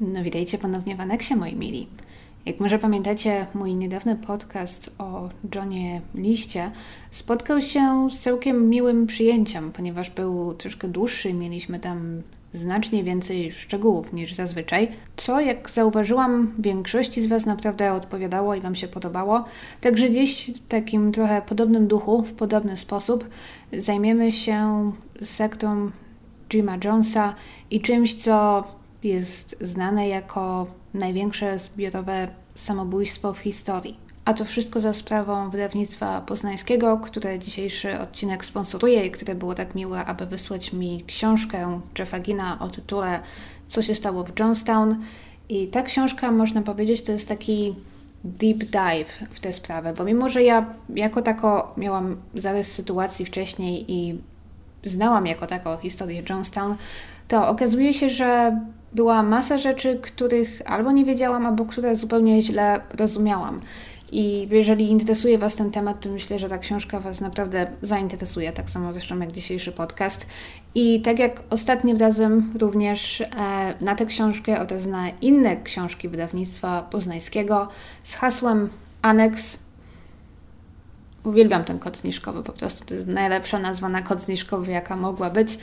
No witajcie ponownie w aneksie, moi mili. Jak może pamiętacie, mój niedawny podcast o Johnie Liście spotkał się z całkiem miłym przyjęciem, ponieważ był troszkę dłuższy, mieliśmy tam znacznie więcej szczegółów niż zazwyczaj, co jak zauważyłam, większości z Was naprawdę odpowiadało i Wam się podobało. Także dziś w takim trochę podobnym duchu, w podobny sposób zajmiemy się sektą Jima Jonesa i czymś, co jest znane jako największe zbiorowe samobójstwo w historii. A to wszystko za sprawą wydawnictwa poznańskiego, które dzisiejszy odcinek sponsoruje i które było tak miłe, aby wysłać mi książkę Jeffa Gina o tytule Co się stało w Johnstown. I ta książka, można powiedzieć, to jest taki deep dive w tę sprawę, bo mimo, że ja jako tako miałam zarys sytuacji wcześniej i znałam jako tako historię Johnstown, to okazuje się, że była masa rzeczy, których albo nie wiedziałam, albo które zupełnie źle rozumiałam. I jeżeli interesuje Was ten temat, to myślę, że ta książka Was naprawdę zainteresuje, tak samo zresztą jak dzisiejszy podcast. I tak jak ostatnim razem również e, na tę książkę oraz na inne książki wydawnictwa poznańskiego z hasłem Aneks. Uwielbiam ten kod zniżkowy, po prostu to jest najlepsza nazwa na kod zniżkowy, jaka mogła być.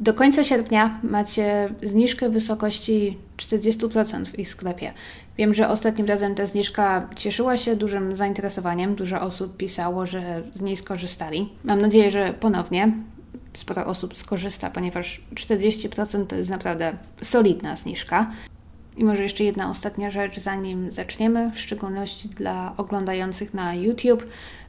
Do końca sierpnia macie zniżkę w wysokości 40% w ich sklepie. Wiem, że ostatnim razem ta zniżka cieszyła się dużym zainteresowaniem. Dużo osób pisało, że z niej skorzystali. Mam nadzieję, że ponownie sporo osób skorzysta, ponieważ 40% to jest naprawdę solidna zniżka. I może jeszcze jedna ostatnia rzecz, zanim zaczniemy, w szczególności dla oglądających na YouTube.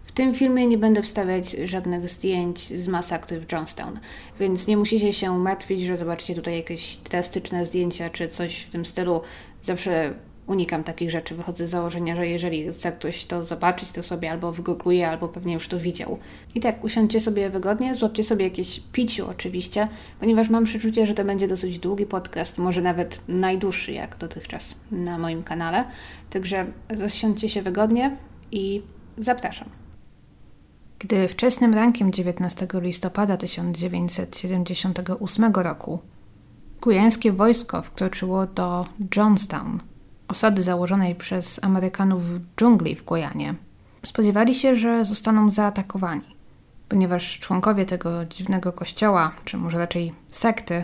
W tym filmie nie będę wstawiać żadnych zdjęć z masakry w Johnstown, więc nie musicie się martwić, że zobaczycie tutaj jakieś drastyczne zdjęcia czy coś w tym stylu. Zawsze unikam takich rzeczy. Wychodzę z założenia, że jeżeli chce ktoś to zobaczyć, to sobie albo wygoogluje, albo pewnie już to widział. I tak, usiądźcie sobie wygodnie, złapcie sobie jakieś piciu oczywiście, ponieważ mam przeczucie, że to będzie dosyć długi podcast, może nawet najdłuższy jak dotychczas na moim kanale. Także rozsiądźcie się wygodnie i zapraszam. Gdy wczesnym rankiem 19 listopada 1978 roku gujańskie wojsko wkroczyło do Johnstown, osady założonej przez Amerykanów w dżungli w Gujanie, spodziewali się, że zostaną zaatakowani, ponieważ członkowie tego dziwnego kościoła, czy może raczej sekty,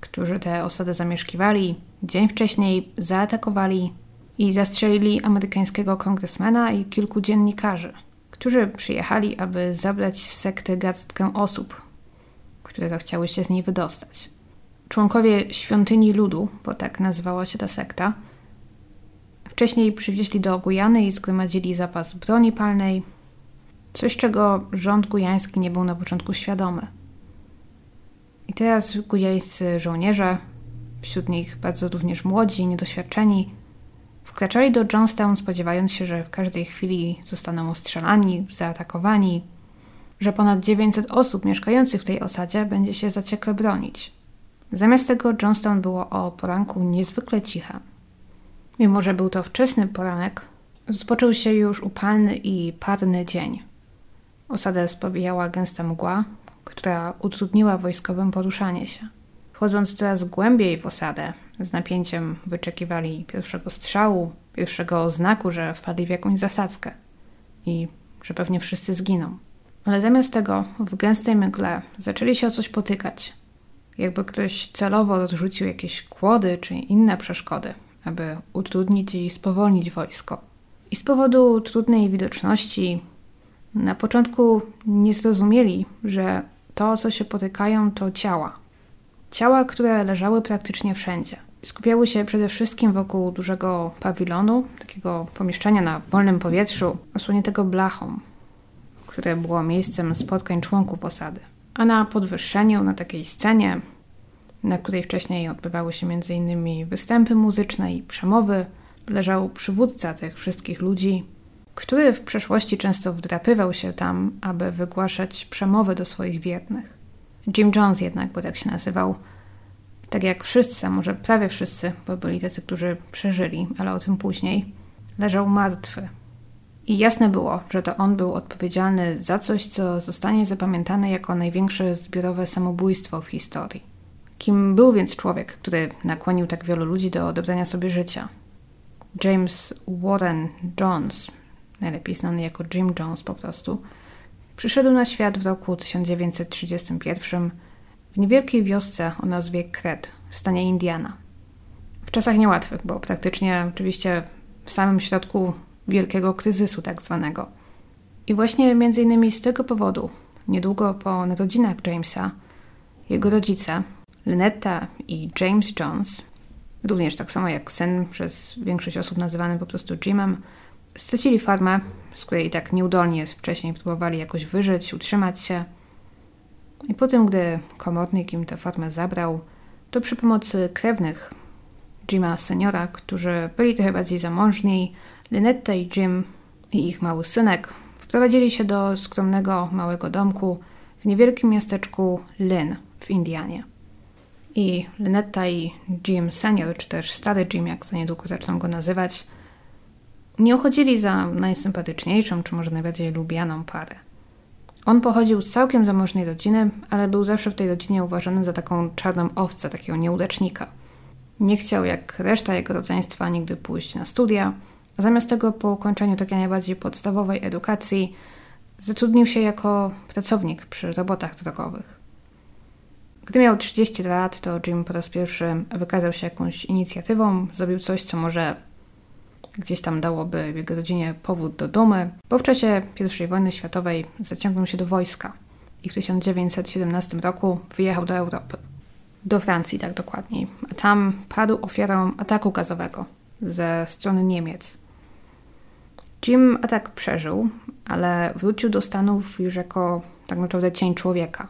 którzy tę osadę zamieszkiwali, dzień wcześniej zaatakowali i zastrzelili amerykańskiego kongresmena i kilku dziennikarzy – którzy przyjechali, aby zabrać z sekty osób, które chciały się z niej wydostać. Członkowie świątyni ludu, bo tak nazywała się ta sekta, wcześniej przywieźli do Gujany i zgromadzili zapas broni palnej, coś czego rząd gujański nie był na początku świadomy. I teraz gujańscy żołnierze, wśród nich bardzo również młodzi, niedoświadczeni, Wkraczali do Johnstown spodziewając się, że w każdej chwili zostaną ostrzelani, zaatakowani, że ponad 900 osób mieszkających w tej osadzie będzie się zaciekle bronić. Zamiast tego Johnstown było o poranku niezwykle ciche. Mimo, że był to wczesny poranek, rozpoczął się już upalny i parny dzień. Osadę spowijała gęsta mgła, która utrudniła wojskowym poruszanie się. Wchodząc coraz głębiej w osadę, z napięciem wyczekiwali pierwszego strzału, pierwszego znaku, że wpadli w jakąś zasadzkę i że pewnie wszyscy zginą. Ale zamiast tego w gęstej mgle zaczęli się o coś potykać. Jakby ktoś celowo rozrzucił jakieś kłody czy inne przeszkody, aby utrudnić i spowolnić wojsko. I z powodu trudnej widoczności na początku nie zrozumieli, że to, o co się potykają, to ciała. Ciała, które leżały praktycznie wszędzie. Skupiały się przede wszystkim wokół dużego pawilonu, takiego pomieszczenia na wolnym powietrzu, osłoniętego blachą, które było miejscem spotkań członków osady. A na podwyższeniu, na takiej scenie, na której wcześniej odbywały się m.in. występy muzyczne i przemowy, leżał przywódca tych wszystkich ludzi, który w przeszłości często wdrapywał się tam, aby wygłaszać przemowy do swoich wiernych. Jim Jones jednak, bo tak się nazywał, tak jak wszyscy, może prawie wszyscy, bo byli tacy, którzy przeżyli, ale o tym później, leżał martwy. I jasne było, że to on był odpowiedzialny za coś, co zostanie zapamiętane jako największe zbiorowe samobójstwo w historii. Kim był więc człowiek, który nakłonił tak wielu ludzi do odebrania sobie życia? James Warren Jones, najlepiej znany jako Jim Jones po prostu, przyszedł na świat w roku 1931 w niewielkiej wiosce o nazwie Kret w stanie Indiana. W czasach niełatwych, bo praktycznie oczywiście w samym środku wielkiego kryzysu tak zwanego. I właśnie między innymi z tego powodu, niedługo po narodzinach Jamesa, jego rodzice, Lynetta i James Jones, również tak samo jak syn przez większość osób nazywany po prostu Jimem, stracili farmę, z której tak nieudolnie wcześniej próbowali jakoś wyżyć, utrzymać się. I po tym, gdy komornik im tę farmę zabrał, to przy pomocy krewnych Jima seniora, którzy byli trochę bardziej zamożni, Lynetta i Jim i ich mały synek wprowadzili się do skromnego, małego domku w niewielkim miasteczku Lynn w Indianie. I Lynetta i Jim senior, czy też stary Jim, jak za niedługo zaczną go nazywać, nie uchodzili za najsympatyczniejszą, czy może najbardziej lubianą parę. On pochodził z całkiem zamożnej rodziny, ale był zawsze w tej rodzinie uważany za taką czarną owcę, takiego nieudacznika. Nie chciał, jak reszta jego rodzeństwa, nigdy pójść na studia, a zamiast tego po ukończeniu takiej najbardziej podstawowej edukacji zatrudnił się jako pracownik przy robotach drogowych. Gdy miał 30 lat, to Jim po raz pierwszy wykazał się jakąś inicjatywą, zrobił coś, co może gdzieś tam dałoby jego rodzinie powód do dumy, bo w czasie I wojny światowej zaciągnął się do wojska i w 1917 roku wyjechał do Europy. Do Francji, tak dokładniej. A tam padł ofiarą ataku gazowego ze strony Niemiec. Jim atak przeżył, ale wrócił do Stanów już jako tak naprawdę cień człowieka.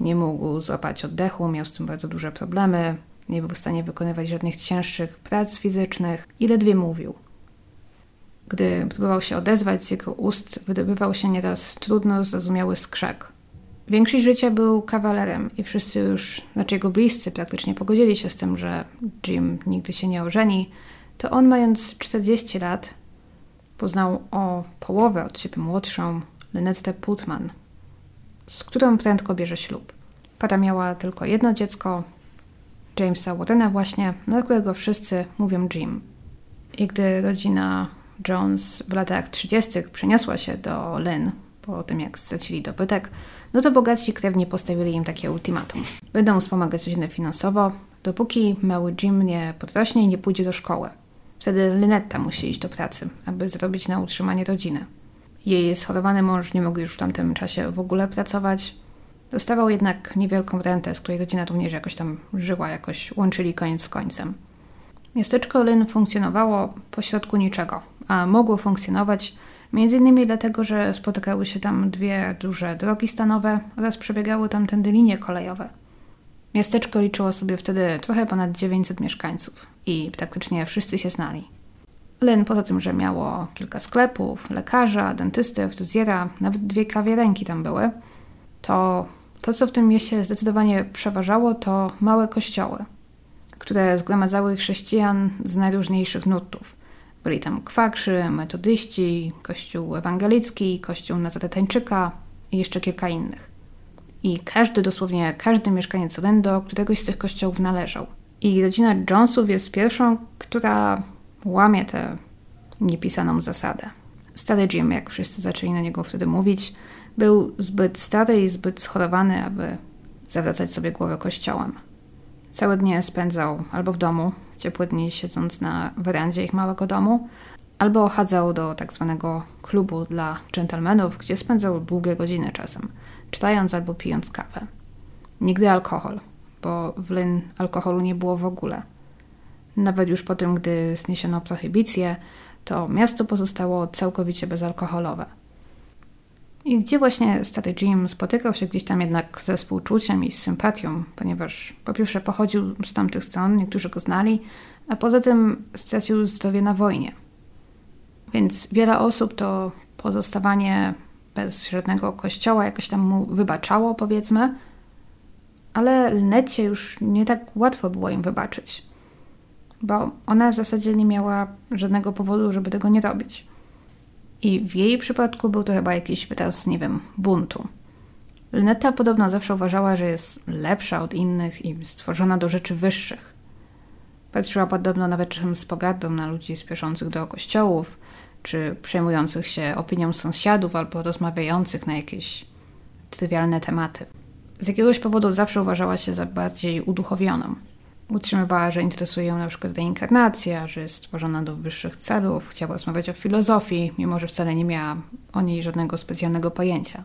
Nie mógł złapać oddechu, miał z tym bardzo duże problemy, nie był w stanie wykonywać żadnych cięższych prac fizycznych i ledwie mówił. Gdy próbował się odezwać, z jego ust wydobywał się nieraz trudno zrozumiały skrzek. Większość życia był kawalerem i wszyscy już, znaczy jego bliscy praktycznie pogodzili się z tym, że Jim nigdy się nie ożeni, to on mając 40 lat poznał o połowę od siebie młodszą Lynette Putman, z którą prędko bierze ślub. Para miała tylko jedno dziecko, Jamesa Warrena właśnie, na którego wszyscy mówią Jim. I gdy rodzina Jones w latach 30. przeniosła się do Lynn, po tym jak stracili dobytek, no to bogatsi krewni postawili im takie ultimatum. Będą wspomagać rodzinę finansowo, dopóki mały Jim nie podrośnie i nie pójdzie do szkoły. Wtedy Lynetta musi iść do pracy, aby zarobić na utrzymanie rodziny. Jej schorowany mąż nie mógł już w tamtym czasie w ogóle pracować. Dostawał jednak niewielką rentę, z której rodzina również jakoś tam żyła, jakoś łączyli koniec z końcem. Miasteczko Lynn funkcjonowało pośrodku niczego, a mogło funkcjonować innymi dlatego, że spotykały się tam dwie duże drogi stanowe oraz przebiegały tam tędy linie kolejowe. Miasteczko liczyło sobie wtedy trochę ponad 900 mieszkańców i praktycznie wszyscy się znali. Lynn poza tym, że miało kilka sklepów, lekarza, dentysty, fryzjera, nawet dwie kawiarenki tam były, to to, co w tym mieście zdecydowanie przeważało, to małe kościoły, które zgromadzały chrześcijan z najróżniejszych nurtów. Byli tam kwakrzy, metodyści, kościół ewangelicki, kościół Nazaretańczyka i jeszcze kilka innych. I każdy, dosłownie każdy mieszkaniec Lynn do któregoś z tych kościołów należał. I rodzina Jonesów jest pierwszą, która łamie tę niepisaną zasadę. Stary Jim, jak wszyscy zaczęli na niego wtedy mówić, był zbyt stary i zbyt schorowany, aby zawracać sobie głowę kościołem. Całe dnie spędzał albo w domu, ciepłe dni siedząc na werandzie ich małego domu, albo chadzał do tak zwanego klubu dla dżentelmenów, gdzie spędzał długie godziny czasem, czytając albo pijąc kawę. Nigdy alkohol, bo w Lynn alkoholu nie było w ogóle. Nawet już po tym, gdy zniesiono prohibicję, to miasto pozostało całkowicie bezalkoholowe. I gdzie właśnie stary Jim spotykał się gdzieś tam jednak ze współczuciem i z sympatią, ponieważ po pierwsze pochodził z tamtych stron, niektórzy go znali, a poza tym stracił zdrowie na wojnie. Więc wiele osób to pozostawanie bez żadnego kościoła jakoś tam mu wybaczało, powiedzmy, ale Lnecie już nie tak łatwo było im wybaczyć, bo ona w zasadzie nie miała żadnego powodu, żeby tego nie robić. I w jej przypadku był to chyba jakiś wyraz, nie wiem, buntu. Lynetta podobno zawsze uważała, że jest lepsza od innych i stworzona do rzeczy wyższych. Patrzyła podobno nawet czasem z pogardą na ludzi spieszących do kościołów, czy przejmujących się opinią sąsiadów, albo rozmawiających na jakieś trywialne tematy. Z jakiegoś powodu zawsze uważała się za bardziej uduchowioną. Utrzymywała, że interesuje ją na przykład reinkarnacja, że jest stworzona do wyższych celów, chciała rozmawiać o filozofii, mimo że wcale nie miała o niej żadnego specjalnego pojęcia.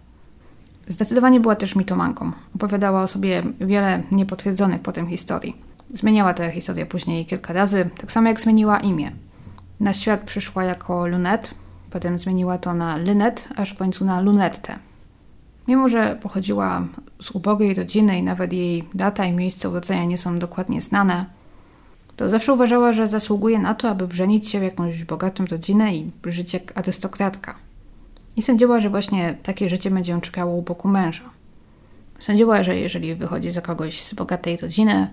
Zdecydowanie była też mitomanką. Opowiadała o sobie wiele niepotwierdzonych potem historii. Zmieniała tę historię później kilka razy, tak samo jak zmieniła imię. Na świat przyszła jako Lunet, potem zmieniła to na Lynet, aż w końcu na Lunetę. Mimo, że pochodziła z ubogiej rodziny i nawet jej data i miejsce urodzenia nie są dokładnie znane, to zawsze uważała, że zasługuje na to, aby wrzenić się w jakąś bogatą rodzinę i żyć jak arystokratka. I sądziła, że właśnie takie życie będzie ją czekało u boku męża. Sądziła, że jeżeli wychodzi za kogoś z bogatej rodziny,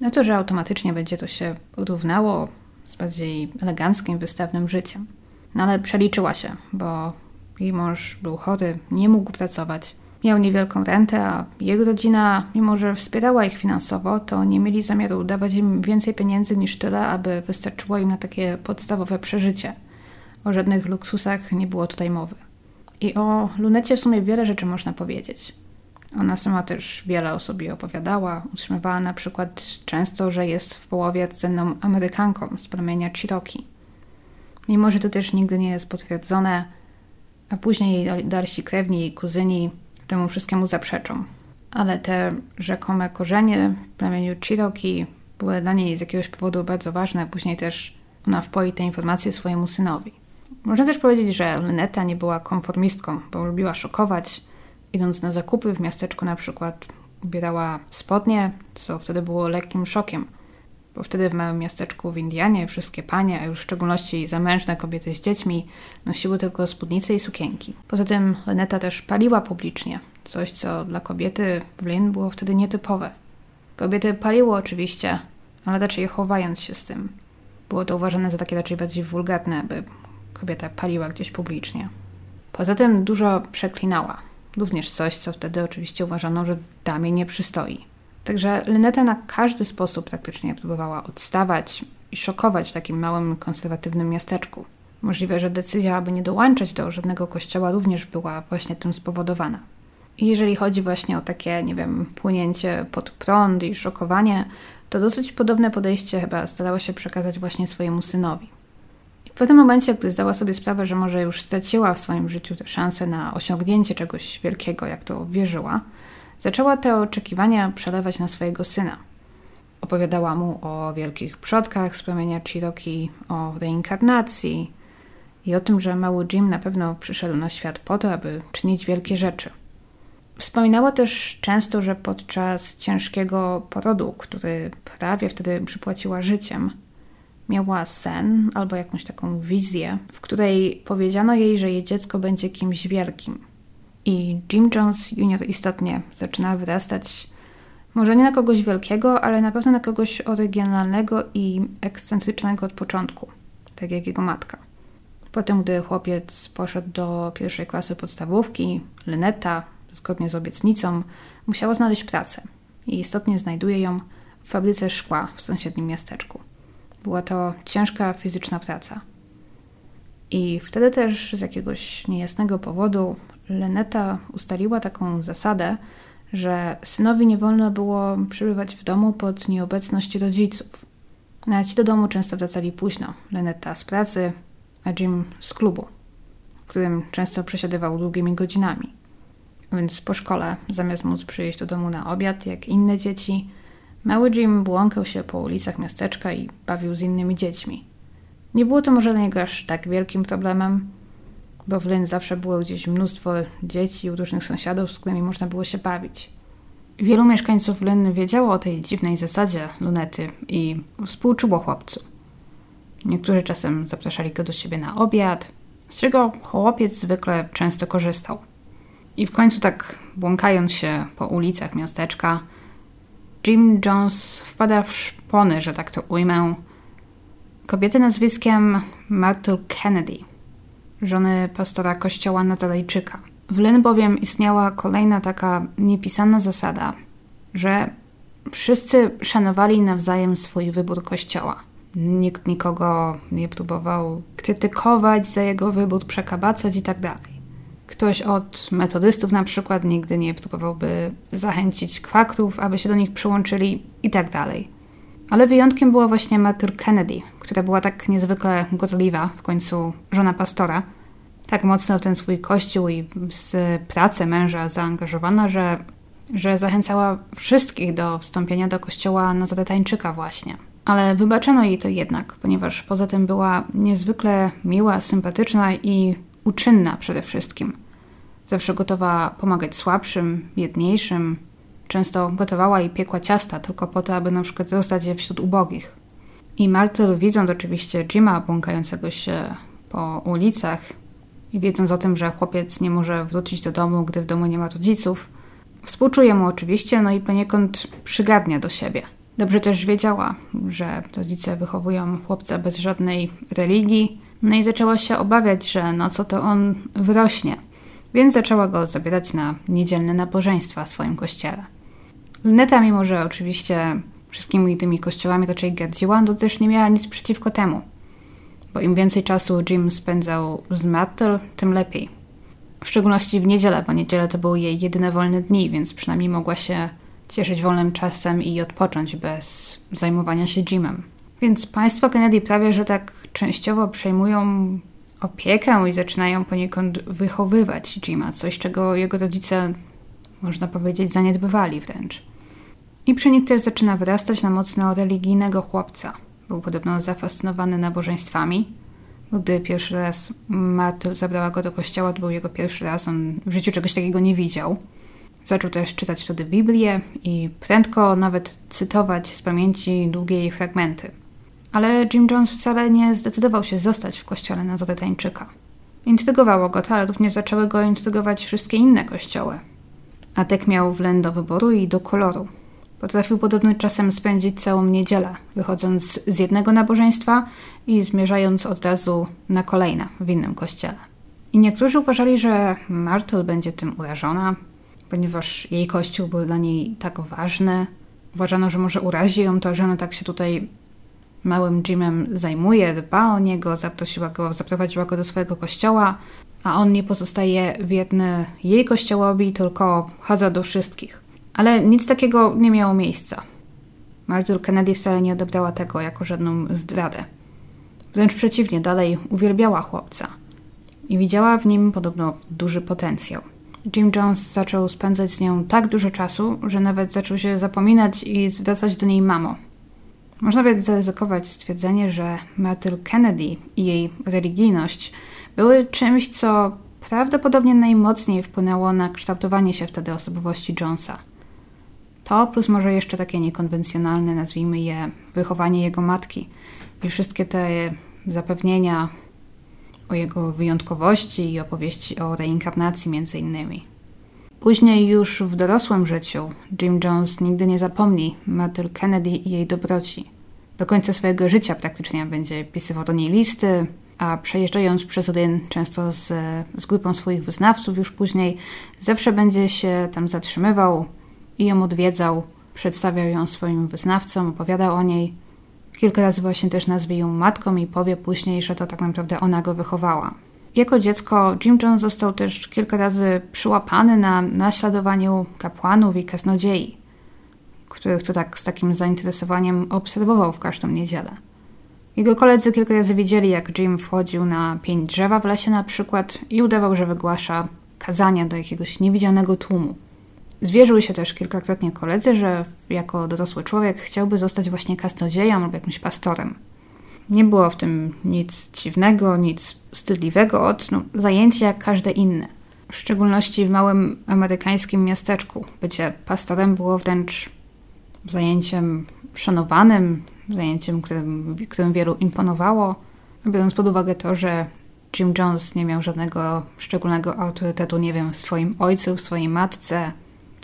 no to, że automatycznie będzie to się równało z bardziej eleganckim, wystawnym życiem. No ale przeliczyła się, bo jej mąż był chory, nie mógł pracować, miał niewielką rentę, a jego rodzina, mimo że wspierała ich finansowo, to nie mieli zamiaru dawać im więcej pieniędzy niż tyle, aby wystarczyło im na takie podstawowe przeżycie. O żadnych luksusach nie było tutaj mowy. I o lunecie w sumie wiele rzeczy można powiedzieć. Ona sama też wiele o sobie opowiadała. Utrzymywała na przykład często, że jest w połowie rdzenną Amerykanką z plemienia Cherokee. Mimo, że to też nigdy nie jest potwierdzone, a później jej dalsi krewni i kuzyni temu wszystkiemu zaprzeczą. Ale te rzekome korzenie w plemieniu Cherokee były dla niej z jakiegoś powodu bardzo ważne. Później też ona wpoi te informacje swojemu synowi. Można też powiedzieć, że Lynetta nie była konformistką, bo lubiła szokować. Idąc na zakupy w miasteczku na przykład ubierała spodnie, co wtedy było lekkim szokiem – bo wtedy w małym miasteczku w Indianie wszystkie panie, a już w szczególności zamężne kobiety z dziećmi, nosiły tylko spódnice i sukienki. Poza tym Leneta też paliła publicznie, coś co dla kobiety w Lynn było wtedy nietypowe. Kobiety paliły oczywiście, ale raczej chowając się z tym. Było to uważane za takie raczej bardziej wulgarne, by kobieta paliła gdzieś publicznie. Poza tym dużo przeklinała. Również coś, co wtedy oczywiście uważano, że damie nie przystoi. Także Lyneta na każdy sposób praktycznie próbowała odstawać i szokować w takim małym, konserwatywnym miasteczku. Możliwe, że decyzja, aby nie dołączać do żadnego kościoła, również była właśnie tym spowodowana. I jeżeli chodzi właśnie o takie, nie wiem, płynięcie pod prąd i szokowanie, to dosyć podobne podejście chyba starała się przekazać właśnie swojemu synowi. I w pewnym momencie, gdy zdała sobie sprawę, że może już straciła w swoim życiu tę szansę na osiągnięcie czegoś wielkiego, jak to wierzyła, Zaczęła te oczekiwania przelewać na swojego syna. Opowiadała mu o wielkich przodkach z plemienia Cherokee, o reinkarnacji i o tym, że mały Jim na pewno przyszedł na świat po to, aby czynić wielkie rzeczy. Wspominała też często, że podczas ciężkiego porodu, który prawie wtedy przypłaciła życiem, miała sen albo jakąś taką wizję, w której powiedziano jej, że jej dziecko będzie kimś wielkim – i Jim Jones Jr. istotnie zaczyna wyrastać może nie na kogoś wielkiego, ale na pewno na kogoś oryginalnego i ekscentrycznego od początku, tak jak jego matka. Potem, gdy chłopiec poszedł do pierwszej klasy podstawówki, Lynetta, zgodnie z obietnicą, musiała znaleźć pracę i istotnie znajduje ją w fabryce szkła w sąsiednim miasteczku. Była to ciężka fizyczna praca. I wtedy też z jakiegoś niejasnego powodu Leneta ustaliła taką zasadę, że synowi nie wolno było przebywać w domu pod nieobecność rodziców. Nawet do domu często wracali późno. Leneta z pracy, a Jim z klubu, w którym często przesiadywał długimi godzinami. Więc po szkole, zamiast móc przyjść do domu na obiad, jak inne dzieci, mały Jim błąkał się po ulicach miasteczka i bawił z innymi dziećmi. Nie było to może dla niego aż tak wielkim problemem, bo w Lynn zawsze było gdzieś mnóstwo dzieci i różnych sąsiadów, z którymi można było się bawić. Wielu mieszkańców Lynn wiedziało o tej dziwnej zasadzie lunety i współczuło chłopcu. Niektórzy czasem zapraszali go do siebie na obiad, z czego chłopiec zwykle często korzystał. I w końcu tak błąkając się po ulicach miasteczka, Jim Jones wpada w szpony, że tak to ujmę, kobiety nazwiskiem Myrtle Kennedy – żony pastora kościoła Nazarejczyka, W Lynn bowiem istniała kolejna taka niepisana zasada, że wszyscy szanowali nawzajem swój wybór kościoła. Nikt nikogo nie próbował krytykować za jego wybór, przekabacać i tak. Ktoś od metodystów na przykład nigdy nie próbowałby zachęcić kwakrów, aby się do nich przyłączyli i tak. Ale wyjątkiem była właśnie Matur Kennedy, która była tak niezwykle gorliwa, w końcu żona pastora, tak mocno w ten swój kościół i z pracę męża zaangażowana, że, że zachęcała wszystkich do wstąpienia do kościoła Nazaretańczyka właśnie. Ale wybaczono jej to jednak, ponieważ poza tym była niezwykle miła, sympatyczna i uczynna przede wszystkim. Zawsze gotowa pomagać słabszym, biedniejszym. Często gotowała i piekła ciasta tylko po to, aby na przykład zostać je wśród ubogich. I Martel, widząc oczywiście Jima błąkającego się po ulicach i wiedząc o tym, że chłopiec nie może wrócić do domu, gdy w domu nie ma rodziców, współczuje mu oczywiście, no i poniekąd przygadnia do siebie. Dobrze też wiedziała, że rodzice wychowują chłopca bez żadnej religii, no i zaczęła się obawiać, że no co to on wyrośnie, więc zaczęła go zabierać na niedzielne nabożeństwa w swoim kościele. Luneta, mimo że oczywiście wszystkimi tymi kościołami raczej gardziła, to też nie miała nic przeciwko temu. Bo im więcej czasu Jim spędzał z Mattel, tym lepiej. W szczególności w niedzielę, bo niedzielę to były jej jedyne wolne dni, więc przynajmniej mogła się cieszyć wolnym czasem i odpocząć bez zajmowania się Jimem. Więc państwo Kennedy prawie, że tak częściowo przejmują opiekę i zaczynają poniekąd wychowywać Jima, coś czego jego rodzice, można powiedzieć, zaniedbywali wręcz. I przy nich też zaczyna wyrastać na mocno religijnego chłopca. Był podobno zafascynowany nabożeństwami, bo gdy pierwszy raz Martyl zabrała go do kościoła, to był jego pierwszy raz, on w życiu czegoś takiego nie widział. Zaczął też czytać wtedy Biblię i prędko nawet cytować z pamięci długie jej fragmenty. Ale Jim Jones wcale nie zdecydował się zostać w kościele nazaretańczyka. Intrygowało go to, ale również zaczęły go intrygować wszystkie inne kościoły. Atek miał wlęd do wyboru i do koloru. Potrafił podobnym czasem spędzić całą niedzielę, wychodząc z jednego nabożeństwa i zmierzając od razu na kolejne w innym kościele. I niektórzy uważali, że Martel będzie tym urażona, ponieważ jej kościół był dla niej tak ważny. Uważano, że może urazi ją to, że ona tak się tutaj małym Jimem zajmuje, dba o niego, zaprosiła go, zaprowadziła go do swojego kościoła, a on nie pozostaje wierny jej kościołowi, tylko chodza do wszystkich. Ale nic takiego nie miało miejsca. Marjorie Kennedy wcale nie odebrała tego jako żadną zdradę. Wręcz przeciwnie, dalej uwielbiała chłopca i widziała w nim podobno duży potencjał. Jim Jones zaczął spędzać z nią tak dużo czasu, że nawet zaczął się zapominać i zwracać do niej mamo. Można więc zaryzykować stwierdzenie, że Martyl Kennedy i jej religijność były czymś, co prawdopodobnie najmocniej wpłynęło na kształtowanie się wtedy osobowości Jonesa. To plus może jeszcze takie niekonwencjonalne, nazwijmy je, wychowanie jego matki i wszystkie te zapewnienia o jego wyjątkowości i opowieści o reinkarnacji między innymi. Później już w dorosłym życiu Jim Jones nigdy nie zapomni Martyl Kennedy i jej dobroci. Do końca swojego życia praktycznie będzie pisywał do niej listy, a przejeżdżając przez Ryn, często z, z grupą swoich wyznawców już później, zawsze będzie się tam zatrzymywał i ją odwiedzał, przedstawiał ją swoim wyznawcom, opowiadał o niej. Kilka razy właśnie też nazwie ją matką i powie później, że to tak naprawdę ona go wychowała. Jako dziecko Jim Jones został też kilka razy przyłapany na naśladowaniu kapłanów i kaznodziei, których to tak z takim zainteresowaniem obserwował w każdą niedzielę. Jego koledzy kilka razy widzieli, jak Jim wchodził na pień drzewa w lesie na przykład i udawał, że wygłasza kazania do jakiegoś niewidzianego tłumu. Zwierzyły się też kilkakrotnie koledzy, że jako dorosły człowiek chciałby zostać właśnie kaznodzieją lub jakimś pastorem. Nie było w tym nic dziwnego, nic wstydliwego od no, zajęcia jak każde inne. W szczególności w małym amerykańskim miasteczku. Bycie pastorem było wręcz zajęciem szanowanym, zajęciem, którym, którym wielu imponowało. Biorąc pod uwagę to, że Jim Jones nie miał żadnego szczególnego autorytetu, nie wiem, w swoim ojcu, w swojej matce,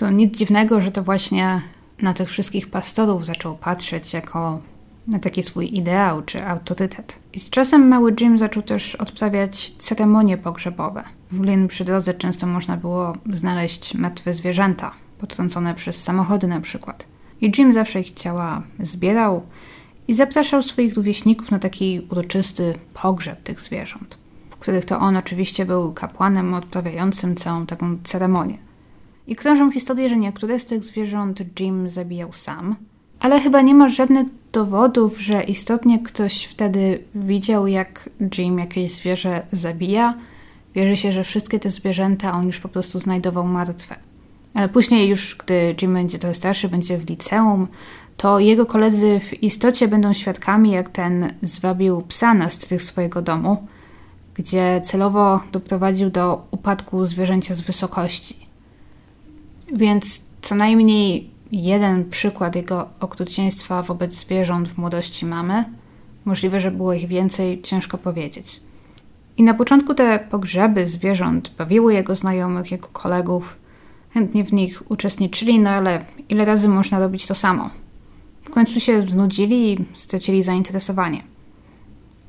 to nic dziwnego, że to właśnie na tych wszystkich pastorów zaczął patrzeć jako na taki swój ideał czy autorytet. I z czasem mały Jim zaczął też odprawiać ceremonie pogrzebowe. W Lynn przy drodze często można było znaleźć martwe zwierzęta, potrącone przez samochody na przykład. I Jim zawsze ich ciała zbierał i zapraszał swoich rówieśników na taki uroczysty pogrzeb tych zwierząt, w których to on oczywiście był kapłanem odprawiającym całą taką ceremonię. I krążą historie, że niektóre z tych zwierząt Jim zabijał sam, ale chyba nie ma żadnych dowodów, że istotnie ktoś wtedy widział, jak Jim jakieś zwierzę zabija. Wierzy się, że wszystkie te zwierzęta on już po prostu znajdował martwe. Ale później już, gdy Jim będzie trochę starszy, będzie w liceum, to jego koledzy w istocie będą świadkami, jak ten zwabił psa na strych swojego domu, gdzie celowo doprowadził do upadku zwierzęcia z wysokości. Więc co najmniej jeden przykład jego okrucieństwa wobec zwierząt w młodości mamy. Możliwe, że było ich więcej, ciężko powiedzieć. I na początku te pogrzeby zwierząt bawiły jego znajomych, jego kolegów. Chętnie w nich uczestniczyli, no ale ile razy można robić to samo? W końcu się znudzili i stracili zainteresowanie.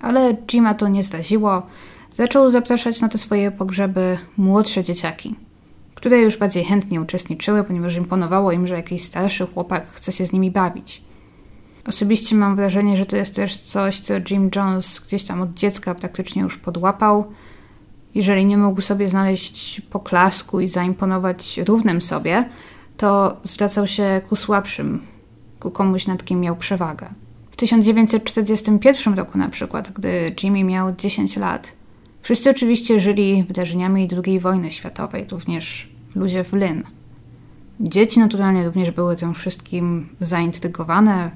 Ale Jima to nie zdaziło. Zaczął zapraszać na te swoje pogrzeby młodsze dzieciaki, które już bardziej chętnie uczestniczyły, ponieważ imponowało im, że jakiś starszy chłopak chce się z nimi bawić. Osobiście mam wrażenie, że to jest też coś, co Jim Jones gdzieś tam od dziecka praktycznie już podłapał. Jeżeli nie mógł sobie znaleźć poklasku i zaimponować równym sobie, to zwracał się ku słabszym, ku komuś, nad kim miał przewagę. W 1941 roku na przykład, gdy Jimmy miał 10 lat, wszyscy oczywiście żyli wydarzeniami II wojny światowej, również ludzie w Lynn. Dzieci naturalnie również były tym wszystkim zaintrygowane,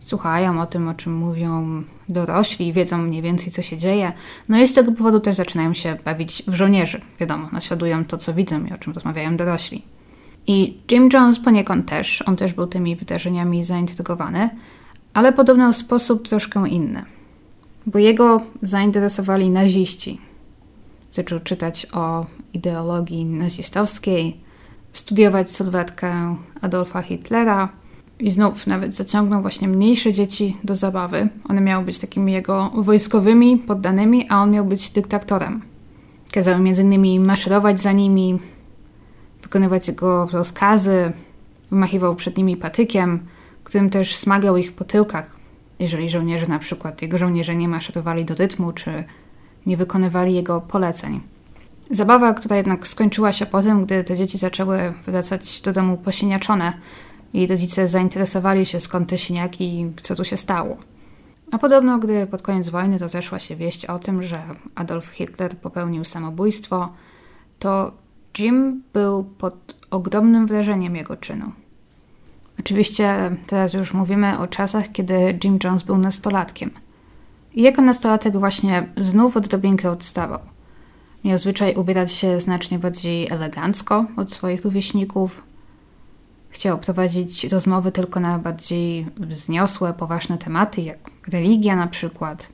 słuchają o tym, o czym mówią dorośli, wiedzą mniej więcej, co się dzieje. No i z tego powodu też zaczynają się bawić w żołnierzy. Wiadomo, naśladują to, co widzą i o czym rozmawiają dorośli. I Jim Jones poniekąd też, on też był tymi wydarzeniami zaintrygowany, ale podobno w sposób troszkę inny. Bo jego zainteresowali naziści. Zaczął czytać o ideologii nazistowskiej, studiować sylwetkę Adolfa Hitlera i znów nawet zaciągnął właśnie mniejsze dzieci do zabawy. One miały być takimi jego wojskowymi poddanymi, a on miał być dyktatorem. Kazał między innymi maszerować za nimi, wykonywać jego rozkazy, wymachiwał przed nimi patykiem, którym też smagał ich po tyłkach, jeżeli żołnierze na przykład, jego żołnierze nie maszerowali do rytmu, czy nie wykonywali jego poleceń. Zabawa, która jednak skończyła się po tym, gdy te dzieci zaczęły wracać do domu posiniaczone i rodzice zainteresowali się skąd te siniaki i co tu się stało. A podobno, gdy pod koniec wojny rozeszła się wieść o tym, że Adolf Hitler popełnił samobójstwo, to Jim był pod ogromnym wrażeniem jego czynu. Oczywiście teraz już mówimy o czasach, kiedy Jim Jones był nastolatkiem. I jako nastolatek właśnie znów odrobinkę odstawał. Miał zwyczaj ubierać się znacznie bardziej elegancko od swoich rówieśników. Chciał prowadzić rozmowy tylko na bardziej wzniosłe, poważne tematy, jak religia na przykład.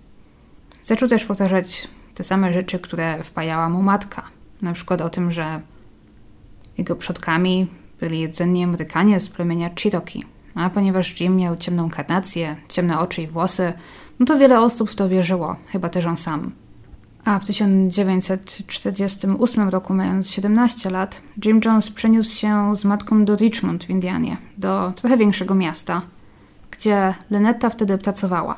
Zaczął też powtarzać te same rzeczy, które wpajała mu matka. Na przykład o tym, że jego przodkami byli rdzenni Amerykanie z plemienia Cherokee. A ponieważ Jim miał ciemną karnację, ciemne oczy i włosy, no to wiele osób w to wierzyło, chyba też on sam. A w 1948 roku, mając 17 lat, Jim Jones przeniósł się z matką do Richmond w Indianie, do trochę większego miasta, gdzie Lenetta wtedy pracowała.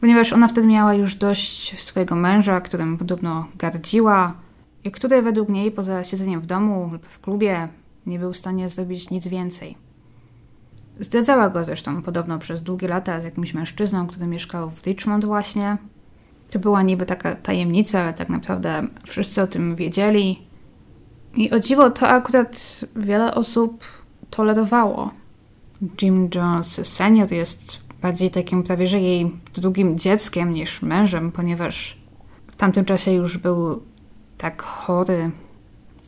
Ponieważ ona wtedy miała już dość swojego męża, którym podobno gardziła, i który według niej poza siedzeniem w domu lub w klubie nie był w stanie zrobić nic więcej. Zdradzała go zresztą podobno przez długie lata z jakimś mężczyzną, który mieszkał w Richmond właśnie. To była niby taka tajemnica, ale tak naprawdę wszyscy o tym wiedzieli. I o dziwo to akurat wiele osób tolerowało. Jim Jones senior jest bardziej takim prawie że jej drugim dzieckiem niż mężem, ponieważ w tamtym czasie już był tak chory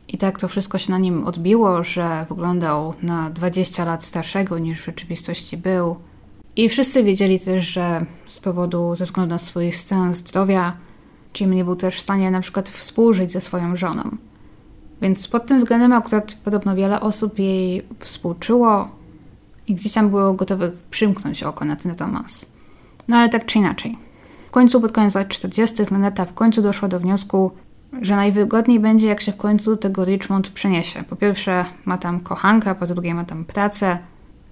i tak to wszystko się na nim odbiło, że wyglądał na 20 lat starszego niż w rzeczywistości był. I wszyscy wiedzieli też, że z powodu, ze względu na swój stan zdrowia, Jim nie był też w stanie na przykład współżyć ze swoją żoną. Więc pod tym względem akurat podobno wiele osób jej współczuło i gdzieś tam było gotowych przymknąć oko na ten romans. No ale tak czy inaczej. W końcu pod koniec lat 40. Leneta w końcu doszła do wniosku, że najwygodniej będzie, jak się w końcu tego Richmond przeniesie. Po pierwsze, ma tam kochanka, po drugie, ma tam pracę,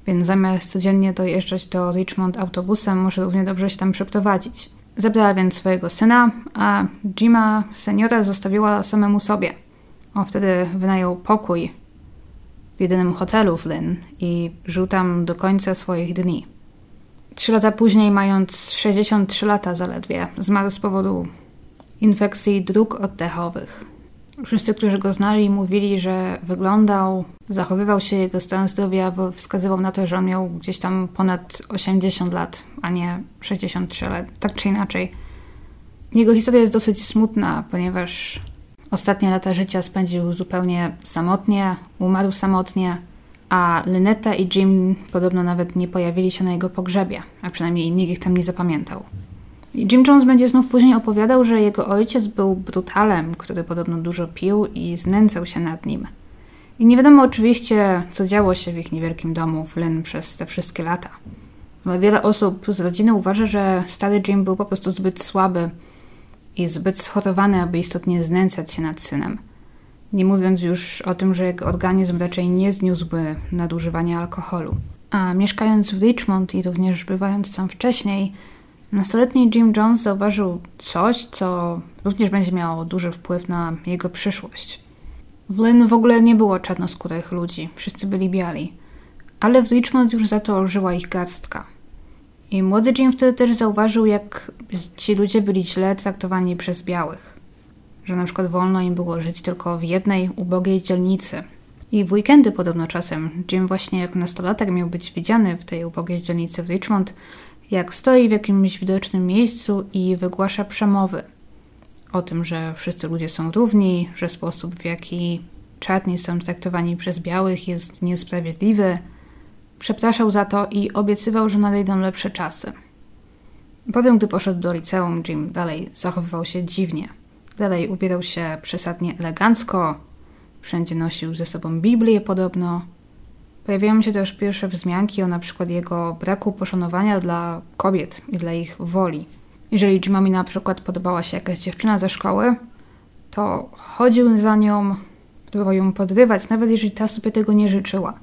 więc zamiast codziennie dojeżdżać do Richmond autobusem, może równie dobrze się tam przeprowadzić. Zabrała więc swojego syna, a Jima seniora zostawiła samemu sobie. On wtedy wynajął pokój w jedynym hotelu w Lynn i żył tam do końca swoich dni. Trzy lata później, mając 63 lata zaledwie, zmarł z powodu infekcji dróg oddechowych. Wszyscy, którzy go znali, mówili, że wyglądał, zachowywał się, jego stan zdrowia wskazywał na to, że on miał gdzieś tam ponad 80 lat, a nie 63 lat, tak czy inaczej. Jego historia jest dosyć smutna, ponieważ ostatnie lata życia spędził zupełnie samotnie, umarł samotnie, a Lynetta i Jim podobno nawet nie pojawili się na jego pogrzebie, a przynajmniej nikt ich tam nie zapamiętał. Jim Jones będzie znów później opowiadał, że jego ojciec był brutalem, który podobno dużo pił i znęcał się nad nim. I nie wiadomo oczywiście, co działo się w ich niewielkim domu w Lynn przez te wszystkie lata. Ale wiele osób z rodziny uważa, że stary Jim był po prostu zbyt słaby i zbyt schorowany, aby istotnie znęcać się nad synem. Nie mówiąc już o tym, że jego organizm raczej nie zniósłby nadużywania alkoholu. A mieszkając w Richmond i również bywając tam wcześniej, Nastoletni Jim Jones zauważył coś, co również będzie miało duży wpływ na jego przyszłość. W Lynn w ogóle nie było czarnoskórych ludzi, wszyscy byli biali, ale w Richmond już za to żyła ich garstka. I młody Jim wtedy też zauważył, jak ci ludzie byli źle traktowani przez białych. Że na przykład wolno im było żyć tylko w jednej ubogiej dzielnicy. I w weekendy podobno czasem Jim właśnie jako nastolatek miał być widziany w tej ubogiej dzielnicy w Richmond, jak stoi w jakimś widocznym miejscu i wygłasza przemowy o tym, że wszyscy ludzie są równi, że sposób w jaki czarni są traktowani przez białych jest niesprawiedliwy. Przepraszał za to i obiecywał, że nadejdą lepsze czasy. Potem, gdy poszedł do liceum, Jim dalej zachowywał się dziwnie. Dalej ubierał się przesadnie elegancko, wszędzie nosił ze sobą Biblię podobno, Pojawiają się też pierwsze wzmianki o na przykład jego braku poszanowania dla kobiet i dla ich woli. Jeżeli Jimami na przykład podobała się jakaś dziewczyna ze szkoły, to chodził za nią, próbował ją podrywać, nawet jeżeli ta sobie tego nie życzyła.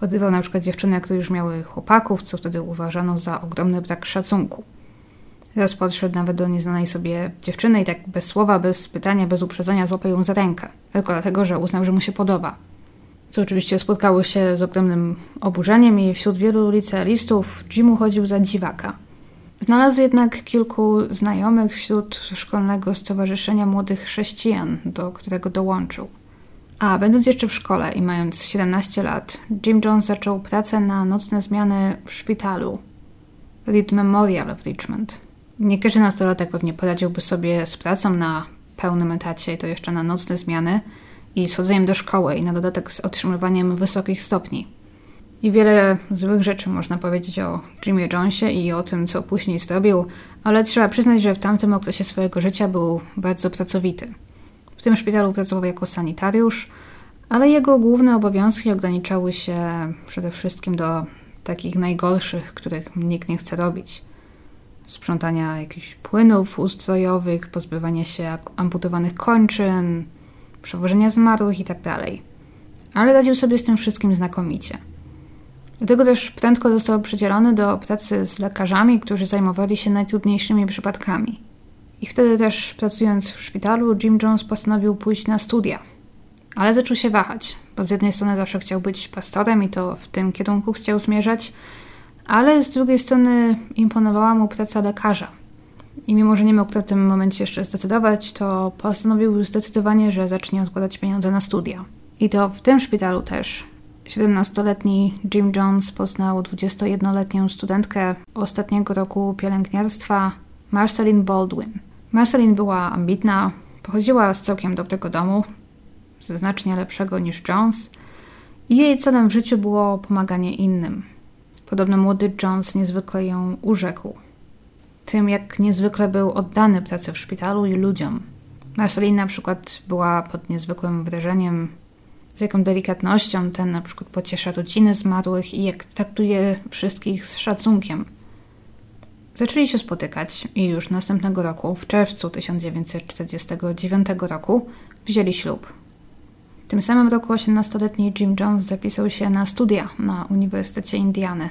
Podrywał na przykład dziewczyny, które już miały chłopaków, co wtedy uważano za ogromny brak szacunku. Raz podszedł nawet do nieznanej sobie dziewczyny i tak bez słowa, bez pytania, bez uprzedzenia złapał ją za rękę. Tylko dlatego, że uznał, że mu się podoba co oczywiście spotkało się z ogromnym oburzeniem i wśród wielu licealistów Jim uchodził za dziwaka. Znalazł jednak kilku znajomych wśród szkolnego stowarzyszenia młodych chrześcijan, do którego dołączył. A będąc jeszcze w szkole i mając 17 lat, Jim Jones zaczął pracę na nocne zmiany w szpitalu Reed Memorial w Richmond. Nie każdy nastolatek pewnie poradziłby sobie z pracą na pełnym etacie i to jeszcze na nocne zmiany – i z chodzeniem do szkoły i na dodatek z otrzymywaniem wysokich stopni. I wiele złych rzeczy można powiedzieć o Jimie Jonesie i o tym, co później zrobił, ale trzeba przyznać, że w tamtym okresie swojego życia był bardzo pracowity. W tym szpitalu pracował jako sanitariusz, ale jego główne obowiązki ograniczały się przede wszystkim do takich najgorszych, których nikt nie chce robić. Sprzątania jakichś płynów ustrojowych, pozbywania się amputowanych kończyn, przewożenia zmarłych itd. Tak Ale radził sobie z tym wszystkim znakomicie. Dlatego też prędko został przydzielony do pracy z lekarzami, którzy zajmowali się najtrudniejszymi przypadkami. I wtedy też, pracując w szpitalu, Jim Jones postanowił pójść na studia. Ale zaczął się wahać, bo z jednej strony zawsze chciał być pastorem i to w tym kierunku chciał zmierzać, ale z drugiej strony imponowała mu praca lekarza – i mimo, że nie mógł w tym momencie jeszcze zdecydować, to postanowił zdecydowanie, że zacznie odkładać pieniądze na studia. I to w tym szpitalu też. 17-letni Jim Jones poznał 21-letnią studentkę ostatniego roku pielęgniarstwa Marceline Baldwin. Marceline była ambitna, pochodziła z całkiem dobrego domu, ze znacznie lepszego niż Jones, i jej celem w życiu było pomaganie innym. Podobno młody Jones niezwykle ją urzekł tym, jak niezwykle był oddany pracy w szpitalu i ludziom. Marceline na przykład była pod niezwykłym wrażeniem, z jaką delikatnością ten na przykład pociesza rodziny zmarłych i jak traktuje wszystkich z szacunkiem. Zaczęli się spotykać i już następnego roku, w czerwcu 1949 roku, wzięli ślub. W tym samym roku 18-letni Jim Jones zapisał się na studia na Uniwersytecie Indiany.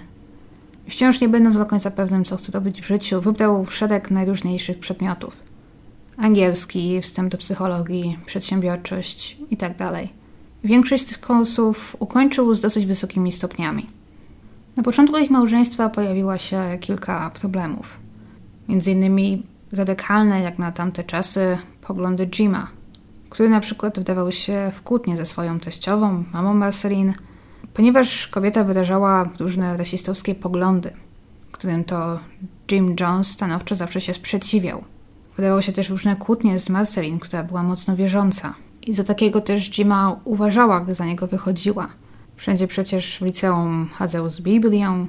Wciąż nie będąc do końca pewnym, co chce robić w życiu, wybrał szereg najróżniejszych przedmiotów. Angielski, wstęp do psychologii, przedsiębiorczość itd. Tak Większość z tych kursów ukończył z dosyć wysokimi stopniami. Na początku ich małżeństwa pojawiło się kilka problemów. Między innymi radykalne, jak na tamte czasy, poglądy Jima, który na przykład wdawał się w kłótnie ze swoją teściową, mamą Marceline, ponieważ kobieta wyrażała różne rasistowskie poglądy, którym to Jim Jones stanowczo zawsze się sprzeciwiał. Wydawało się też różne kłótnie z Marceline, która była mocno wierząca. I za takiego też Jima uważała, gdy za niego wychodziła. Wszędzie przecież w liceum chadzał z Biblią,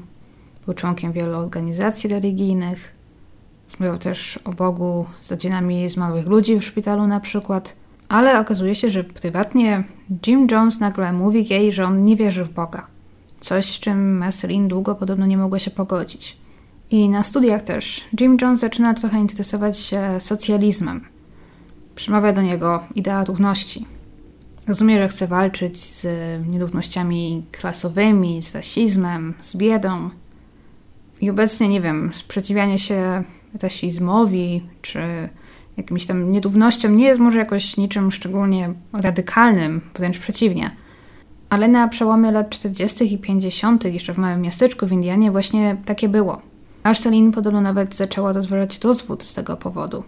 był członkiem wielu organizacji religijnych, Zmawiał też o Bogu z rodzinami zmarłych ludzi w szpitalu na przykład. Ale okazuje się, że prywatnie Jim Jones nagle mówi jej, że on nie wierzy w Boga. Coś, z czym Marceline długo podobno nie mogła się pogodzić. I na studiach też Jim Jones zaczyna trochę interesować się socjalizmem. Przemawia do niego idea równości. Rozumie, że chce walczyć z nierównościami klasowymi, z rasizmem, z biedą. I obecnie, nie wiem, sprzeciwianie się rasizmowi czy jakimś tam nierównościom nie jest może jakoś niczym szczególnie radykalnym, wręcz przeciwnie. Ale na przełomie lat 40. i 50., jeszcze w małym miasteczku w Indianie, właśnie takie było. Ashtelin podobno nawet zaczęła rozważać rozwód z tego powodu.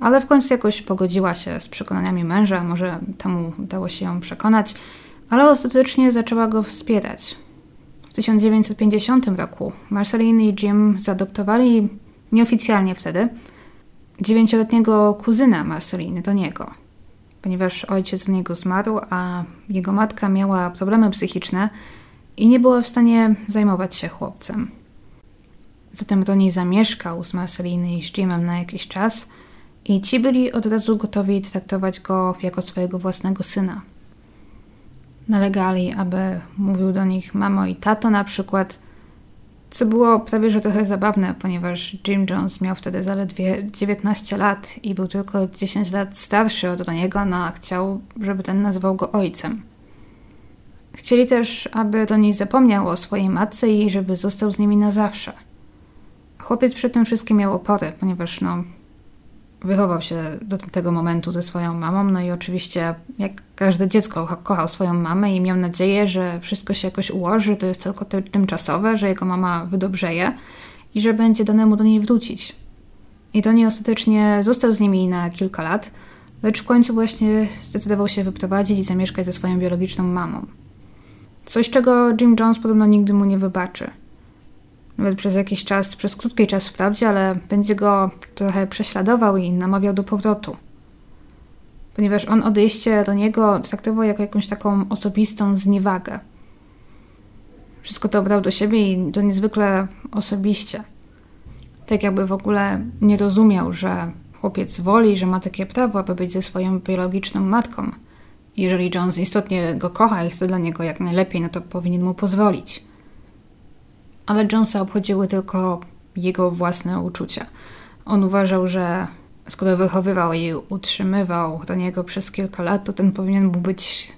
Ale w końcu jakoś pogodziła się z przekonaniami męża, może temu udało się ją przekonać, ale ostatecznie zaczęła go wspierać. W 1950 roku Marceline i Jim zaadoptowali nieoficjalnie wtedy dziewięcioletniego kuzyna Marceliny do niego, ponieważ ojciec do niego zmarł, a jego matka miała problemy psychiczne i nie była w stanie zajmować się chłopcem. Zatem Ronnie zamieszkał z Marceliny i z Jimem na jakiś czas i ci byli od razu gotowi traktować go jako swojego własnego syna. Nalegali, aby mówił do nich mamo i tato na przykład, co było prawie że trochę zabawne, ponieważ Jim Jones miał wtedy zaledwie 19 lat i był tylko 10 lat starszy od niego, no a chciał, żeby ten nazwał go ojcem. Chcieli też, aby Ronnie zapomniał o swojej matce i żeby został z nimi na zawsze. Chłopiec przy tym wszystkim miał opory, ponieważ no, wychował się do tego momentu ze swoją mamą, no i oczywiście jak każde dziecko kochał swoją mamę i miał nadzieję, że wszystko się jakoś ułoży, to jest tylko tymczasowe, że jego mama wydobrzeje i że będzie danemu do niej wrócić. I to nie ostatecznie został z nimi na kilka lat, lecz w końcu właśnie zdecydował się wyprowadzić i zamieszkać ze swoją biologiczną mamą. Coś, czego Jim Jones podobno nigdy mu nie wybaczy – nawet przez jakiś czas, przez krótki czas wprawdzie, ale będzie go trochę prześladował i namawiał do powrotu. Ponieważ on odejście do niego traktował jako jakąś taką osobistą zniewagę. Wszystko to brał do siebie i to niezwykle osobiście. Tak jakby w ogóle nie rozumiał, że chłopiec woli, że ma takie prawo, aby być ze swoją biologiczną matką. Jeżeli Jones istotnie go kocha i chce dla niego jak najlepiej, no to powinien mu pozwolić ale Jonesa obchodziły tylko jego własne uczucia. On uważał, że skoro wychowywał i utrzymywał do niego przez kilka lat, to ten powinien był być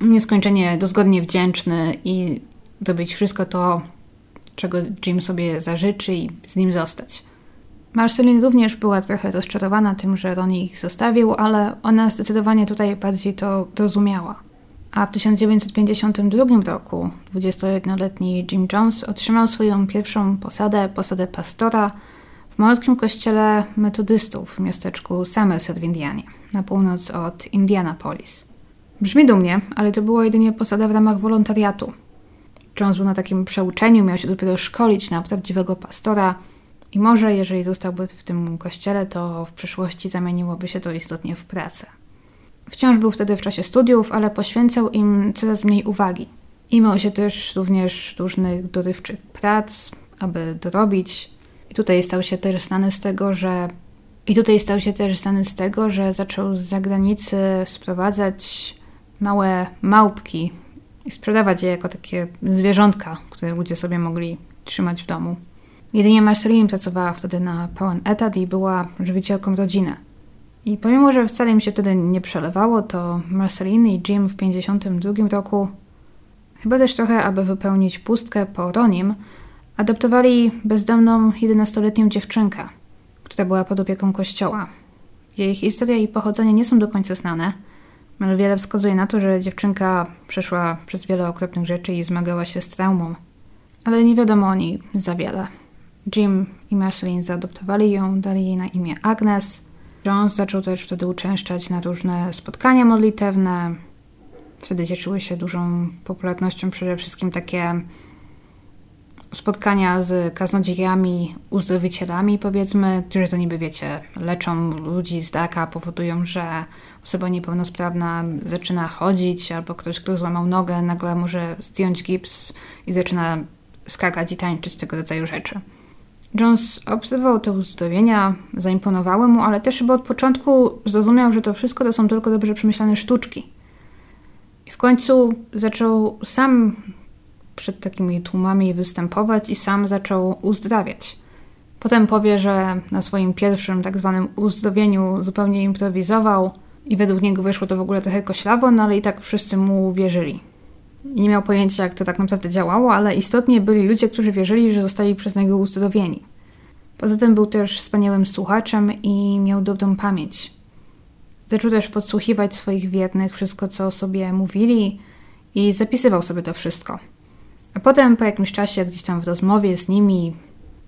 nieskończenie dozgodnie wdzięczny i zrobić wszystko to, czego Jim sobie zażyczy i z nim zostać. Marceline również była trochę rozczarowana tym, że Ronnie ich zostawił, ale ona zdecydowanie tutaj bardziej to rozumiała a w 1952 roku 21-letni Jim Jones otrzymał swoją pierwszą posadę, posadę pastora w malutkim kościele metodystów w miasteczku Somerset w Indianie, na północ od Indianapolis. Brzmi dumnie, ale to była jedynie posada w ramach wolontariatu. Jones był na takim przeuczeniu, miał się dopiero szkolić na prawdziwego pastora i może jeżeli zostałby w tym kościele, to w przyszłości zamieniłoby się to istotnie w pracę. Wciąż był wtedy w czasie studiów, ale poświęcał im coraz mniej uwagi. I miał się też również różnych dorywczych prac, aby dorobić. I tutaj stał się też znany z tego, że i tutaj stał się też znany z tego, że zaczął z zagranicy sprowadzać małe małpki i sprzedawać je jako takie zwierzątka, które ludzie sobie mogli trzymać w domu. Jedynie Marceline pracowała wtedy na pełen etat i była żywicielką rodziny. I pomimo, że wcale mi się wtedy nie przelewało, to Marceline i Jim w 52 roku, chyba też trochę, aby wypełnić pustkę po Ronim, adoptowali bezdomną 11-letnią dziewczynkę, która była pod opieką kościoła. Jej historia i pochodzenie nie są do końca znane, ale wiele wskazuje na to, że dziewczynka przeszła przez wiele okropnych rzeczy i zmagała się z traumą. Ale nie wiadomo o niej za wiele. Jim i Marceline zaadoptowali ją, dali jej na imię Agnes. Jones zaczął też wtedy uczęszczać na różne spotkania modlitewne. Wtedy cieszyły się dużą popularnością przede wszystkim takie spotkania z kaznodziejami, uzdrowicielami, powiedzmy, którzy to niby, wiecie, leczą ludzi z daka, powodują, że osoba niepełnosprawna zaczyna chodzić, albo ktoś, kto złamał nogę, nagle może zdjąć gips i zaczyna skakać i tańczyć, tego rodzaju rzeczy. Jones obserwował te uzdrowienia, zaimponowały mu, ale też chyba od początku zrozumiał, że to wszystko to są tylko dobrze przemyślane sztuczki. I w końcu zaczął sam przed takimi tłumami występować i sam zaczął uzdrawiać. Potem powie, że na swoim pierwszym tak zwanym uzdrowieniu zupełnie improwizował i według niego wyszło to w ogóle trochę koślawo, no ale i tak wszyscy mu wierzyli. Nie miał pojęcia, jak to tak naprawdę działało, ale istotnie byli ludzie, którzy wierzyli, że zostali przez niego uzdrowieni. Poza tym był też wspaniałym słuchaczem i miał dobrą pamięć. Zaczął też podsłuchiwać swoich wiernych, wszystko co sobie mówili i zapisywał sobie to wszystko. A potem po jakimś czasie, gdzieś tam w rozmowie z nimi,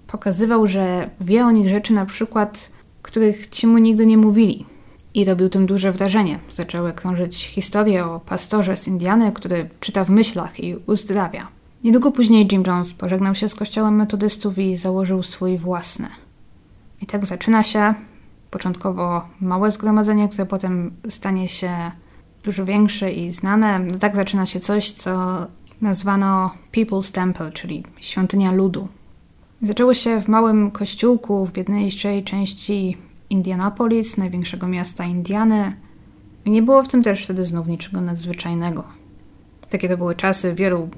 pokazywał, że wie o nich rzeczy na przykład, których ci mu nigdy nie mówili. I robił tym duże wrażenie. Zaczęły krążyć historie o pastorze z Indiany, który czyta w myślach i uzdrawia. Niedługo później Jim Jones pożegnał się z kościołem metodystów i założył swój własny. I tak zaczyna się początkowo małe zgromadzenie, które potem stanie się dużo większe i znane. Tak zaczyna się coś, co nazwano People's Temple, czyli świątynia ludu. Zaczęło się w małym kościółku w biedniejszej części Indianapolis, największego miasta Indiany. I nie było w tym też wtedy znów niczego nadzwyczajnego. Takie to były czasy, wielu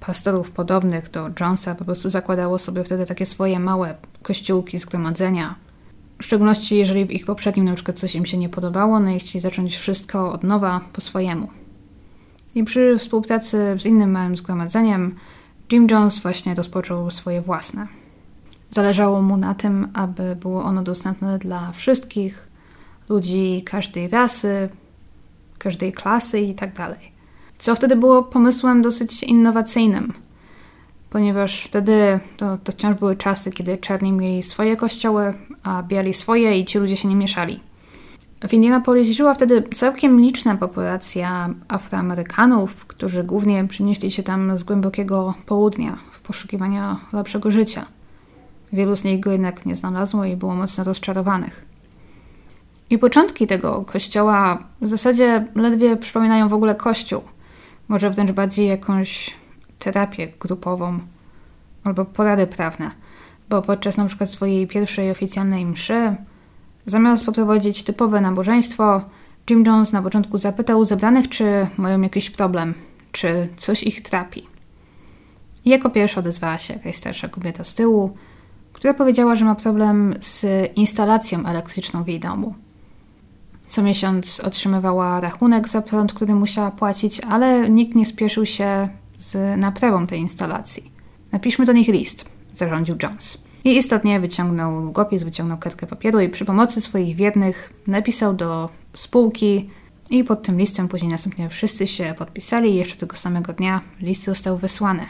pastorów podobnych do Jonesa po prostu zakładało sobie wtedy takie swoje małe kościółki, zgromadzenia. W szczególności jeżeli w ich poprzednim na przykład coś im się nie podobało, no i chcieli zacząć wszystko od nowa po swojemu. I przy współpracy z innym małym zgromadzeniem Jim Jones właśnie rozpoczął swoje własne. Zależało mu na tym, aby było ono dostępne dla wszystkich ludzi każdej rasy, każdej klasy itd. Tak Co wtedy było pomysłem dosyć innowacyjnym, ponieważ wtedy to, to wciąż były czasy, kiedy czarni mieli swoje kościoły, a biali swoje i ci ludzie się nie mieszali. W Indianapolis żyła wtedy całkiem liczna populacja Afroamerykanów, którzy głównie przenieśli się tam z głębokiego południa w poszukiwaniu lepszego życia. Wielu z nich go jednak nie znalazło i było mocno rozczarowanych. I początki tego kościoła w zasadzie ledwie przypominają w ogóle kościół. Może wręcz bardziej jakąś terapię grupową albo porady prawne, bo podczas przykład swojej pierwszej oficjalnej mszy Zamiast poprowadzić typowe nabożeństwo, Jim Jones na początku zapytał zebranych, czy mają jakiś problem, czy coś ich trapi. I jako pierwsza odezwała się jakaś starsza kobieta z tyłu, która powiedziała, że ma problem z instalacją elektryczną w jej domu. Co miesiąc otrzymywała rachunek za prąd, który musiała płacić, ale nikt nie spieszył się z naprawą tej instalacji. Napiszmy do nich list, zarządził Jones. I istotnie wyciągnął długopis, wyciągnął kartkę papieru i przy pomocy swoich wiernych napisał do spółki i pod tym listem później następnie wszyscy się podpisali i jeszcze tego samego dnia list został wysłany.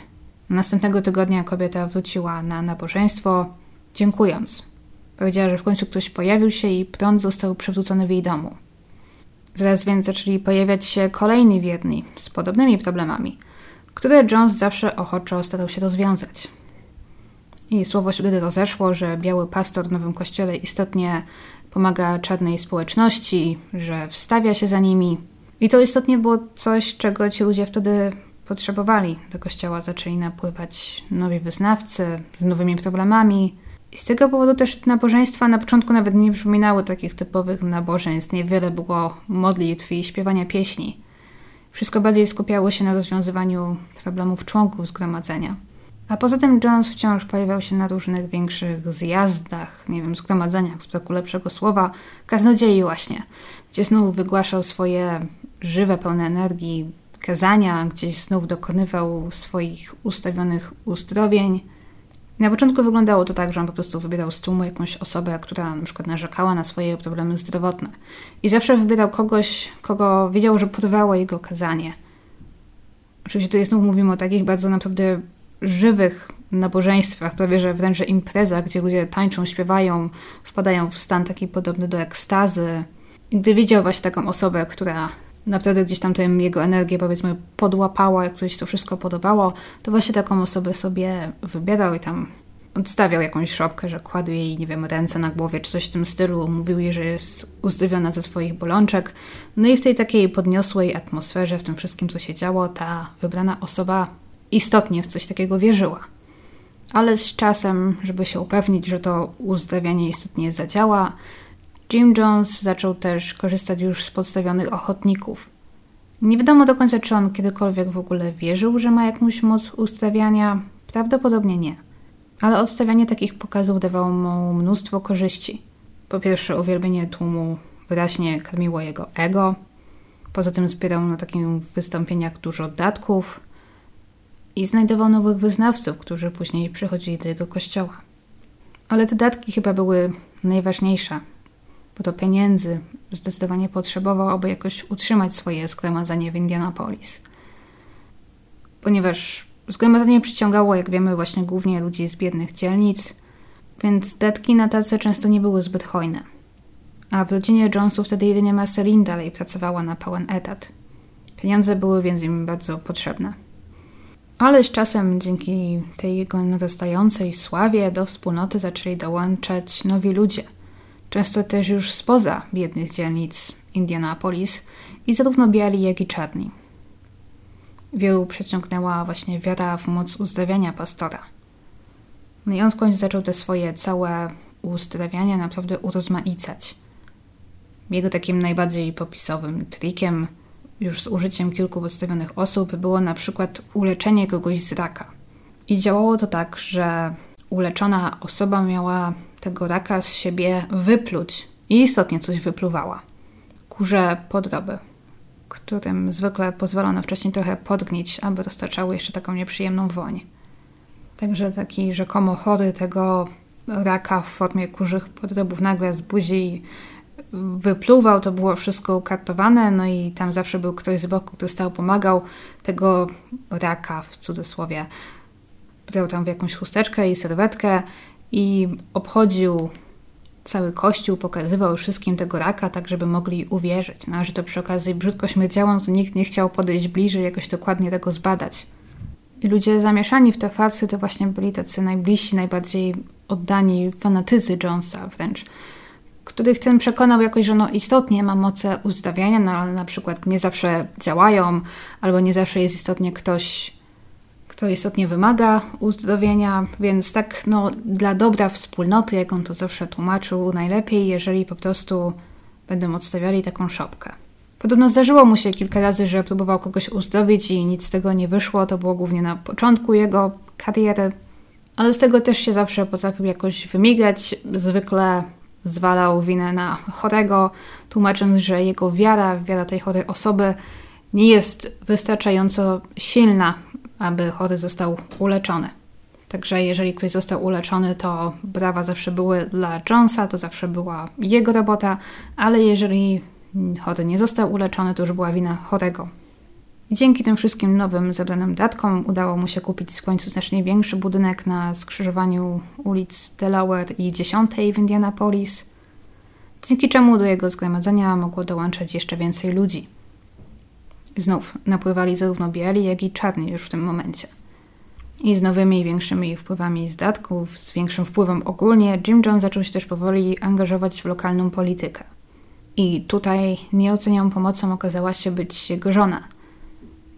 Następnego tygodnia kobieta wróciła na nabożeństwo, dziękując. Powiedziała, że w końcu ktoś pojawił się i prąd został przywrócony w jej domu. Zaraz więc zaczęli pojawiać się kolejni wierni z podobnymi problemami, które Jones zawsze ochoczo starał się rozwiązać. I słowo się wtedy rozeszło, że biały pastor w nowym kościele istotnie pomaga czarnej społeczności, że wstawia się za nimi. I to istotnie było coś, czego ci ludzie wtedy potrzebowali. Do kościoła zaczęli napływać nowi wyznawcy z nowymi problemami. I z tego powodu też nabożeństwa na początku nawet nie przypominały takich typowych nabożeństw. Niewiele było modlitw i śpiewania pieśni. Wszystko bardziej skupiało się na rozwiązywaniu problemów członków zgromadzenia. A poza tym Jones wciąż pojawiał się na różnych większych zjazdach, nie wiem, zgromadzeniach, z braku lepszego słowa, kaznodziei właśnie, gdzie znów wygłaszał swoje żywe, pełne energii kazania, gdzie znów dokonywał swoich ustawionych uzdrowień. Na początku wyglądało to tak, że on po prostu wybierał z tłumu jakąś osobę, która na przykład narzekała na swoje problemy zdrowotne. I zawsze wybierał kogoś, kogo wiedział, że porwało jego kazanie. Oczywiście tutaj znów mówimy o takich bardzo naprawdę żywych nabożeństwach, prawie że wręcz imprezach, gdzie ludzie tańczą, śpiewają, wpadają w stan taki podobny do ekstazy. I gdy widział właśnie taką osobę, która naprawdę gdzieś tam jego energię powiedzmy podłapała, jak którejś to wszystko podobało, to właśnie taką osobę sobie wybierał i tam odstawiał jakąś szopkę, że kładł jej, nie wiem, ręce na głowie czy coś w tym stylu, mówił jej, że jest uzdrowiona ze swoich bolączek. No i w tej takiej podniosłej atmosferze, w tym wszystkim, co się działo, ta wybrana osoba istotnie w coś takiego wierzyła. Ale z czasem, żeby się upewnić, że to uzdrawianie istotnie zadziała, Jim Jones zaczął też korzystać już z podstawionych ochotników. Nie wiadomo do końca, czy on kiedykolwiek w ogóle wierzył, że ma jakąś moc ustawiania. Prawdopodobnie nie. Ale odstawianie takich pokazów dawało mu mnóstwo korzyści. Po pierwsze, uwielbienie tłumu wyraźnie karmiło jego ego. Poza tym zbierał na takich wystąpieniach dużo datków i znajdował nowych wyznawców, którzy później przychodzili do jego kościoła. Ale te datki chyba były najważniejsze bo to pieniędzy zdecydowanie potrzebował, aby jakoś utrzymać swoje zgromadzenie w Indianapolis. Ponieważ zgromadzenie przyciągało, jak wiemy, właśnie głównie ludzi z biednych dzielnic, więc datki na tace często nie były zbyt hojne. A w rodzinie Jonesów wtedy jedynie Marceline dalej pracowała na pełen etat. Pieniądze były więc im bardzo potrzebne. Ale z czasem, dzięki tej jego narastającej sławie, do wspólnoty zaczęli dołączać nowi ludzie – często też już spoza biednych dzielnic Indianapolis i zarówno biali, jak i czarni. Wielu przeciągnęła właśnie wiara w moc uzdrawiania pastora. No i on zaczął te swoje całe uzdrawiania naprawdę urozmaicać. Jego takim najbardziej popisowym trikiem, już z użyciem kilku podstawionych osób, było na przykład uleczenie kogoś z raka. I działało to tak, że uleczona osoba miała tego raka z siebie wypluć i istotnie coś wypluwała. Kurze podroby, którym zwykle pozwolono wcześniej trochę podgnić, aby dostarczały jeszcze taką nieprzyjemną woń. Także taki rzekomo chory tego raka w formie kurzych podrobów nagle z buzi wypluwał, to było wszystko ukartowane, no i tam zawsze był ktoś z boku, kto stał, pomagał tego raka w cudzysłowie. Brał tam w jakąś chusteczkę i serwetkę i obchodził cały kościół, pokazywał wszystkim tego raka, tak żeby mogli uwierzyć. No, a że to przy okazji brzydko śmierdziało, no to nikt nie chciał podejść bliżej, jakoś dokładnie tego zbadać. I ludzie zamieszani w te farsy to właśnie byli tacy najbliżsi, najbardziej oddani fanatycy Jonesa wręcz, których ten przekonał jakoś, że no istotnie ma moce uzdawiania, no ale na przykład nie zawsze działają, albo nie zawsze jest istotnie ktoś kto istotnie wymaga uzdrowienia, więc tak no, dla dobra wspólnoty, jak on to zawsze tłumaczył, najlepiej, jeżeli po prostu będą odstawiali taką szopkę. Podobno zdarzyło mu się kilka razy, że próbował kogoś uzdrowić i nic z tego nie wyszło. To było głównie na początku jego kariery, ale z tego też się zawsze potrafił jakoś wymigać. Zwykle zwalał winę na chorego, tłumacząc, że jego wiara, wiara tej chorej osoby nie jest wystarczająco silna, aby chory został uleczony. Także jeżeli ktoś został uleczony, to brawa zawsze były dla Jonesa, to zawsze była jego robota, ale jeżeli chory nie został uleczony, to już była wina chorego. Dzięki tym wszystkim nowym zebranym datkom udało mu się kupić w końcu znacznie większy budynek na skrzyżowaniu ulic Delaware i 10 w Indianapolis, dzięki czemu do jego zgromadzenia mogło dołączać jeszcze więcej ludzi. Znów napływali zarówno biali, jak i czarni już w tym momencie. I z nowymi i większymi wpływami z datków, z większym wpływem ogólnie, Jim Jones zaczął się też powoli angażować w lokalną politykę. I tutaj nieocenią pomocą okazała się być jego żona,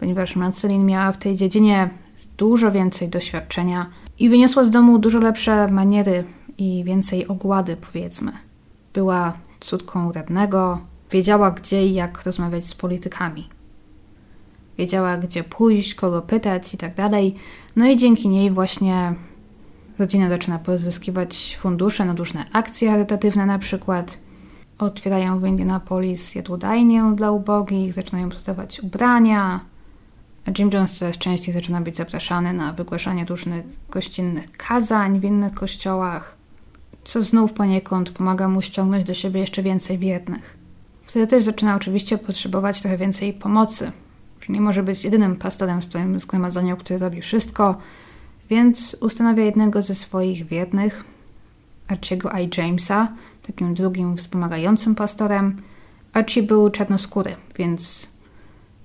ponieważ Marceline miała w tej dziedzinie dużo więcej doświadczenia i wyniosła z domu dużo lepsze maniery i więcej ogłady, powiedzmy. Była córką radnego, wiedziała gdzie i jak rozmawiać z politykami. Wiedziała gdzie pójść, kogo pytać i tak dalej. No i dzięki niej właśnie rodzina zaczyna pozyskiwać fundusze na różne akcje charytatywne na przykład. Otwierają w Indianapolis jadłodajnię dla ubogich, zaczynają produkować ubrania, a Jim Jones coraz częściej zaczyna być zapraszany na wygłaszanie różnych gościnnych kazań w innych kościołach, co znów poniekąd pomaga mu ściągnąć do siebie jeszcze więcej wiernych. Wtedy też zaczyna oczywiście potrzebować trochę więcej pomocy. Że nie może być jedynym pastorem w swoim zgromadzeniu, który robi wszystko, więc ustanawia jednego ze swoich wiernych, Archiego I. Jamesa, takim drugim wspomagającym pastorem. Archie był czarnoskóry, więc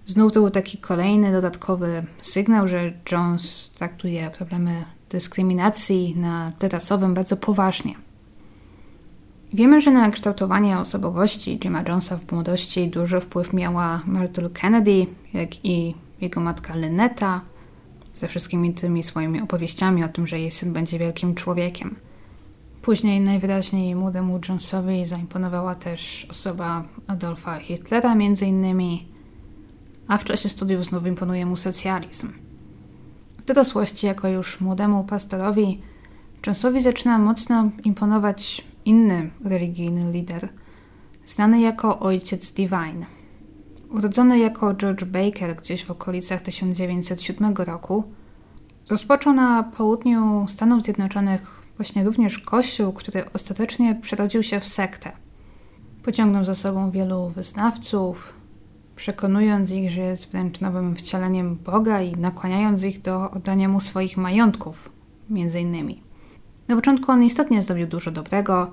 znów to był taki kolejny dodatkowy sygnał, że Jones traktuje problemy dyskryminacji na tle rasowym bardzo poważnie. Wiemy, że na kształtowanie osobowości Jima Jonesa w młodości duży wpływ miała Myrtle Kennedy, jak i jego matka Lynetta, ze wszystkimi tymi swoimi opowieściami o tym, że jej syn będzie wielkim człowiekiem. Później najwyraźniej młodemu Jonesowi zaimponowała też osoba Adolfa Hitlera między innymi, a w czasie studiów znów imponuje mu socjalizm. W dorosłości, jako już młodemu pastorowi, Jonesowi zaczyna mocno imponować inny religijny lider, znany jako Ojciec Divine. Urodzony jako George Baker gdzieś w okolicach 1907 roku, rozpoczął na południu Stanów Zjednoczonych właśnie również kościół, który ostatecznie przerodził się w sektę. Pociągnął za sobą wielu wyznawców, przekonując ich, że jest wręcz nowym wcieleniem Boga i nakłaniając ich do oddania mu swoich majątków, między innymi. Na początku on istotnie zrobił dużo dobrego,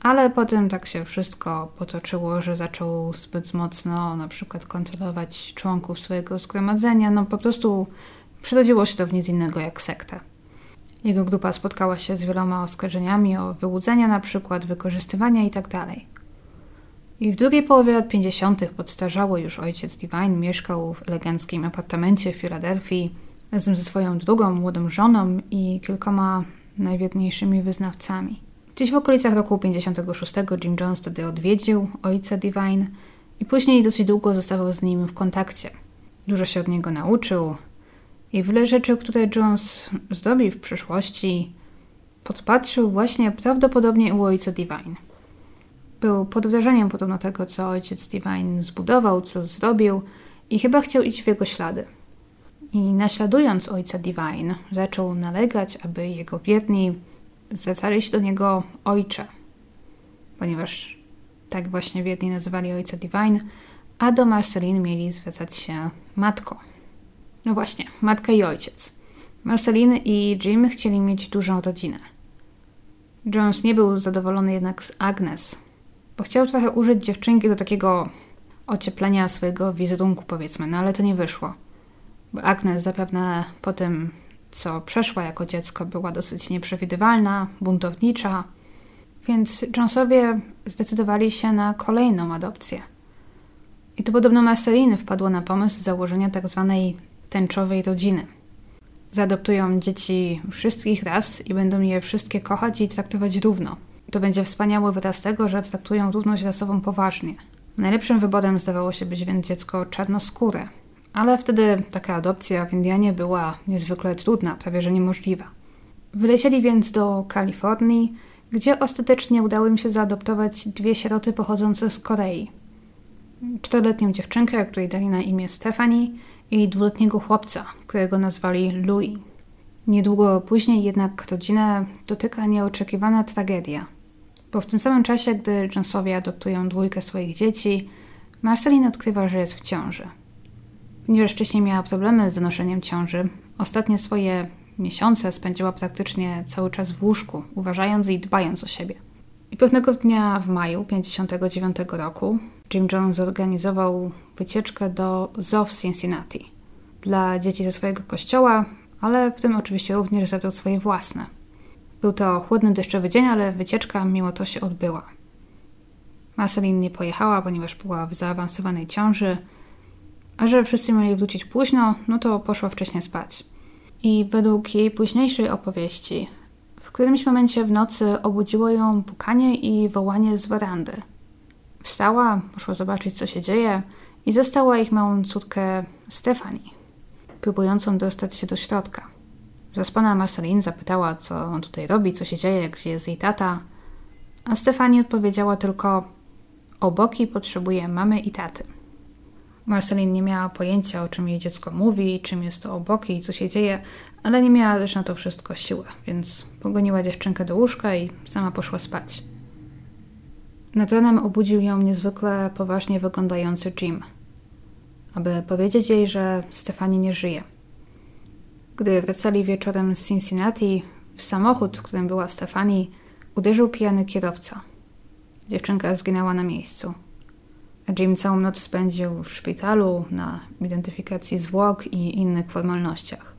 ale potem tak się wszystko potoczyło, że zaczął zbyt mocno na przykład kontrolować członków swojego zgromadzenia. No po prostu przerodziło się to w nic innego jak sektę. Jego grupa spotkała się z wieloma oskarżeniami o wyłudzenia na przykład, wykorzystywania itd. Tak I w drugiej połowie lat 50. podstarzały już ojciec Divine mieszkał w eleganckim apartamencie w Filadelfii razem ze swoją drugą młodą żoną i kilkoma najwiedniejszymi wyznawcami. Gdzieś w okolicach roku 56 Jim Jones wtedy odwiedził ojca Divine i później dosyć długo zostawał z nim w kontakcie. Dużo się od niego nauczył i wiele rzeczy, które Jones zrobi w przyszłości, podpatrzył właśnie prawdopodobnie u ojca Divine. Był pod wrażeniem podobno tego, co ojciec Divine zbudował, co zrobił i chyba chciał iść w jego ślady. I naśladując ojca Divine, zaczął nalegać, aby jego wierni zwracali się do niego ojcze, ponieważ tak właśnie wierni nazywali ojca Divine, a do Marceline mieli zwracać się matko. No właśnie, matka i ojciec. Marceline i Jim chcieli mieć dużą rodzinę. Jones nie był zadowolony jednak z Agnes, bo chciał trochę użyć dziewczynki do takiego ocieplenia swojego wizerunku, powiedzmy, no ale to nie wyszło. Agnes zapewne po tym, co przeszła jako dziecko, była dosyć nieprzewidywalna, buntownicza, więc Jonesowie zdecydowali się na kolejną adopcję. I to podobno Marceliny wpadło na pomysł założenia tak zwanej tęczowej rodziny. Zaadoptują dzieci wszystkich ras i będą je wszystkie kochać i traktować równo. To będzie wspaniały wyraz tego, że traktują równość rasową poważnie. Najlepszym wyborem zdawało się być więc dziecko czarnoskóre, ale wtedy taka adopcja w Indianie była niezwykle trudna, prawie że niemożliwa. Wylecieli więc do Kalifornii, gdzie ostatecznie udało im się zaadoptować dwie sieroty pochodzące z Korei. Czteroletnią dziewczynkę, której dali na imię Stephanie i dwuletniego chłopca, którego nazwali Louis. Niedługo później jednak rodzinę dotyka nieoczekiwana tragedia. Bo w tym samym czasie, gdy Jonesowie adoptują dwójkę swoich dzieci, Marceline odkrywa, że jest w ciąży. Ponieważ wcześniej miała problemy z donoszeniem ciąży, ostatnie swoje miesiące spędziła praktycznie cały czas w łóżku, uważając i dbając o siebie. I pewnego dnia w maju 1959 roku Jim Jones zorganizował wycieczkę do zoo w Cincinnati dla dzieci ze swojego kościoła, ale w tym oczywiście również zabrał swoje własne. Był to chłodny, deszczowy dzień, ale wycieczka mimo to się odbyła. Marceline nie pojechała, ponieważ była w zaawansowanej ciąży, a że wszyscy mieli wrócić późno, no to poszła wcześniej spać. I według jej późniejszej opowieści, w którymś momencie w nocy obudziło ją pukanie i wołanie z werandy – Wstała, poszła zobaczyć, co się dzieje i zastała ich małą córkę Stefani, próbującą dostać się do środka. Zaspana Marceline zapytała, co on tutaj robi, co się dzieje, gdzie jest jej tata, a Stefani odpowiedziała tylko: Oboki potrzebuje mamy i taty. Marceline nie miała pojęcia, o czym jej dziecko mówi, czym jest to oboki i co się dzieje, ale nie miała też na to wszystko siły, więc pogoniła dziewczynkę do łóżka i sama poszła spać. Nad ranem obudził ją niezwykle poważnie wyglądający Jim, aby powiedzieć jej, że Stefani nie żyje. Gdy wracali wieczorem z Cincinnati, w samochód, w którym była Stefani, uderzył pijany kierowca. Dziewczynka zginęła na miejscu. Jim całą noc spędził w szpitalu na identyfikacji zwłok i innych formalnościach.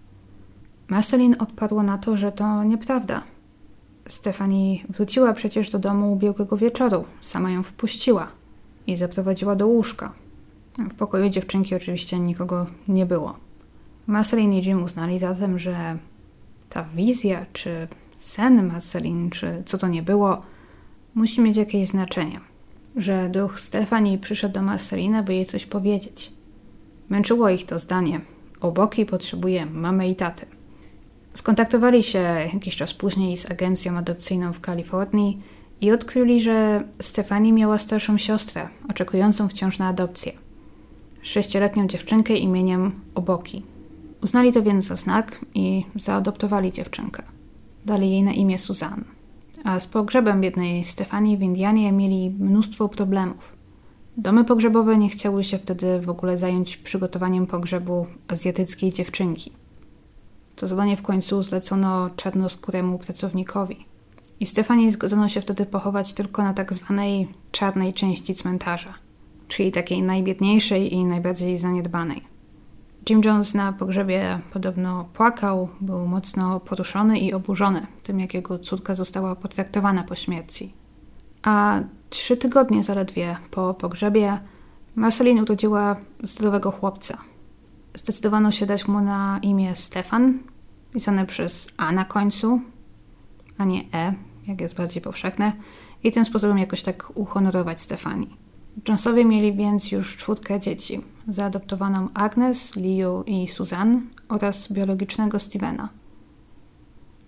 Marceline odparła na to, że to nieprawda. Stefani wróciła przecież do domu ubiegłego wieczoru. Sama ją wpuściła i zaprowadziła do łóżka. W pokoju dziewczynki oczywiście nikogo nie było. Marceline i Jim uznali zatem, że ta wizja, czy sen Marceline, czy co to nie było, musi mieć jakieś znaczenie. Że duch Stefani przyszedł do Marcelina, by jej coś powiedzieć. Męczyło ich to zdanie. Oboki potrzebuje mamy i taty. Skontaktowali się jakiś czas później z agencją adopcyjną w Kalifornii i odkryli, że Stefani miała starszą siostrę, oczekującą wciąż na adopcję. Sześcioletnią dziewczynkę imieniem Oboki. Uznali to więc za znak i zaadoptowali dziewczynkę. Dali jej na imię Suzanne. Z pogrzebem biednej Stefanii w Indianie mieli mnóstwo problemów. Domy pogrzebowe nie chciały się wtedy w ogóle zająć przygotowaniem pogrzebu azjatyckiej dziewczynki. To zadanie w końcu zlecono czarnoskóremu pracownikowi. I Stefanii zgodzono się wtedy pochować tylko na tak zwanej czarnej części cmentarza, czyli takiej najbiedniejszej i najbardziej zaniedbanej. Jim Jones na pogrzebie podobno płakał, był mocno poruszony i oburzony tym, jak jego córka została potraktowana po śmierci. A trzy tygodnie zaledwie po pogrzebie Marceline urodziła zdrowego chłopca. Zdecydowano się dać mu na imię Stefan, pisane przez A na końcu, a nie E, jak jest bardziej powszechne, i tym sposobem jakoś tak uhonorować Stefani. Jonesowie mieli więc już czwórkę dzieci, zaadoptowaną Agnes, Liu i Suzanne oraz biologicznego Stevena.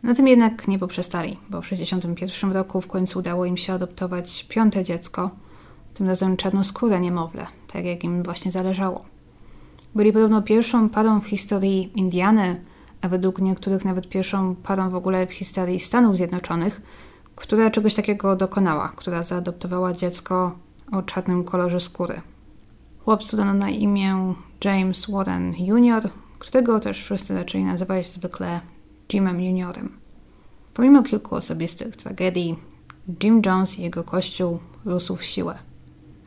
Na tym jednak nie poprzestali, bo w 1961 roku w końcu udało im się adoptować piąte dziecko, tym razem czarnoskóre niemowlę, tak jak im właśnie zależało. Byli podobno pierwszą parą w historii Indiany, a według niektórych nawet pierwszą parą w ogóle w historii Stanów Zjednoczonych, która czegoś takiego dokonała, która zaadoptowała dziecko o czarnym kolorze skóry. Chłopcu dano na imię James Warren Jr., którego też wszyscy zaczęli nazywać zwykle Jimem Juniorem. Pomimo kilku osobistych tragedii, Jim Jones i jego kościół rósł w siłę.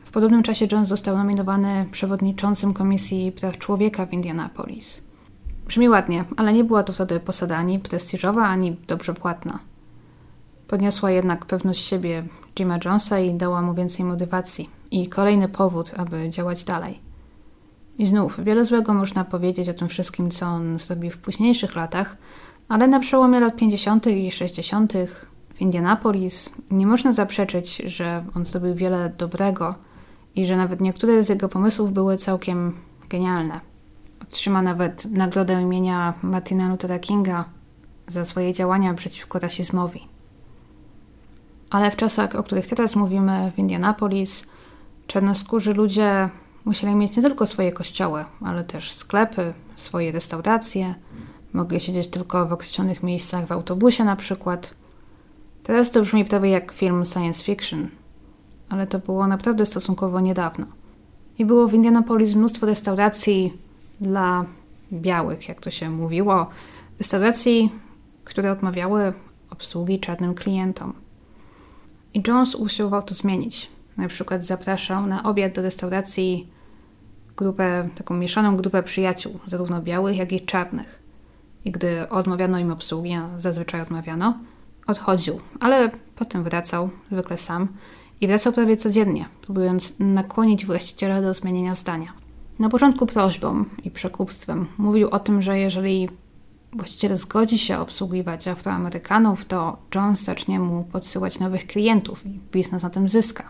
W podobnym czasie Jones został nominowany przewodniczącym Komisji Praw Człowieka w Indianapolis. Brzmi ładnie, ale nie była to wtedy posada ani prestiżowa, ani dobrze płatna. Podniosła jednak pewność siebie Jima Jonesa i dała mu więcej motywacji i kolejny powód, aby działać dalej. I znów, wiele złego można powiedzieć o tym wszystkim, co on zrobił w późniejszych latach, ale na przełomie lat 50. i 60. w Indianapolis nie można zaprzeczyć, że on zrobił wiele dobrego i że nawet niektóre z jego pomysłów były całkiem genialne. Otrzyma nawet nagrodę imienia Martina Luthera Kinga za swoje działania przeciwko rasizmowi. Ale w czasach, o których teraz mówimy w Indianapolis, czarnoskórzy ludzie musieli mieć nie tylko swoje kościoły, ale też sklepy, swoje restauracje, mogli siedzieć tylko w określonych miejscach w autobusie na przykład. Teraz to brzmi prawie jak film science fiction, ale to było naprawdę stosunkowo niedawno. I było w Indianapolis mnóstwo restauracji dla białych, jak to się mówiło, restauracji, które odmawiały obsługi czarnym klientom. I Jones usiłował to zmienić. Na przykład zapraszał na obiad do restauracji grupę, taką mieszaną grupę przyjaciół, zarówno białych, jak i czarnych. I gdy odmawiano im obsługi, a zazwyczaj odmawiano, odchodził, ale potem wracał, zwykle sam, i wracał prawie codziennie, próbując nakłonić właściciela do zmienienia zdania. Na początku prośbą i przekupstwem mówił o tym, że jeżeli właściciel zgodzi się obsługiwać Afroamerykanów, to Jones zacznie mu podsyłać nowych klientów i biznes na tym zyska.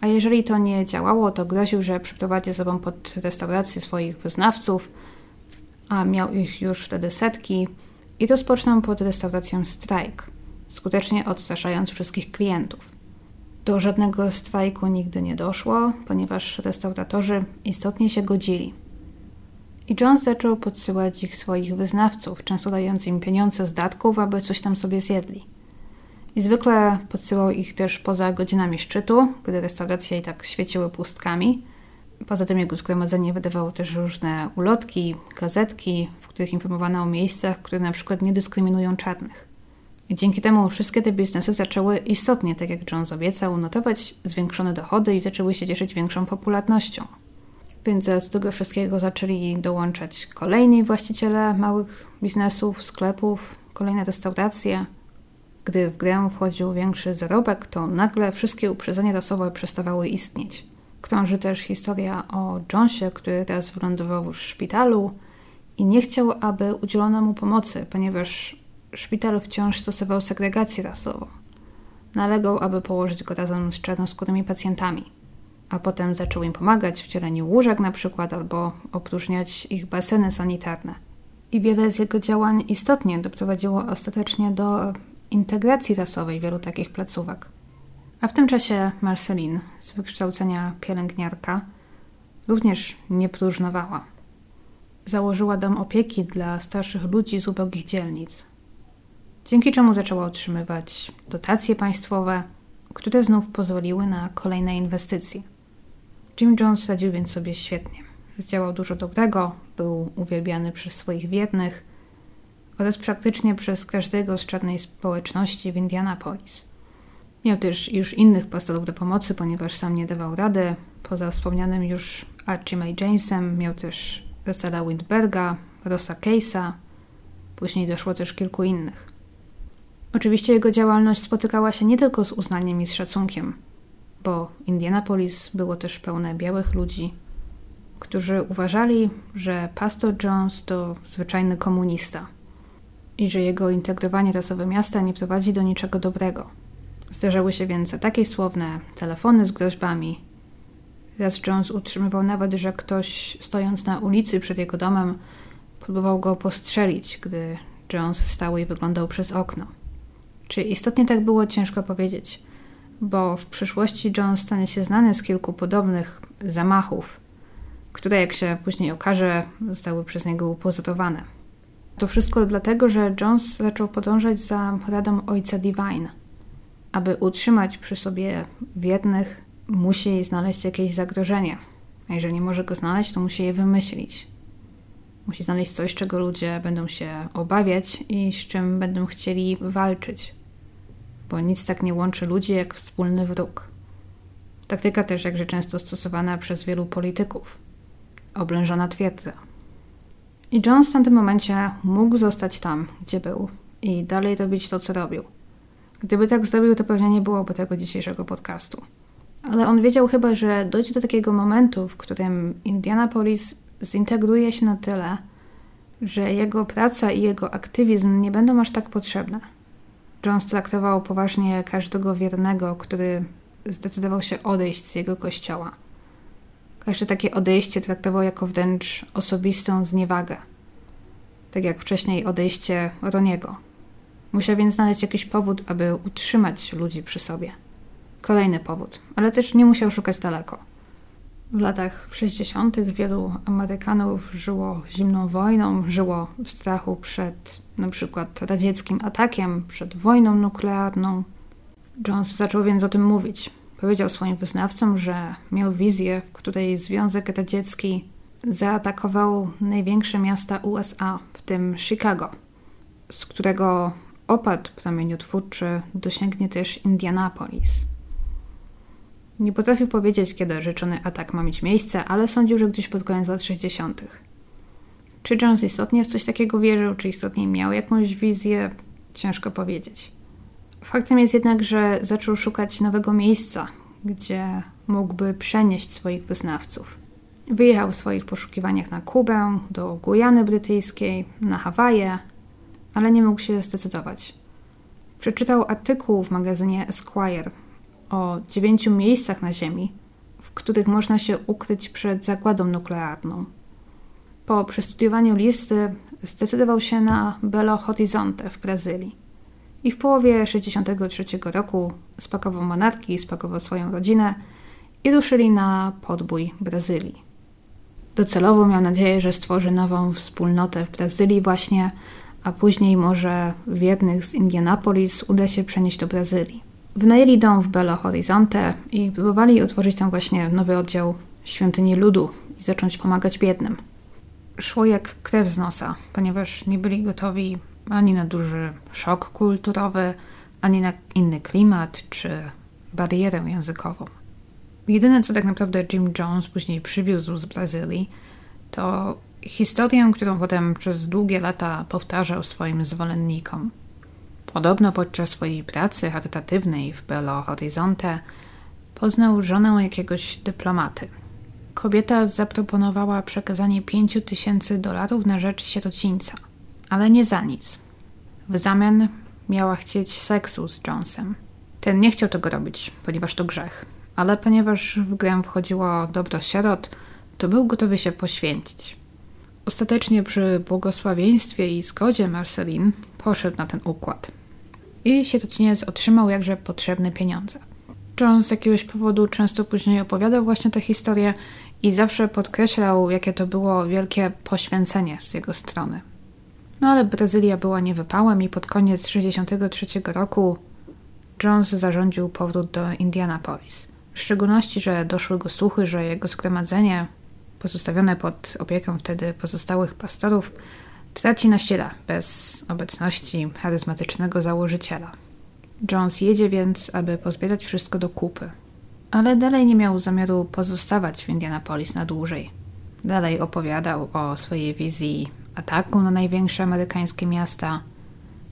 A jeżeli to nie działało, to groził, że przyprowadzi ze sobą pod restaurację swoich wyznawców, a miał ich już wtedy setki, i rozpoczną pod restauracją strajk, skutecznie odstraszając wszystkich klientów. Do żadnego strajku nigdy nie doszło, ponieważ restauratorzy istotnie się godzili. I Jones zaczął podsyłać ich swoich wyznawców, często dając im pieniądze z datków, aby coś tam sobie zjedli. I zwykle podsyłał ich też poza godzinami szczytu, gdy restauracje i tak świeciły pustkami. Poza tym jego zgromadzenie wydawało też różne ulotki, gazetki, w których informowano o miejscach, które na przykład nie dyskryminują czarnych. I dzięki temu wszystkie te biznesy zaczęły istotnie, tak jak Jones obiecał, notować zwiększone dochody i zaczęły się cieszyć większą popularnością. Więc do tego wszystkiego zaczęli dołączać kolejni właściciele małych biznesów, sklepów, kolejne restauracje. Gdy w grę wchodził większy zarobek, to nagle wszystkie uprzedzenia rasowe przestawały istnieć. Krąży też historia o Jonesie, który teraz wylądował w szpitalu i nie chciał, aby udzielono mu pomocy, ponieważ szpital wciąż stosował segregację rasową. Nalegał, aby położyć go razem z czarnoskórymi pacjentami, a potem zaczął im pomagać w dzieleniu łóżek na przykład albo opróżniać ich baseny sanitarne. I wiele z jego działań istotnie doprowadziło ostatecznie do integracji rasowej wielu takich placówek. A w tym czasie Marceline, z wykształcenia pielęgniarka, również nie próżnowała. Założyła dom opieki dla starszych ludzi z ubogich dzielnic, dzięki czemu zaczęła otrzymywać dotacje państwowe, które znów pozwoliły na kolejne inwestycje. Jim Jones radził więc sobie świetnie. Zdziałał dużo dobrego, był uwielbiany przez swoich wiernych oraz praktycznie przez każdego z czarnej społeczności w Indianapolis. Miał też już innych pastorów do pomocy, ponieważ sam nie dawał rady. Poza wspomnianym już Archie May Jamesem miał też Russella Windberga, Rossa Case'a. Później doszło też kilku innych. Oczywiście jego działalność spotykała się nie tylko z uznaniem i z szacunkiem, bo Indianapolis było też pełne białych ludzi, którzy uważali, że pastor Jones to zwyczajny komunista i że jego integrowanie rasowe miasta nie prowadzi do niczego dobrego. Zdarzały się więc takie słowne telefony z groźbami. Raz Jones utrzymywał nawet, że ktoś stojąc na ulicy przed jego domem próbował go postrzelić, gdy Jones stał i wyglądał przez okno. Czy istotnie tak było, ciężko powiedzieć, bo w przyszłości Jones stanie się znany z kilku podobnych zamachów, które, jak się później okaże, zostały przez niego upozorowane. To wszystko dlatego, że Jones zaczął podążać za radą ojca Divine – aby utrzymać przy sobie wiernych, musi znaleźć jakieś zagrożenie. A jeżeli nie może go znaleźć, to musi je wymyślić. Musi znaleźć coś, czego ludzie będą się obawiać i z czym będą chcieli walczyć. Bo nic tak nie łączy ludzi jak wspólny wróg. Taktyka też jakże często stosowana przez wielu polityków. Oblężona twierdza. I Jones w tamtym momencie mógł zostać tam, gdzie był i dalej robić to, co robił – Gdyby tak zrobił, to pewnie nie byłoby tego dzisiejszego podcastu. Ale on wiedział chyba, że dojdzie do takiego momentu, w którym Indianapolis zintegruje się na tyle, że jego praca i jego aktywizm nie będą aż tak potrzebne. Jones traktował poważnie każdego wiernego, który zdecydował się odejść z jego kościoła. Każde takie odejście traktował jako wręcz osobistą zniewagę. Tak jak wcześniej odejście Roniego. Musiał więc znaleźć jakiś powód, aby utrzymać ludzi przy sobie. Kolejny powód, ale też nie musiał szukać daleko. W latach 60. wielu Amerykanów żyło zimną wojną, żyło w strachu przed na przykład radzieckim atakiem, przed wojną nuklearną. Jones zaczął więc o tym mówić. Powiedział swoim wyznawcom, że miał wizję, w której Związek Radziecki zaatakował największe miasta USA, w tym Chicago, z którego opad promieniotwórczy dosięgnie też Indianapolis. Nie potrafił powiedzieć, kiedy rzeczony atak ma mieć miejsce, ale sądził, że gdzieś pod koniec lat 60. Czy Jones istotnie w coś takiego wierzył, czy istotnie miał jakąś wizję, ciężko powiedzieć. Faktem jest jednak, że zaczął szukać nowego miejsca, gdzie mógłby przenieść swoich wyznawców. Wyjechał w swoich poszukiwaniach na Kubę, do Gujany Brytyjskiej, na Hawaje, ale nie mógł się zdecydować. Przeczytał artykuł w magazynie Esquire o dziewięciu miejscach na Ziemi, w których można się ukryć przed zagładą nuklearną. Po przestudiowaniu listy zdecydował się na Belo Horizonte w Brazylii. I w połowie 1963 roku spakował manatki, spakował swoją rodzinę i ruszyli na podbój Brazylii. Docelowo miał nadzieję, że stworzy nową wspólnotę w Brazylii właśnie, a później może wiernych z Indianapolis uda się przenieść do Brazylii. Wynajęli dom w Belo Horizonte i próbowali utworzyć tam właśnie nowy oddział świątyni ludu i zacząć pomagać biednym. Szło jak krew z nosa, ponieważ nie byli gotowi ani na duży szok kulturowy, ani na inny klimat czy barierę językową. Jedyne, co tak naprawdę Jim Jones później przywiózł z Brazylii, to historię, którą potem przez długie lata powtarzał swoim zwolennikom. Podobno podczas swojej pracy charytatywnej w Belo Horizonte poznał żonę jakiegoś dyplomaty. Kobieta zaproponowała przekazanie 5 tysięcy dolarów na rzecz sierocińca, ale nie za nic. W zamian miała chcieć seksu z Jonesem. Ten nie chciał tego robić, ponieważ to grzech, ale ponieważ w grę wchodziło dobro sierot, to był gotowy się poświęcić. Ostatecznie przy błogosławieństwie i zgodzie Marcelin poszedł na ten układ. I sierociniec otrzymał jakże potrzebne pieniądze. John z jakiegoś powodu często później opowiadał właśnie tę historię i zawsze podkreślał, jakie to było wielkie poświęcenie z jego strony. No ale Brazylia była niewypałem i pod koniec 1963 roku Jones zarządził powrót do Indianapolis. W szczególności, że doszły go słuchy, że jego zgromadzenie, pozostawione pod opieką wtedy pozostałych pastorów, traci na sile bez obecności charyzmatycznego założyciela. Jones jedzie więc, aby pozbierać wszystko do kupy. Ale dalej nie miał zamiaru pozostawać w Indianapolis na dłużej. Dalej opowiadał o swojej wizji ataku na największe amerykańskie miasta.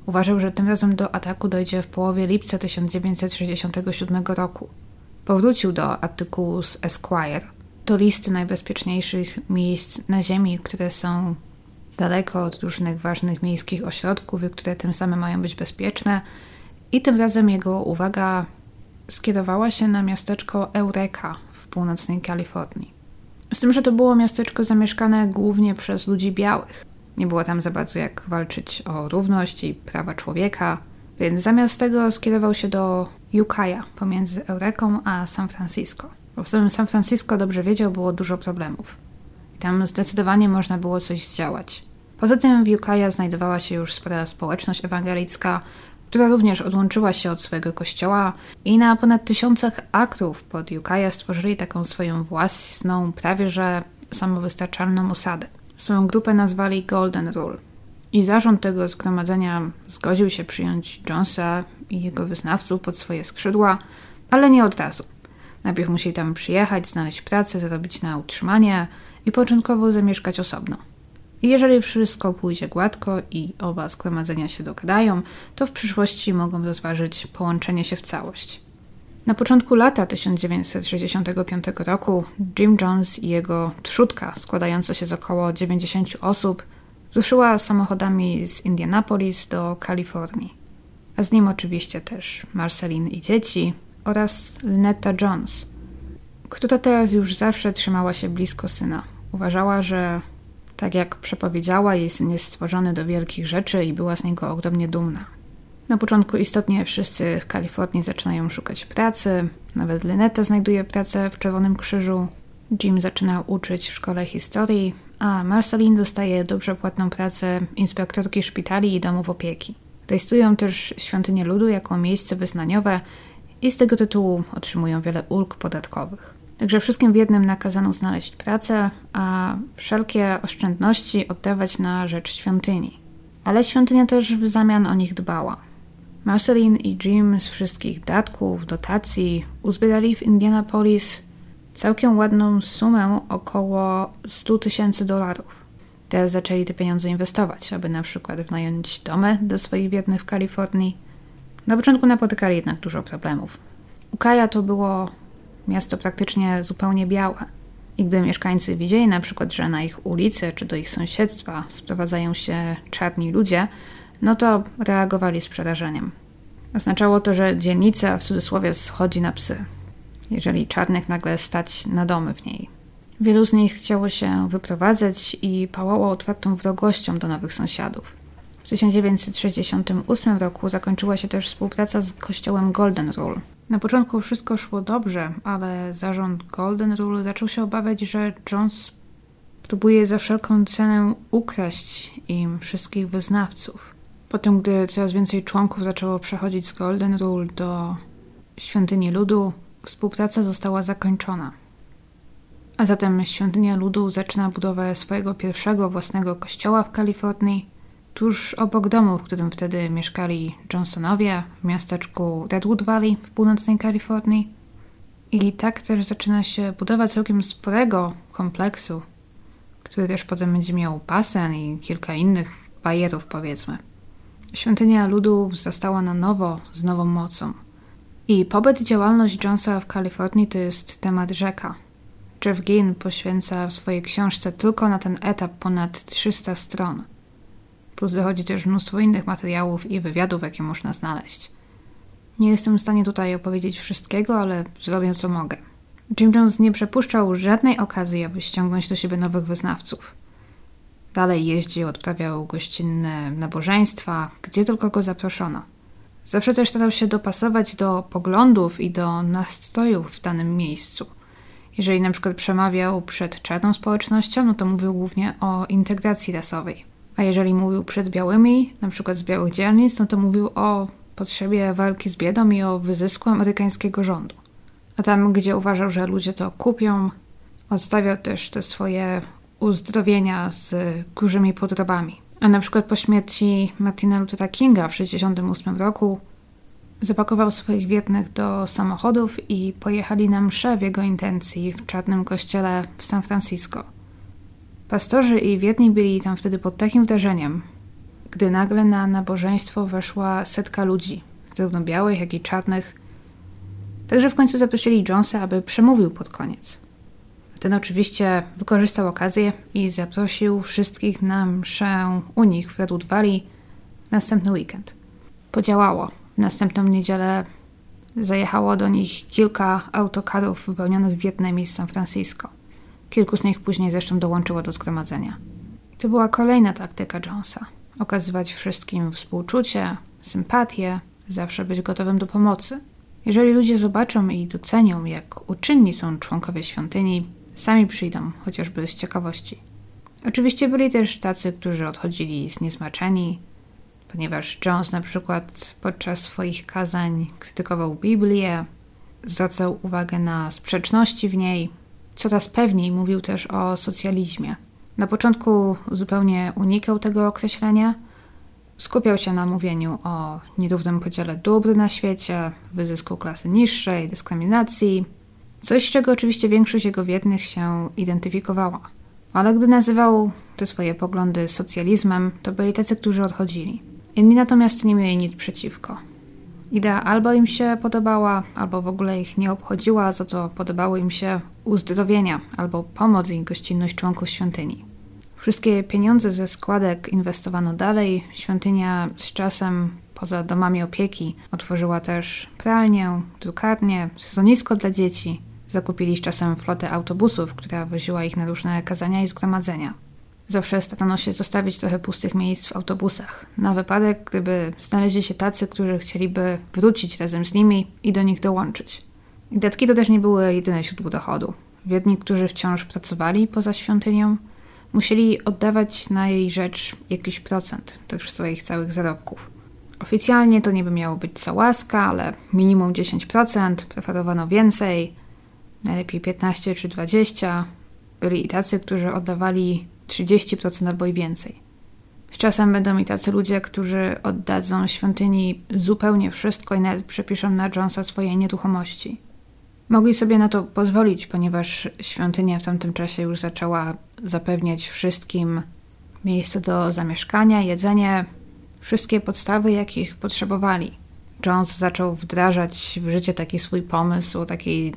Uważał, że tym razem do ataku dojdzie w połowie lipca 1967 roku. Powrócił do artykułu z Esquire, do listy najbezpieczniejszych miejsc na Ziemi, które są daleko od różnych ważnych miejskich ośrodków i które tym samym mają być bezpieczne. I tym razem jego uwaga skierowała się na miasteczko Eureka w północnej Kalifornii. Z tym, że to było miasteczko zamieszkane głównie przez ludzi białych. Nie było tam za bardzo jak walczyć o równość i prawa człowieka, więc zamiast tego skierował się do Ukiah pomiędzy Eureką a San Francisco. Bo w samym San Francisco dobrze wiedział, było dużo problemów. Tam zdecydowanie można było coś zdziałać. Poza tym w Ukiah znajdowała się już spora społeczność ewangelicka, która również odłączyła się od swojego kościoła i na ponad tysiącach akrów pod Ukiah stworzyli taką swoją własną, prawie że samowystarczalną osadę. Swoją grupę nazwali Golden Rule. I zarząd tego zgromadzenia zgodził się przyjąć Jonesa i jego wyznawców pod swoje skrzydła, ale nie od razu. Najpierw musieli tam przyjechać, znaleźć pracę, zarobić na utrzymanie i początkowo zamieszkać osobno. I jeżeli wszystko pójdzie gładko i oba zgromadzenia się dogadają, to w przyszłości mogą rozważyć połączenie się w całość. Na początku lata 1965 roku Jim Jones i jego trzódka, składająca się z około 90 osób, ruszyła samochodami z Indianapolis do Kalifornii. A z nim oczywiście też Marceline i dzieci oraz Lynetta Jones, która teraz już zawsze trzymała się blisko syna. Uważała, że tak jak przepowiedziała, jej syn jest stworzony do wielkich rzeczy i była z niego ogromnie dumna. Na początku istotnie wszyscy w Kalifornii zaczynają szukać pracy, nawet Lynetta znajduje pracę w Czerwonym Krzyżu, Jim zaczyna uczyć w szkole historii, a Marceline dostaje dobrze płatną pracę inspektorki szpitali i domów opieki. Rejestrują też świątynię ludu jako miejsce wyznaniowe i z tego tytułu otrzymują wiele ulg podatkowych. Także wszystkim w jednym nakazano znaleźć pracę, a wszelkie oszczędności oddawać na rzecz świątyni. Ale świątynia też w zamian o nich dbała. Marceline i Jim z wszystkich datków, dotacji uzbierali w Indianapolis całkiem ładną sumę około 100 tysięcy dolarów. Teraz zaczęli te pieniądze inwestować, aby na przykład wynająć domy do swoich wiernych w Kalifornii. Na początku napotykali jednak dużo problemów. Ukaja to było miasto praktycznie zupełnie białe. I gdy mieszkańcy widzieli na przykład, że na ich ulicy czy do ich sąsiedztwa sprowadzają się czarni ludzie, no to reagowali z przerażeniem. Oznaczało to, że dzielnica w cudzysłowie schodzi na psy, jeżeli czarnych nagle stać na domy w niej. Wielu z nich chciało się wyprowadzać i pałało otwartą wrogością do nowych sąsiadów. W 1968 roku zakończyła się też współpraca z kościołem Golden Rule. Na początku wszystko szło dobrze, ale zarząd Golden Rule zaczął się obawiać, że Jones próbuje za wszelką cenę ukraść im wszystkich wyznawców. Potem, gdy coraz więcej członków zaczęło przechodzić z Golden Rule do świątyni ludu, współpraca została zakończona. A zatem świątynia ludu zaczyna budowę swojego pierwszego własnego kościoła w Kalifornii, tuż obok domu, w którym wtedy mieszkali Johnsonowie w miasteczku Redwood Valley w północnej Kalifornii. I tak też zaczyna się budowa całkiem sporego kompleksu, który też potem będzie miał basen i kilka innych bajerów, powiedzmy. Świątynia ludów zastała na nowo, z nową mocą. I pobyt i działalność Jonesa w Kalifornii to jest temat rzeka. Jeff Ginn poświęca w swojej książce tylko na ten etap ponad 300 stron. Plus dochodzi też mnóstwo innych materiałów i wywiadów, jakie można znaleźć. Nie jestem w stanie tutaj opowiedzieć wszystkiego, ale zrobię co mogę. Jim Jones nie przepuszczał żadnej okazji, aby ściągnąć do siebie nowych wyznawców. Dalej jeździł, odprawiał gościnne nabożeństwa, gdzie tylko go zaproszono. Zawsze też starał się dopasować do poglądów i do nastrojów w danym miejscu. Jeżeli na przykład przemawiał przed czarną społecznością, no to mówił głównie o integracji rasowej. A jeżeli mówił przed białymi, na przykład z białych dzielnic, no to mówił o potrzebie walki z biedą i o wyzysku amerykańskiego rządu. A tam, gdzie uważał, że ludzie to kupią, odstawiał też te swoje uzdrowienia z kurzymi podrobami. A na przykład po śmierci Martina Luthera Kinga w 1968 roku zapakował swoich wiernych do samochodów i pojechali na mszę w jego intencji w czarnym kościele w San Francisco. Pastorzy i wierni byli tam wtedy pod takim wrażeniem, gdy nagle na nabożeństwo weszła setka ludzi, zarówno białych, jak i czarnych. Także w końcu zaprosili Jonesa, aby przemówił pod koniec. Ten oczywiście wykorzystał okazję i zaprosił wszystkich na mszę u nich w Redwood Valley następny weekend. Podziałało. W następną niedzielę zajechało do nich kilka autokarów wypełnionych Wietnamie z San Francisco. Kilku z nich później zresztą dołączyło do zgromadzenia. To była kolejna taktyka Jonesa. Okazywać wszystkim współczucie, sympatię, zawsze być gotowym do pomocy. Jeżeli ludzie zobaczą i docenią, jak uczynni są członkowie świątyni, sami przyjdą, chociażby z ciekawości. Oczywiście byli też tacy, którzy odchodzili zniesmaczeni, ponieważ Jones na przykład podczas swoich kazań krytykował Biblię, zwracał uwagę na sprzeczności w niej, coraz pewniej mówił też o socjalizmie. Na początku zupełnie unikał tego określenia. Skupiał się na mówieniu o nierównym podziale dóbr na świecie, wyzysku klasy niższej, dyskryminacji, coś z czego oczywiście większość jego wiernych się identyfikowała. Ale gdy nazywał te swoje poglądy socjalizmem, to byli tacy, którzy odchodzili. Inni natomiast nie mieli nic przeciwko. Idea albo im się podobała, albo w ogóle ich nie obchodziła, za to podobały im się uzdrowienia albo pomoc i gościnność członków świątyni. Wszystkie pieniądze ze składek inwestowano dalej. Świątynia z czasem, poza domami opieki, otworzyła też pralnię, drukarnię, sezonisko dla dzieci. Zakupili z czasem flotę autobusów, która woziła ich na różne kazania i zgromadzenia. Zawsze starano się zostawić trochę pustych miejsc w autobusach, na wypadek, gdyby znaleźli się tacy, którzy chcieliby wrócić razem z nimi i do nich dołączyć. Datki to też nie były jedyne źródło dochodu. Wiedni, którzy wciąż pracowali poza świątynią, musieli oddawać na jej rzecz jakiś procent tych swoich całych zarobków. Oficjalnie to niby miało być za łaska, ale minimum 10%, preferowano więcej, najlepiej 15 czy 20. Byli i tacy, którzy oddawali 30% albo i więcej. Z czasem będą i tacy ludzie, którzy oddadzą świątyni zupełnie wszystko i nawet przepiszą na Jonesa swoje nieruchomości. Mogli sobie na to pozwolić, ponieważ świątynia w tamtym czasie już zaczęła zapewniać wszystkim miejsce do zamieszkania, jedzenie, wszystkie podstawy, jakich potrzebowali. Jones zaczął wdrażać w życie taki swój pomysł o takiej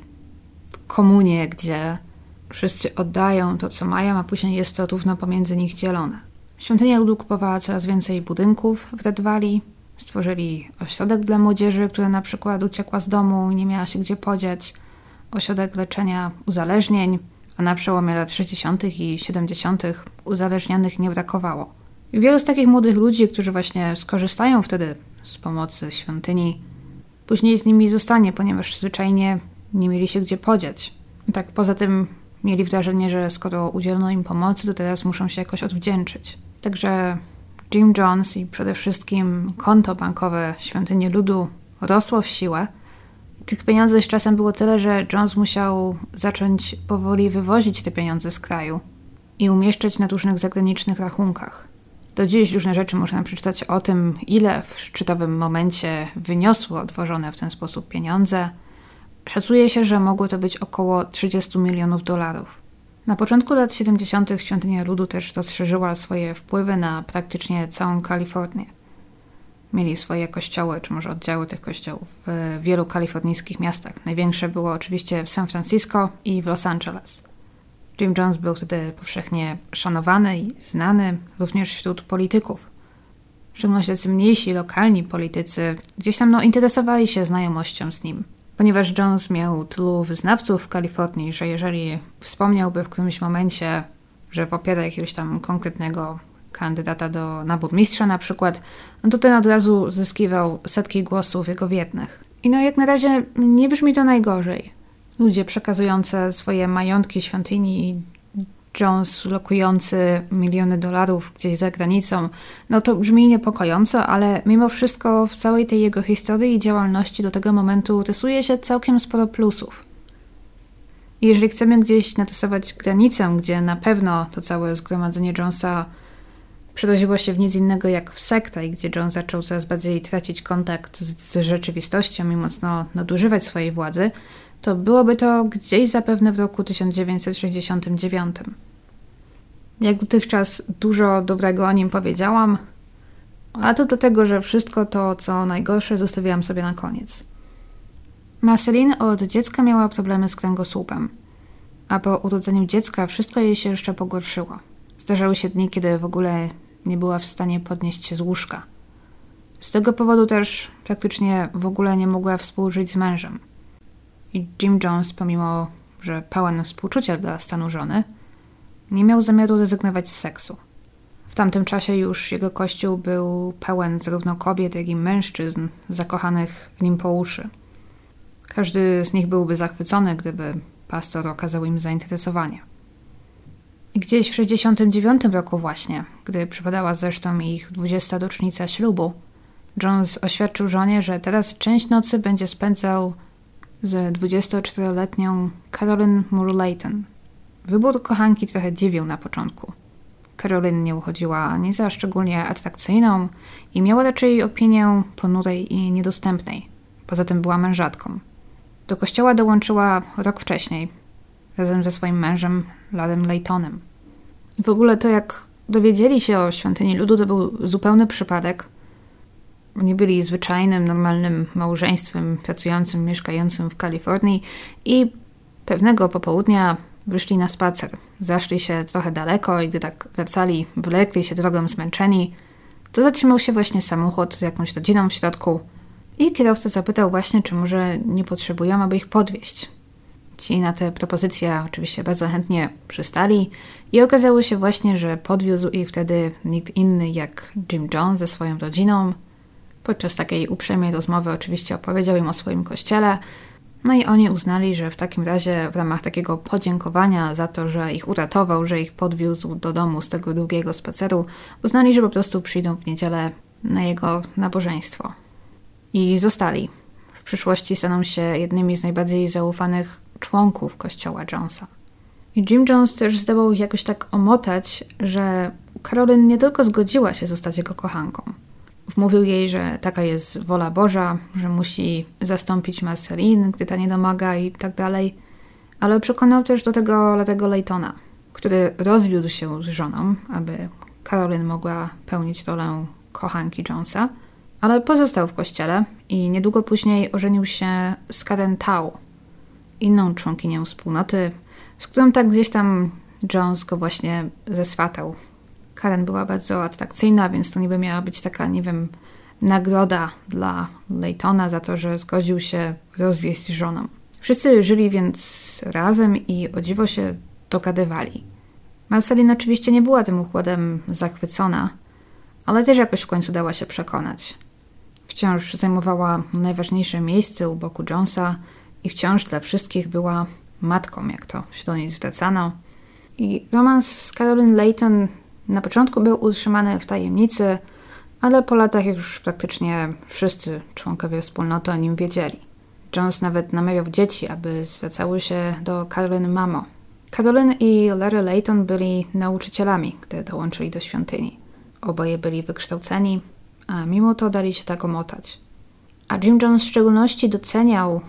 komunie, gdzie Wszyscy oddają to, co mają, a później jest to równo pomiędzy nich dzielone. Świątynia ludu kupowała coraz więcej budynków w Red Valley, Stworzyli ośrodek dla młodzieży, która na przykład uciekła z domu i nie miała się gdzie podziać, ośrodek leczenia uzależnień, a na przełomie lat 60. i 70. uzależnionych nie brakowało. I wielu z takich młodych ludzi, którzy właśnie skorzystają wtedy z pomocy świątyni, później z nimi zostanie, ponieważ zwyczajnie nie mieli się gdzie podziać. I tak poza tym mieli wrażenie, że skoro udzielono im pomocy, to teraz muszą się jakoś odwdzięczyć. Także Jim Jones i przede wszystkim konto bankowe Świątyni Ludu rosło w siłę. Tych pieniędzy z czasem było tyle, że Jones musiał zacząć powoli wywozić te pieniądze z kraju i umieszczać na różnych zagranicznych rachunkach. Do dziś różne rzeczy można przeczytać o tym, ile w szczytowym momencie wyniosło odwożone w ten sposób pieniądze. Szacuje się, że mogło to być około 30 milionów dolarów. Na początku lat 70. świątynia ludu też rozszerzyła swoje wpływy na praktycznie całą Kalifornię. Mieli swoje kościoły, czy może oddziały tych kościołów w wielu kalifornijskich miastach. Największe było oczywiście w San Francisco i w Los Angeles. Jim Jones był wtedy powszechnie szanowany i znany również wśród polityków. W szczególności mniejsi, lokalni politycy gdzieś tam no, interesowali się znajomością z nim. Ponieważ Jones miał tylu wyznawców w Kalifornii, że jeżeli wspomniałby w którymś momencie, że popiera jakiegoś tam konkretnego kandydata do, na burmistrza na przykład, no to ten od razu zyskiwał setki głosów jego wiernych. I no jak na razie nie brzmi to najgorzej ludzie przekazujący swoje majątki świątyni Jones lokujący miliony dolarów gdzieś za granicą, no to brzmi niepokojąco, ale mimo wszystko w całej tej jego historii i działalności do tego momentu rysuje się całkiem sporo plusów. Jeżeli chcemy gdzieś narysować granicę, gdzie na pewno to całe zgromadzenie Jonesa przerodziło się w nic innego jak w sektę i gdzie Jones zaczął coraz bardziej tracić kontakt z, z rzeczywistością i mocno nadużywać swojej władzy, to byłoby to gdzieś zapewne w roku 1969. Jak dotychczas dużo dobrego o nim powiedziałam, a to dlatego, że wszystko to, co najgorsze, zostawiłam sobie na koniec. Marceline od dziecka miała problemy z kręgosłupem, a po urodzeniu dziecka wszystko jej się jeszcze pogorszyło. Zdarzały się dni, kiedy w ogóle nie była w stanie podnieść się z łóżka. Z tego powodu też praktycznie w ogóle nie mogła współżyć z mężem. I Jim Jones, pomimo że pełen współczucia dla stanu żony, nie miał zamiaru rezygnować z seksu. W tamtym czasie już jego kościół był pełen zarówno kobiet, jak i mężczyzn zakochanych w nim po uszy. Każdy z nich byłby zachwycony, gdyby pastor okazał im zainteresowanie. I gdzieś w 69 roku właśnie, gdy przypadała zresztą ich 20. rocznica ślubu, Jones oświadczył żonie, że teraz część nocy będzie spędzał z 24-letnią Carolyn Moore-Layton. Wybór kochanki trochę dziwił na początku. Carolyn nie uchodziła ani za szczególnie atrakcyjną i miała raczej opinię ponurej i niedostępnej. Poza tym była mężatką. Do kościoła dołączyła rok wcześniej, razem ze swoim mężem, Ladem Laytonem. I w ogóle to, jak dowiedzieli się o świątyni ludu, to był zupełny przypadek – oni byli zwyczajnym, normalnym małżeństwem pracującym, mieszkającym w Kalifornii i pewnego popołudnia wyszli na spacer. Zaszli się trochę daleko i gdy tak wracali, wlekli się drogą zmęczeni, to zatrzymał się właśnie samochód z jakąś rodziną w środku i kierowca zapytał właśnie, czy może nie potrzebują, aby ich podwieźć. Ci na te propozycje oczywiście bardzo chętnie przystali i okazało się właśnie, że podwiózł ich wtedy nikt inny jak Jim Jones ze swoją rodziną, Podczas takiej uprzejmej rozmowy oczywiście opowiedział im o swoim kościele, no i oni uznali, że w takim razie w ramach takiego podziękowania za to, że ich uratował, że ich podwiózł do domu z tego długiego spaceru, uznali, że po prostu przyjdą w niedzielę na jego nabożeństwo. I zostali. W przyszłości staną się jednymi z najbardziej zaufanych członków kościoła Jonesa. I Jim Jones też zdołał ich jakoś tak omotać, że Karolyn nie tylko zgodziła się zostać jego kochanką, Wmówił jej, że taka jest wola Boża, że musi zastąpić Marceline, gdy ta nie domaga i tak dalej. Ale przekonał też do tego Latego Laytona, który rozwiódł się z żoną, aby Karolyn mogła pełnić rolę kochanki Jonesa, ale pozostał w kościele i niedługo później ożenił się z Karen Tau, inną członkinią wspólnoty, z którą tak gdzieś tam Jones go właśnie zeswatał Karen była bardzo atrakcyjna, więc to niby miała być taka, nie wiem, nagroda dla Laytona za to, że zgodził się rozwieść z żoną. Wszyscy żyli więc razem i o dziwo się dogadywali. Marceline oczywiście nie była tym układem zachwycona, ale też jakoś w końcu dała się przekonać. Wciąż zajmowała najważniejsze miejsce u boku Jonesa i wciąż dla wszystkich była matką, jak to się do niej zwracano. I romans z Caroline Layton na początku był utrzymany w tajemnicy, ale po latach już praktycznie wszyscy członkowie wspólnoty o nim wiedzieli. Jones nawet namawiał dzieci, aby zwracały się do Caroline mamo. Caroline i Larry Layton byli nauczycielami, gdy dołączyli do świątyni. Oboje byli wykształceni, a mimo to dali się tak omotać. A Jim Jones w szczególności doceniał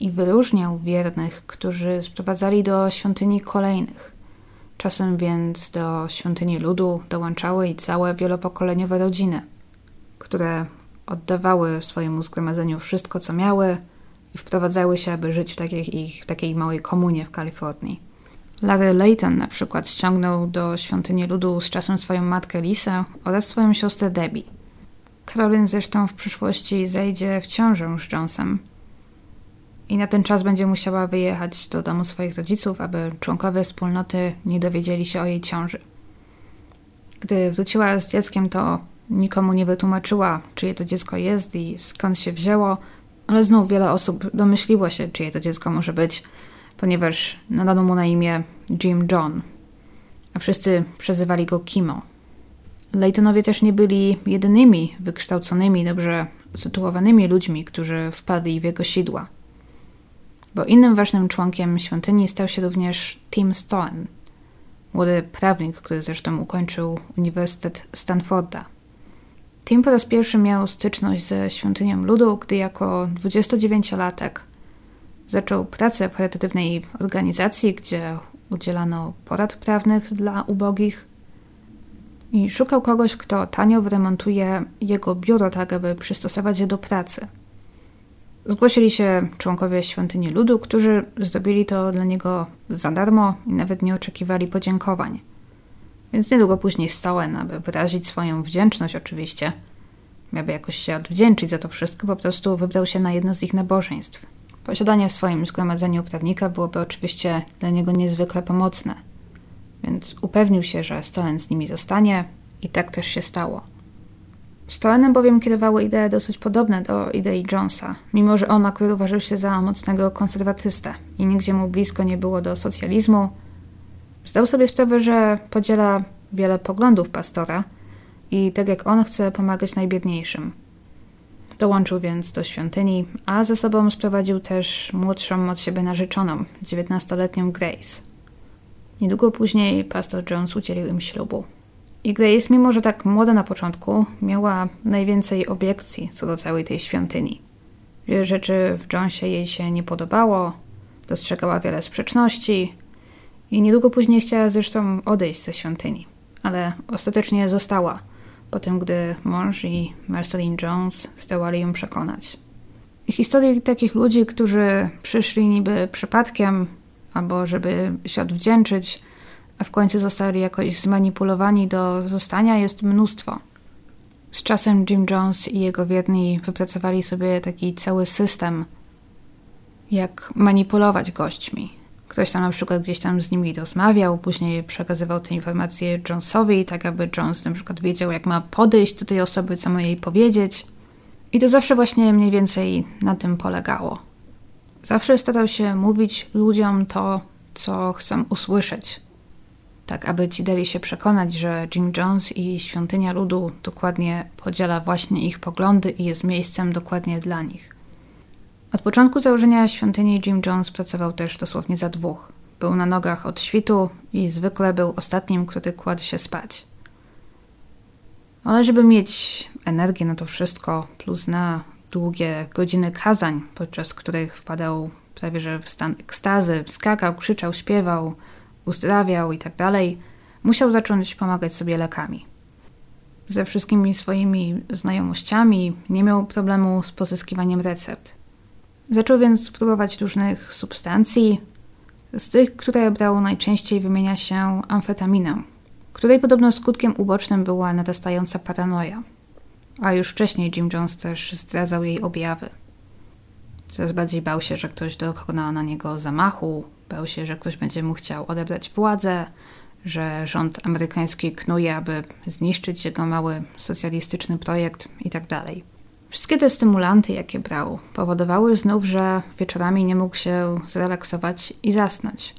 i wyróżniał wiernych, którzy sprowadzali do świątyni kolejnych. Czasem więc do świątyni ludu dołączały i całe wielopokoleniowe rodziny, które oddawały swojemu zgromadzeniu wszystko, co miały i wprowadzały się, aby żyć w takiej, ich, takiej małej komunie w Kalifornii. Larry Layton na przykład ściągnął do świątyni ludu z czasem swoją matkę Lisę oraz swoją siostrę Debbie. Caroline zresztą w przyszłości zajdzie w ciążę z Jonesem i na ten czas będzie musiała wyjechać do domu swoich rodziców, aby członkowie wspólnoty nie dowiedzieli się o jej ciąży. Gdy wróciła z dzieckiem, to nikomu nie wytłumaczyła, czyje to dziecko jest i skąd się wzięło, ale znów wiele osób domyśliło się, czyje to dziecko może być, ponieważ nadano mu na imię Jim John, a wszyscy przezywali go Kimo. Laytonowie też nie byli jedynymi wykształconymi, dobrze sytuowanymi ludźmi, którzy wpadli w jego sidła. Bo innym ważnym członkiem świątyni stał się również Tim Stone, młody prawnik, który zresztą ukończył Uniwersytet Stanforda. Tim po raz pierwszy miał styczność ze świątynią ludu, gdy jako 29-latek zaczął pracę w charytatywnej organizacji, gdzie udzielano porad prawnych dla ubogich i szukał kogoś, kto tanio wyremontuje jego biuro tak, aby przystosować je do pracy. Zgłosili się członkowie świątyni ludu, którzy zrobili to dla niego za darmo i nawet nie oczekiwali podziękowań. Więc niedługo później Stolen, aby wyrazić swoją wdzięczność oczywiście, miałby jakoś się odwdzięczyć za to wszystko, po prostu wybrał się na jedno z ich nabożeństw. Posiadanie w swoim zgromadzeniu prawnika byłoby oczywiście dla niego niezwykle pomocne, więc upewnił się, że Stolen z nimi zostanie i tak też się stało. Stolenem bowiem kierowały idee dosyć podobne do idei Jonesa, mimo że on akurat uważał się za mocnego konserwatystę i nigdzie mu blisko nie było do socjalizmu. Zdał sobie sprawę, że podziela wiele poglądów pastora i tak jak on chce pomagać najbiedniejszym. Dołączył więc do świątyni, a ze sobą sprowadził też młodszą od siebie narzeczoną, 19-letnią Grace. Niedługo później pastor Jones udzielił im ślubu. I Grace, mimo że tak młoda na początku, miała najwięcej obiekcji co do całej tej świątyni. Wiele rzeczy w Jonesie jej się nie podobało, dostrzegała wiele sprzeczności i niedługo później chciała zresztą odejść ze świątyni, ale ostatecznie została, po tym gdy mąż i Marceline Jones zdołali ją przekonać. I historii takich ludzi, którzy przyszli niby przypadkiem, albo żeby się odwdzięczyć, a w końcu zostali jakoś zmanipulowani do zostania, jest mnóstwo. Z czasem Jim Jones i jego wierni wypracowali sobie taki cały system, jak manipulować gośćmi. Ktoś tam na przykład gdzieś tam z nimi rozmawiał, później przekazywał te informacje Jonesowi, tak aby Jones na przykład wiedział, jak ma podejść do tej osoby, co ma jej powiedzieć. I to zawsze właśnie mniej więcej na tym polegało. Zawsze starał się mówić ludziom to, co chcą usłyszeć tak aby ci dali się przekonać, że Jim Jones i Świątynia Ludu dokładnie podziela właśnie ich poglądy i jest miejscem dokładnie dla nich. Od początku założenia świątyni Jim Jones pracował też dosłownie za dwóch. Był na nogach od świtu i zwykle był ostatnim, który kładł się spać. Ale żeby mieć energię na to wszystko, plus na długie godziny kazań, podczas których wpadał prawie że w stan ekstazy, skakał, krzyczał, śpiewał, uzdrawiał i tak dalej, musiał zacząć pomagać sobie lekami. Ze wszystkimi swoimi znajomościami nie miał problemu z pozyskiwaniem recept. Zaczął więc próbować różnych substancji. Z tych, które brał najczęściej wymienia się amfetaminę, której podobno skutkiem ubocznym była narastająca paranoja. a już wcześniej Jim Jones też zdradzał jej objawy. Coraz bardziej bał się, że ktoś dokona na niego zamachu, bał się, że ktoś będzie mu chciał odebrać władzę, że rząd amerykański knuje, aby zniszczyć jego mały socjalistyczny projekt itd. Tak Wszystkie te stymulanty, jakie brał, powodowały znów, że wieczorami nie mógł się zrelaksować i zasnąć.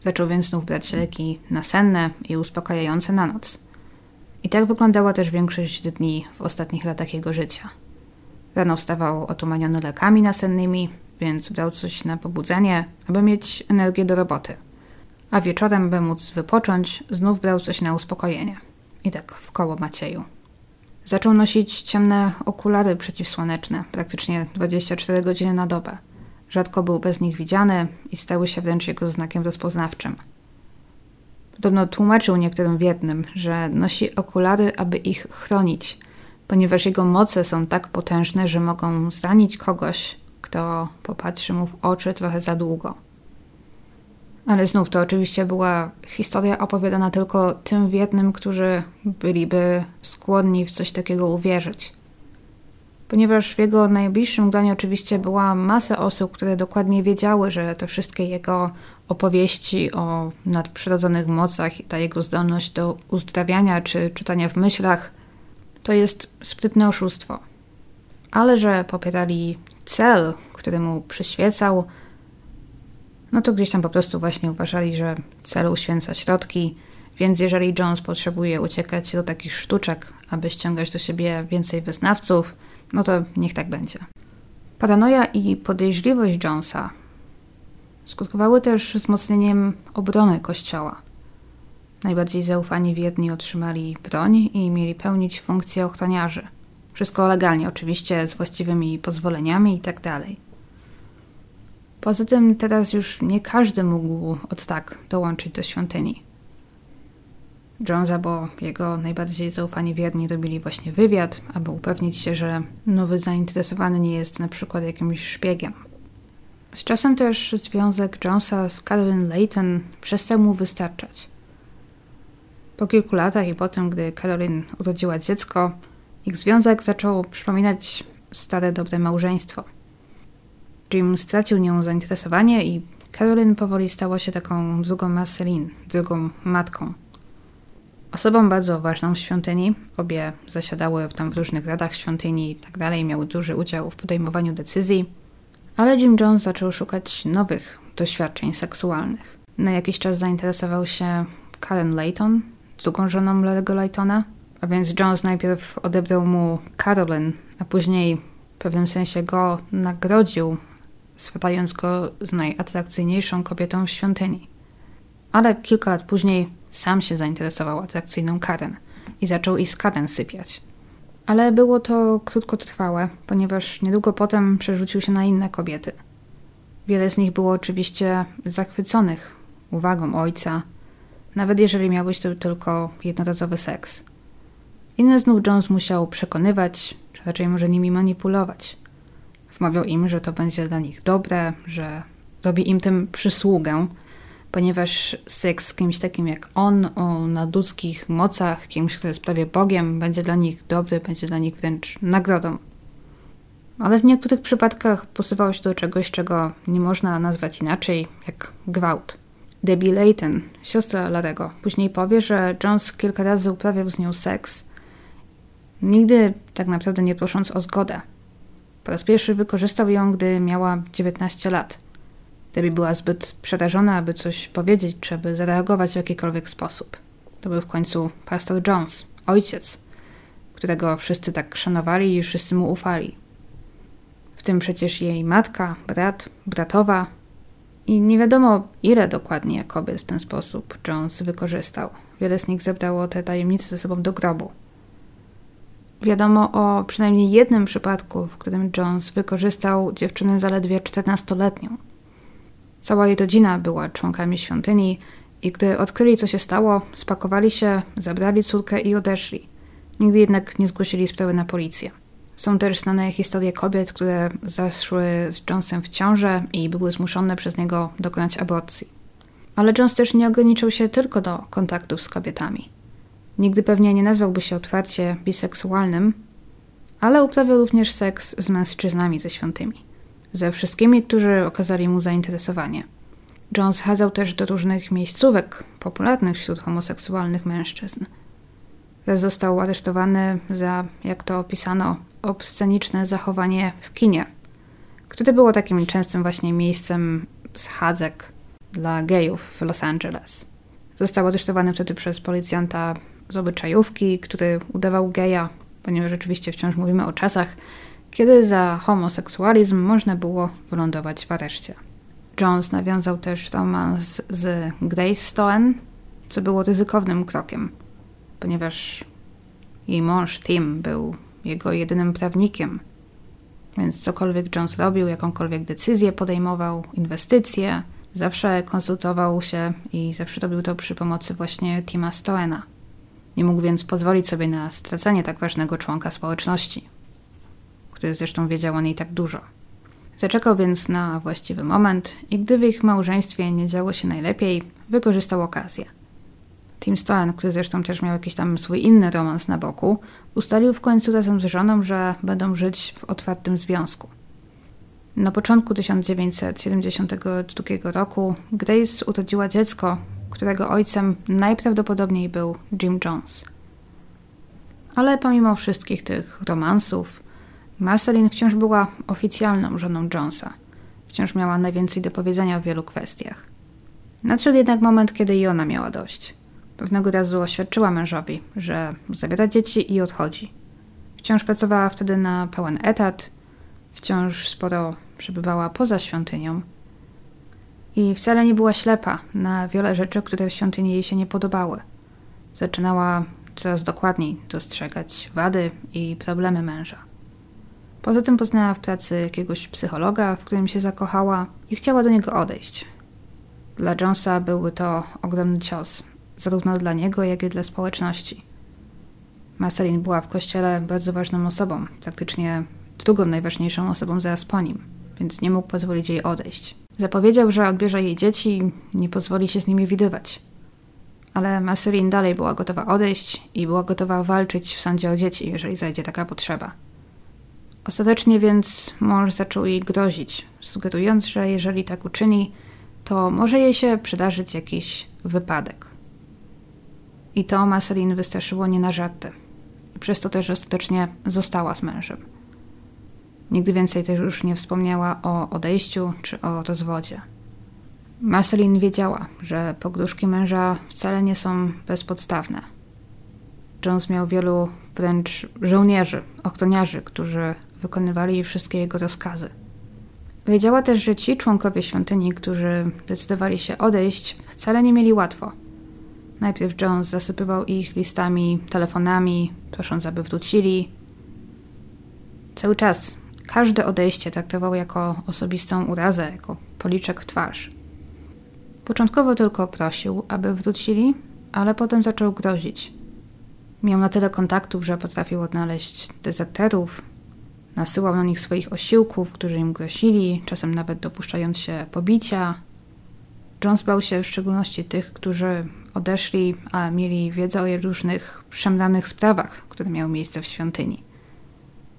Zaczął więc znów brać leki nasenne i uspokajające na noc. I tak wyglądała też większość dni w ostatnich latach jego życia. Rano wstawał otumaniony lekami nasennymi, więc brał coś na pobudzenie, aby mieć energię do roboty. A wieczorem, by móc wypocząć, znów brał coś na uspokojenie. I tak w koło Macieju. Zaczął nosić ciemne okulary przeciwsłoneczne, praktycznie 24 godziny na dobę. Rzadko był bez nich widziany i stały się wręcz jego znakiem rozpoznawczym. Podobno tłumaczył niektórym wiernym, że nosi okulary, aby ich chronić, ponieważ jego moce są tak potężne, że mogą zranić kogoś, kto popatrzy mu w oczy trochę za długo. Ale znów to oczywiście była historia opowiadana tylko tym wiernym, którzy byliby skłonni w coś takiego uwierzyć. Ponieważ w jego najbliższym gronie oczywiście była masa osób, które dokładnie wiedziały, że te wszystkie jego opowieści o nadprzyrodzonych mocach i ta jego zdolność do uzdrawiania czy czytania w myślach to jest sprytne oszustwo. Ale że popierali cel, który mu przyświecał, no to gdzieś tam po prostu właśnie uważali, że cel uświęca środki, więc jeżeli Jones potrzebuje uciekać do takich sztuczek, aby ściągać do siebie więcej wyznawców, no to niech tak będzie. Paranoja i podejrzliwość Jonesa skutkowały też wzmocnieniem obrony kościoła. Najbardziej zaufani wierni otrzymali broń i mieli pełnić funkcję ochroniarzy. Wszystko legalnie, oczywiście, z właściwymi pozwoleniami itd. Tak Poza tym teraz już nie każdy mógł od tak dołączyć do świątyni. Jones albo jego najbardziej zaufani wierni robili właśnie wywiad, aby upewnić się, że nowy zainteresowany nie jest na przykład jakimś szpiegiem. Z czasem też związek Jonesa z Carolyn Layton przestał mu wystarczać. Po kilku latach i potem, gdy Carolyn urodziła dziecko, ich związek zaczął przypominać stare dobre małżeństwo. Jim stracił nią zainteresowanie i Carolyn powoli stała się taką drugą Marceline, drugą matką. Osobą bardzo ważną w świątyni, obie zasiadały tam w różnych radach świątyni i tak dalej, miały duży udział w podejmowaniu decyzji, ale Jim Jones zaczął szukać nowych doświadczeń seksualnych. Na jakiś czas zainteresował się Karen Layton, drugą żoną Larry'ego Laytona, a więc Jones najpierw odebrał mu Carolyn, a później w pewnym sensie go nagrodził, swatając go z najatrakcyjniejszą kobietą w świątyni. Ale kilka lat później sam się zainteresował atrakcyjną Karen i zaczął i z Karen sypiać. Ale było to krótkotrwałe, ponieważ niedługo potem przerzucił się na inne kobiety. Wiele z nich było oczywiście zachwyconych uwagą ojca, nawet jeżeli miał być to tylko jednorazowy seks. Inne znów Jones musiał przekonywać, czy raczej może nimi manipulować. Wmawiał im, że to będzie dla nich dobre, że robi im tym przysługę, ponieważ seks z kimś takim jak on, o nadludzkich mocach, kimś, kto jest prawie Bogiem, będzie dla nich dobry, będzie dla nich wręcz nagrodą. Ale w niektórych przypadkach posuwało się do czegoś, czego nie można nazwać inaczej, jak gwałt. Debbie Layton, siostra Larego, później powie, że Jones kilka razy uprawiał z nią seks, nigdy tak naprawdę nie prosząc o zgodę. Po raz pierwszy wykorzystał ją, gdy miała 19 lat. Debbie była zbyt przerażona, aby coś powiedzieć, czy aby zareagować w jakikolwiek sposób. To był w końcu pastor Jones, ojciec, którego wszyscy tak szanowali i wszyscy mu ufali. W tym przecież jej matka, brat, bratowa, i nie wiadomo, ile dokładnie kobiet w ten sposób Jones wykorzystał. Wiele z nich zebrało te tajemnice ze sobą do grobu. Wiadomo o przynajmniej jednym przypadku, w którym Jones wykorzystał dziewczynę zaledwie 14-letnią. Cała jej rodzina była członkami świątyni i gdy odkryli, co się stało, spakowali się, zabrali córkę i odeszli. Nigdy jednak nie zgłosili sprawy na policję. Są też znane historie kobiet, które zaszły z Jonesem w ciążę i były zmuszone przez niego dokonać aborcji. Ale Jones też nie ograniczył się tylko do kontaktów z kobietami. Nigdy pewnie nie nazwałby się otwarcie biseksualnym, ale uprawiał również seks z mężczyznami ze świątymi. Ze wszystkimi, którzy okazali mu zainteresowanie. Jones chadzał też do różnych miejscówek popularnych wśród homoseksualnych mężczyzn. Raz został aresztowany za, jak to opisano, obsceniczne zachowanie w kinie, które było takim częstym właśnie miejscem schadzek dla gejów w Los Angeles. Został aresztowany wtedy przez policjanta z obyczajówki, który udawał geja, ponieważ rzeczywiście wciąż mówimy o czasach, kiedy za homoseksualizm można było wylądować w areszcie. Jones nawiązał też romans z Grace Stoen, co było ryzykownym krokiem, ponieważ jej mąż Tim był jego jedynym prawnikiem. Więc cokolwiek Jones robił, jakąkolwiek decyzję podejmował, inwestycje, zawsze konsultował się i zawsze robił to przy pomocy właśnie Tima Stoena. Nie mógł więc pozwolić sobie na stracenie tak ważnego członka społeczności, który zresztą wiedział o niej tak dużo. Zaczekał więc na właściwy moment i gdy w ich małżeństwie nie działo się najlepiej, wykorzystał okazję. Tim Stoen, który zresztą też miał jakiś tam swój inny romans na boku, ustalił w końcu razem z żoną, że będą żyć w otwartym związku. Na początku 1972 roku Grace urodziła dziecko, którego ojcem najprawdopodobniej był Jim Jones. Ale pomimo wszystkich tych romansów, Marceline wciąż była oficjalną żoną Jonesa. Wciąż miała najwięcej do powiedzenia w wielu kwestiach. Nadszedł jednak moment, kiedy i ona miała dość. Pewnego razu oświadczyła mężowi, że zabiera dzieci i odchodzi. Wciąż pracowała wtedy na pełen etat, wciąż sporo przebywała poza świątynią i wcale nie była ślepa na wiele rzeczy, które w świątyni jej się nie podobały. Zaczynała coraz dokładniej dostrzegać wady i problemy męża. Poza tym poznała w pracy jakiegoś psychologa, w którym się zakochała i chciała do niego odejść. Dla Jonesa byłby to ogromny cios, zarówno dla niego, jak i dla społeczności. Marceline była w kościele bardzo ważną osobą, praktycznie drugą najważniejszą osobą zaraz po nim, więc nie mógł pozwolić jej odejść. Zapowiedział, że odbierze jej dzieci i nie pozwoli się z nimi widywać. Ale Marceline dalej była gotowa odejść i była gotowa walczyć w sądzie o dzieci, jeżeli zajdzie taka potrzeba. Ostatecznie więc mąż zaczął jej grozić, sugerując, że jeżeli tak uczyni, to może jej się przydarzyć jakiś wypadek. I to Marceline wystraszyło nie na żarty. Przez to też ostatecznie została z mężem. Nigdy więcej też już nie wspomniała o odejściu czy o rozwodzie. Marceline wiedziała, że pogróżki męża wcale nie są bezpodstawne. Jones miał wielu wręcz żołnierzy, ochroniarzy, którzy wykonywali wszystkie jego rozkazy. Wiedziała też, że ci członkowie świątyni, którzy decydowali się odejść, wcale nie mieli łatwo. Najpierw Jones zasypywał ich listami, telefonami, prosząc, aby wrócili. Cały czas każde odejście traktował jako osobistą urazę, jako policzek w twarz. Początkowo tylko prosił, aby wrócili, ale potem zaczął grozić. Miał na tyle kontaktów, że potrafił odnaleźć dezerterów, nasyłał na nich swoich osiłków, którzy im grozili, czasem nawet dopuszczając się pobicia. Jones bał się w szczególności tych, którzy odeszli, a mieli wiedzę o różnych szemranych sprawach, które miały miejsce w świątyni.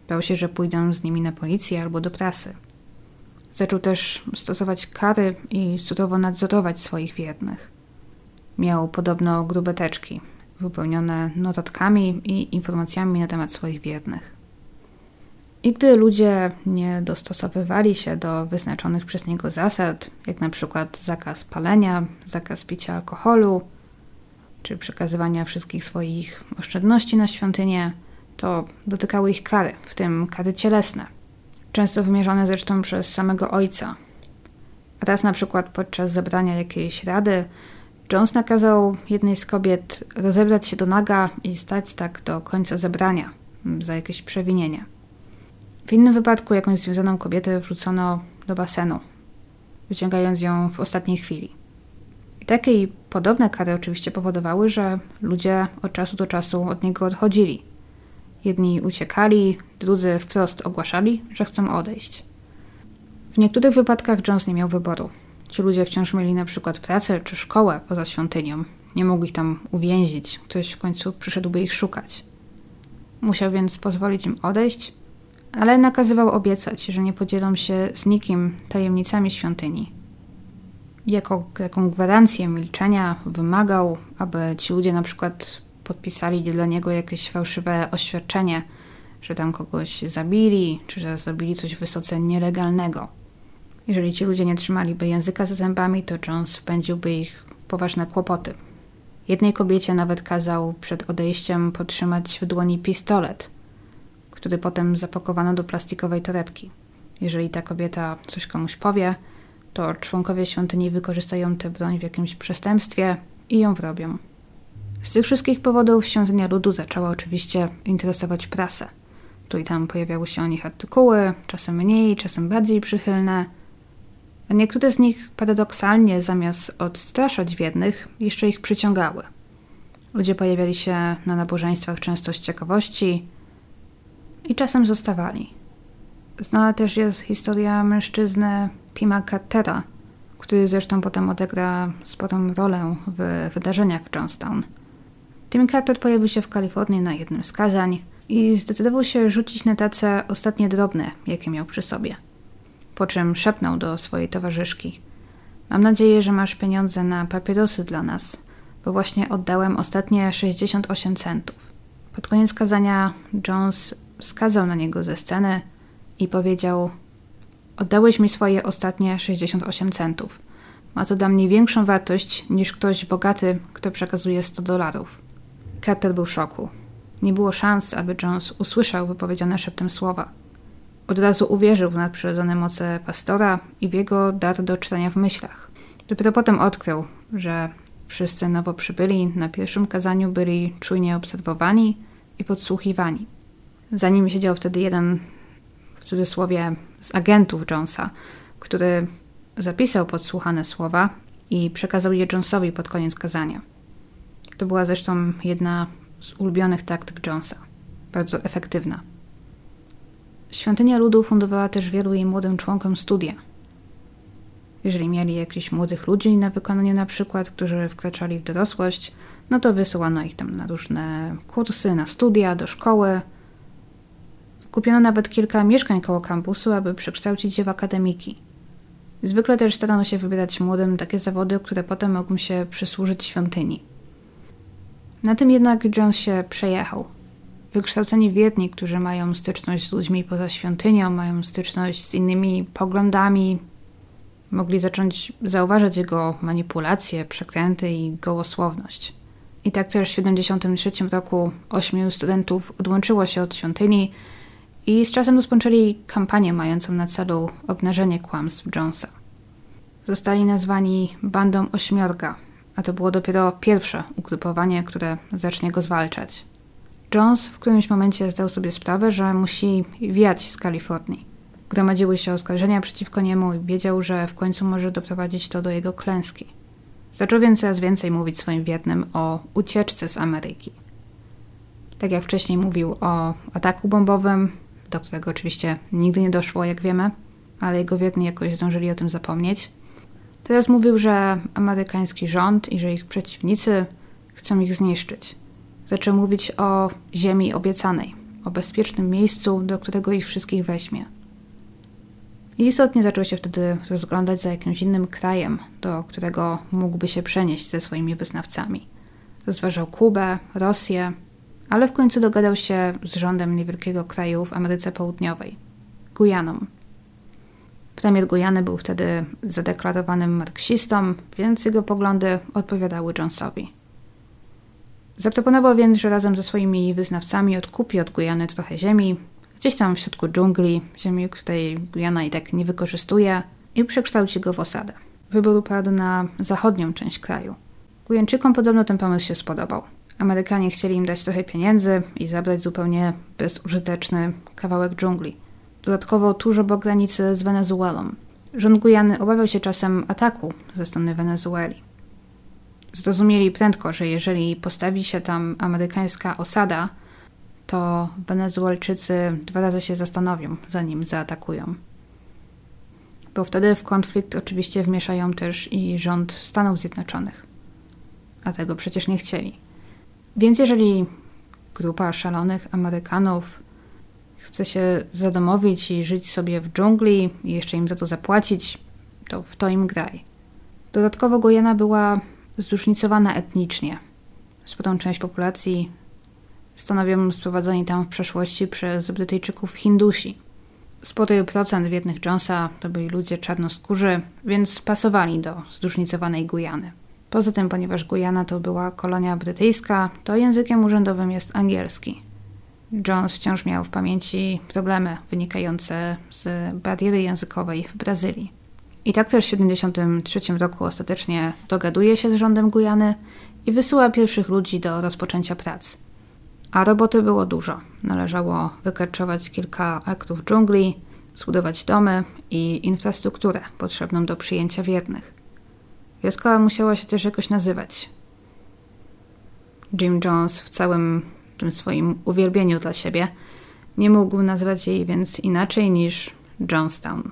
Bał się, że pójdą z nimi na policję albo do prasy. Zaczął też stosować kary i surowo nadzorować swoich wiernych. Miał podobno grube teczki, wypełnione notatkami i informacjami na temat swoich wiernych. I gdy ludzie nie dostosowywali się do wyznaczonych przez niego zasad, jak na przykład zakaz palenia, zakaz picia alkoholu, czy przekazywania wszystkich swoich oszczędności na świątynię, to dotykały ich kary, w tym kary cielesne, często wymierzone zresztą przez samego ojca. Raz na przykład podczas zebrania jakiejś rady Jones nakazał jednej z kobiet rozebrać się do naga i stać tak do końca zebrania za jakieś przewinienie. W innym wypadku jakąś związaną kobietę wrzucono do basenu, wyciągając ją w ostatniej chwili. I takie i podobne kary oczywiście powodowały, że ludzie od czasu do czasu od niego odchodzili. Jedni uciekali, drudzy wprost ogłaszali, że chcą odejść. W niektórych wypadkach Jones nie miał wyboru. Ci ludzie wciąż mieli na przykład pracę czy szkołę poza świątynią. nie mógł ich tam uwięzić, ktoś w końcu przyszedłby ich szukać. Musiał więc pozwolić im odejść, ale nakazywał obiecać, że nie podzielą się z nikim tajemnicami świątyni. Jako taką gwarancję milczenia wymagał, aby ci ludzie na przykład podpisali dla niego jakieś fałszywe oświadczenie, że tam kogoś zabili, czy że zrobili coś wysoce nielegalnego. Jeżeli ci ludzie nie trzymaliby języka za zębami, to Jones wpędziłby ich w poważne kłopoty. Jednej kobiecie nawet kazał przed odejściem potrzymać w dłoni pistolet, który potem zapakowano do plastikowej torebki. Jeżeli ta kobieta coś komuś powie, to członkowie świątyni wykorzystają tę broń w jakimś przestępstwie i ją wrobią. Z tych wszystkich powodów świątynia ludu zaczęła oczywiście interesować prasę. Tu i tam pojawiały się o nich artykuły, czasem mniej, czasem bardziej przychylne. A niektóre z nich paradoksalnie, zamiast odstraszać biednych, jeszcze ich przyciągały. Ludzie pojawiali się na nabożeństwach często z ciekawości i czasem zostawali. Znana też jest historia mężczyzny Tima Cartera, który zresztą potem odegra sporą rolę w wydarzeniach Johnstown. Carter pojawił się w Kalifornii na jednym z kazań i zdecydował się rzucić na tacę ostatnie drobne, jakie miał przy sobie. Po czym szepnął do swojej towarzyszki. Mam nadzieję, że masz pieniądze na papierosy dla nas, bo właśnie oddałem ostatnie 68 centów. Pod koniec kazania Jones wskazał na niego ze sceny i powiedział: Oddałeś mi swoje ostatnie 68 centów. Ma to dla mnie większą wartość niż ktoś bogaty, kto przekazuje 100 dolarów. Carter był w szoku. Nie było szans, aby Jones usłyszał wypowiedziane szeptem słowa. Od razu uwierzył w nadprzyrodzone moce pastora i w jego dar do czytania w myślach. Dopiero potem odkrył, że wszyscy nowo przybyli na pierwszym kazaniu byli czujnie obserwowani i podsłuchiwani. Za nim siedział wtedy jeden, w cudzysłowie, z agentów Jonesa, który zapisał podsłuchane słowa i przekazał je Jonesowi pod koniec kazania. To była zresztą jedna z ulubionych taktyk Jonesa. Bardzo efektywna. Świątynia Ludu fundowała też wielu jej młodym członkom studia. Jeżeli mieli jakichś młodych ludzi na wykonaniu na przykład, którzy wkraczali w dorosłość, no to wysyłano ich tam na różne kursy, na studia, do szkoły. Kupiono nawet kilka mieszkań koło kampusu, aby przekształcić je w akademiki. Zwykle też starano się wybierać młodym takie zawody, które potem mogą się przysłużyć świątyni. Na tym jednak Jones się przejechał. Wykształceni wierni, którzy mają styczność z ludźmi poza świątynią, mają styczność z innymi poglądami, mogli zacząć zauważać jego manipulacje, przekręty i gołosłowność. I tak też w 1973 roku ośmiu studentów odłączyło się od świątyni i z czasem rozpoczęli kampanię mającą na celu obnażenie kłamstw Jonesa. Zostali nazwani Bandą Ośmiorga, a to było dopiero pierwsze ugrupowanie, które zacznie go zwalczać. Jones w którymś momencie zdał sobie sprawę, że musi wiać z Kalifornii. Gromadziły się oskarżenia przeciwko niemu i wiedział, że w końcu może doprowadzić to do jego klęski. Zaczął więc coraz więcej mówić swoim wiernym o ucieczce z Ameryki. Tak jak wcześniej mówił o ataku bombowym, do którego oczywiście nigdy nie doszło, jak wiemy, ale jego wierni jakoś zdążyli o tym zapomnieć – Teraz mówił, że amerykański rząd i że ich przeciwnicy chcą ich zniszczyć. Zaczął mówić o ziemi obiecanej, o bezpiecznym miejscu, do którego ich wszystkich weźmie. I istotnie zaczął się wtedy rozglądać za jakimś innym krajem, do którego mógłby się przenieść ze swoimi wyznawcami. Rozważał Kubę, Rosję, ale w końcu dogadał się z rządem niewielkiego kraju w Ameryce Południowej Gujaną. Premier Gujany był wtedy zadeklarowanym marksistą, więc jego poglądy odpowiadały Jonesowi. Zaproponował więc, że razem ze swoimi wyznawcami odkupi od Gujany trochę ziemi, gdzieś tam w środku dżungli, ziemi, której Gujana i tak nie wykorzystuje, i przekształci go w osadę. Wybór padł na zachodnią część kraju. Gujańczykom podobno ten pomysł się spodobał. Amerykanie chcieli im dać trochę pieniędzy i zabrać zupełnie bezużyteczny kawałek dżungli. Dodatkowo tuż obok granicy z Wenezuelą. Rząd Gujany obawiał się czasem ataku ze strony Wenezueli. Zrozumieli prędko, że jeżeli postawi się tam amerykańska osada, to Wenezuelczycy dwa razy się zastanowią, zanim zaatakują. Bo wtedy w konflikt oczywiście wmieszają też i rząd Stanów Zjednoczonych. a tego przecież nie chcieli. Więc jeżeli grupa szalonych Amerykanów chce się zadomowić i żyć sobie w dżungli i jeszcze im za to zapłacić, to w to im graj. Dodatkowo Gujana była zróżnicowana etnicznie. Sporą część populacji stanowią sprowadzeni tam w przeszłości przez Brytyjczyków Hindusi. Spory procent wiernych Jonesa to byli ludzie czarnoskórzy, więc pasowali do zróżnicowanej Gujany. Poza tym, ponieważ Gujana to była kolonia brytyjska, to językiem urzędowym jest angielski. Jones wciąż miał w pamięci problemy wynikające z bariery językowej w Brazylii. I tak też w 1973 roku ostatecznie dogaduje się z rządem Gujany i wysyła pierwszych ludzi do rozpoczęcia prac. A roboty było dużo. Należało wykarczować kilka aktów dżungli, zbudować domy i infrastrukturę potrzebną do przyjęcia wiernych. Wioska musiała się też jakoś nazywać. Jim Jones w całym tym swoim uwielbieniu dla siebie nie mógł nazwać jej więc inaczej niż Johnstown.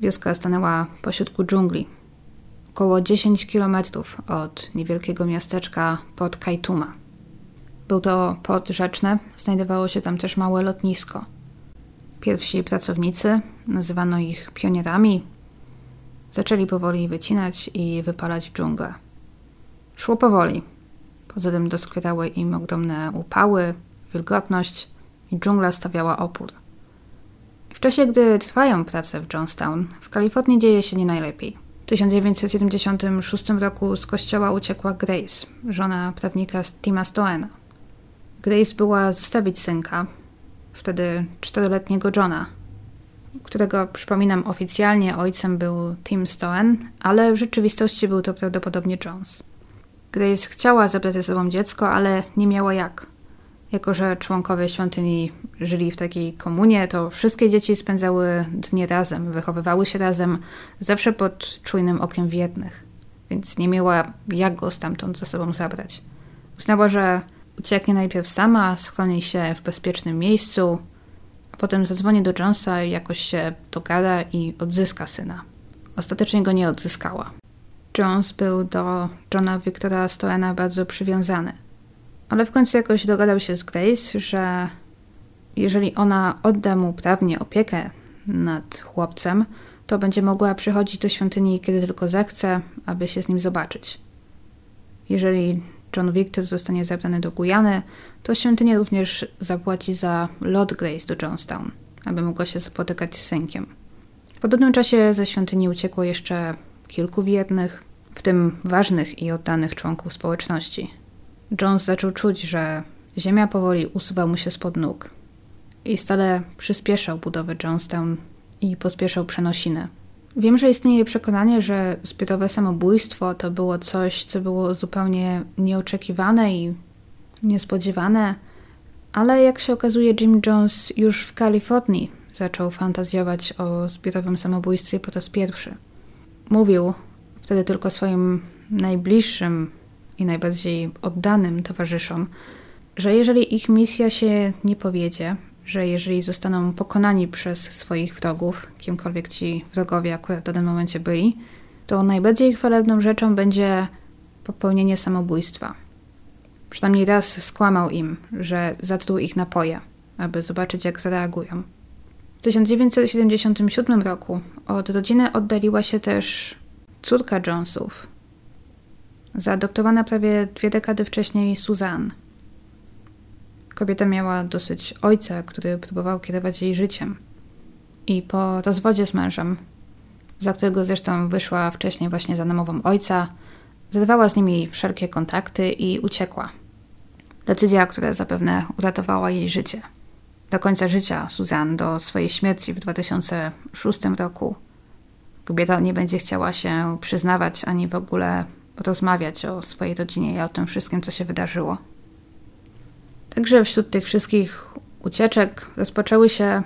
Wioska stanęła pośrodku dżungli, około 10 kilometrów od niewielkiego miasteczka pod Kaituma. Był to port rzeczny, znajdowało się tam też małe lotnisko. Pierwsi pracownicy, nazywano ich pionierami, zaczęli powoli wycinać i wypalać dżunglę. Szło powoli. Poza tym doskwierały im ogromne upały, wilgotność i dżungla stawiała opór. W czasie, gdy trwają prace w Johnstown, w Kalifornii dzieje się nie najlepiej. W 1976 roku z kościoła uciekła Grace, żona prawnika Tima Stoena. Grace była zostawić synka, wtedy czteroletniego Johna, którego, przypominam, oficjalnie ojcem był Tim Stoen, ale w rzeczywistości był to prawdopodobnie Jones. Grace chciała zabrać ze sobą dziecko, ale nie miała jak. Jako, że członkowie świątyni żyli w takiej komunie, to wszystkie dzieci spędzały dnie razem, wychowywały się razem, zawsze pod czujnym okiem wiernych, więc nie miała jak go stamtąd ze sobą zabrać. Uznała, że ucieknie najpierw sama, schroni się w bezpiecznym miejscu, a potem zadzwoni do Jonesa i jakoś się dogada i odzyska syna. Ostatecznie go nie odzyskała. Jones był do Johna Wiktora Stoena bardzo przywiązany. Ale w końcu jakoś dogadał się z Grace, że jeżeli ona odda mu prawnie opiekę nad chłopcem, to będzie mogła przychodzić do świątyni, kiedy tylko zechce, aby się z nim zobaczyć. Jeżeli John Victor zostanie zabrany do Gujany, to świątynia również zapłaci za lot Grace do Johnstown, aby mogła się spotykać z synkiem. W podobnym czasie ze świątyni uciekło jeszcze kilku wiernych, w tym ważnych i oddanych członków społeczności. Jones zaczął czuć, że ziemia powoli usuwa mu się spod nóg i stale przyspieszał budowę Johnstown i pospieszał przenosiny. Wiem, że istnieje przekonanie, że zbiorowe samobójstwo to było coś, co było zupełnie nieoczekiwane i niespodziewane, ale jak się okazuje, Jim Jones już w Kalifornii zaczął fantazjować o zbiorowym samobójstwie po raz pierwszy. Mówił wtedy tylko swoim najbliższym i najbardziej oddanym towarzyszom, że jeżeli ich misja się nie powiedzie, że jeżeli zostaną pokonani przez swoich wrogów, kimkolwiek ci wrogowie akurat w danym momencie byli, to najbardziej chwalebną rzeczą będzie popełnienie samobójstwa. Przynajmniej raz skłamał im, że zatruł ich napoje, aby zobaczyć, jak zareagują. W 1977 roku od rodziny oddaliła się też córka Jonesów, zaadoptowana prawie dwie dekady wcześniej Suzanne. Kobieta miała dosyć ojca, który próbował kierować jej życiem. I po rozwodzie z mężem, za którego zresztą wyszła wcześniej właśnie za namową ojca, zerwała z nimi wszelkie kontakty i uciekła. Decyzja, która zapewne uratowała jej życie. Do końca życia Suzanne, do swojej śmierci w 2006 roku, kobieta nie będzie chciała się przyznawać ani w ogóle rozmawiać o swojej rodzinie i o tym wszystkim, co się wydarzyło. Także wśród tych wszystkich ucieczek rozpoczęły się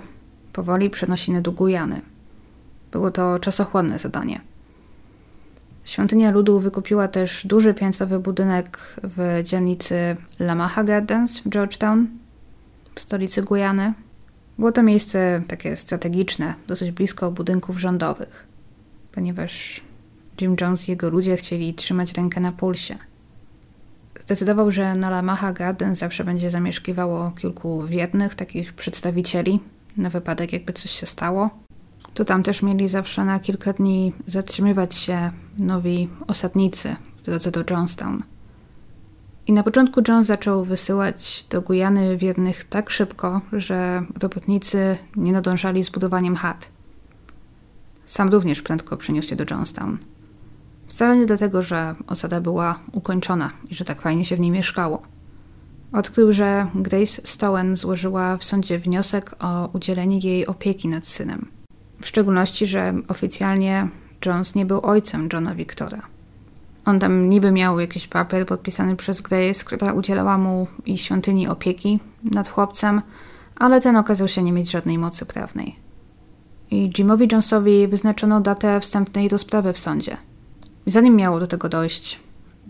powoli przenosiny do Gujany. Było to czasochłonne zadanie. Świątynia ludu wykupiła też duży piętrowy budynek w dzielnicy Lamaha Gardens w Georgetown, stolicy Gujany. Było to miejsce takie strategiczne, dosyć blisko budynków rządowych, ponieważ Jim Jones i jego ludzie chcieli trzymać rękę na pulsie. Zdecydował, że na Lamaha Garden zawsze będzie zamieszkiwało kilku wiernych takich przedstawicieli, na wypadek jakby coś się stało. To tam też mieli zawsze na kilka dni zatrzymywać się nowi osadnicy w drodze do Johnstown. I na początku John zaczął wysyłać do Gujany wiernych tak szybko, że robotnicy nie nadążali z budowaniem chat. Sam również prędko przeniósł się do Johnstown. Wcale nie dlatego, że osada była ukończona i że tak fajnie się w niej mieszkało. Odkrył, że Grace Stowen złożyła w sądzie wniosek o udzielenie jej opieki nad synem. W szczególności, że oficjalnie Jones nie był ojcem Johna Victora. On tam niby miał jakiś papier podpisany przez Grace, która udzielała mu i świątyni opieki nad chłopcem, ale ten okazał się nie mieć żadnej mocy prawnej. I Jimowi Jonesowi wyznaczono datę wstępnej rozprawy w sądzie. Zanim miało do tego dojść,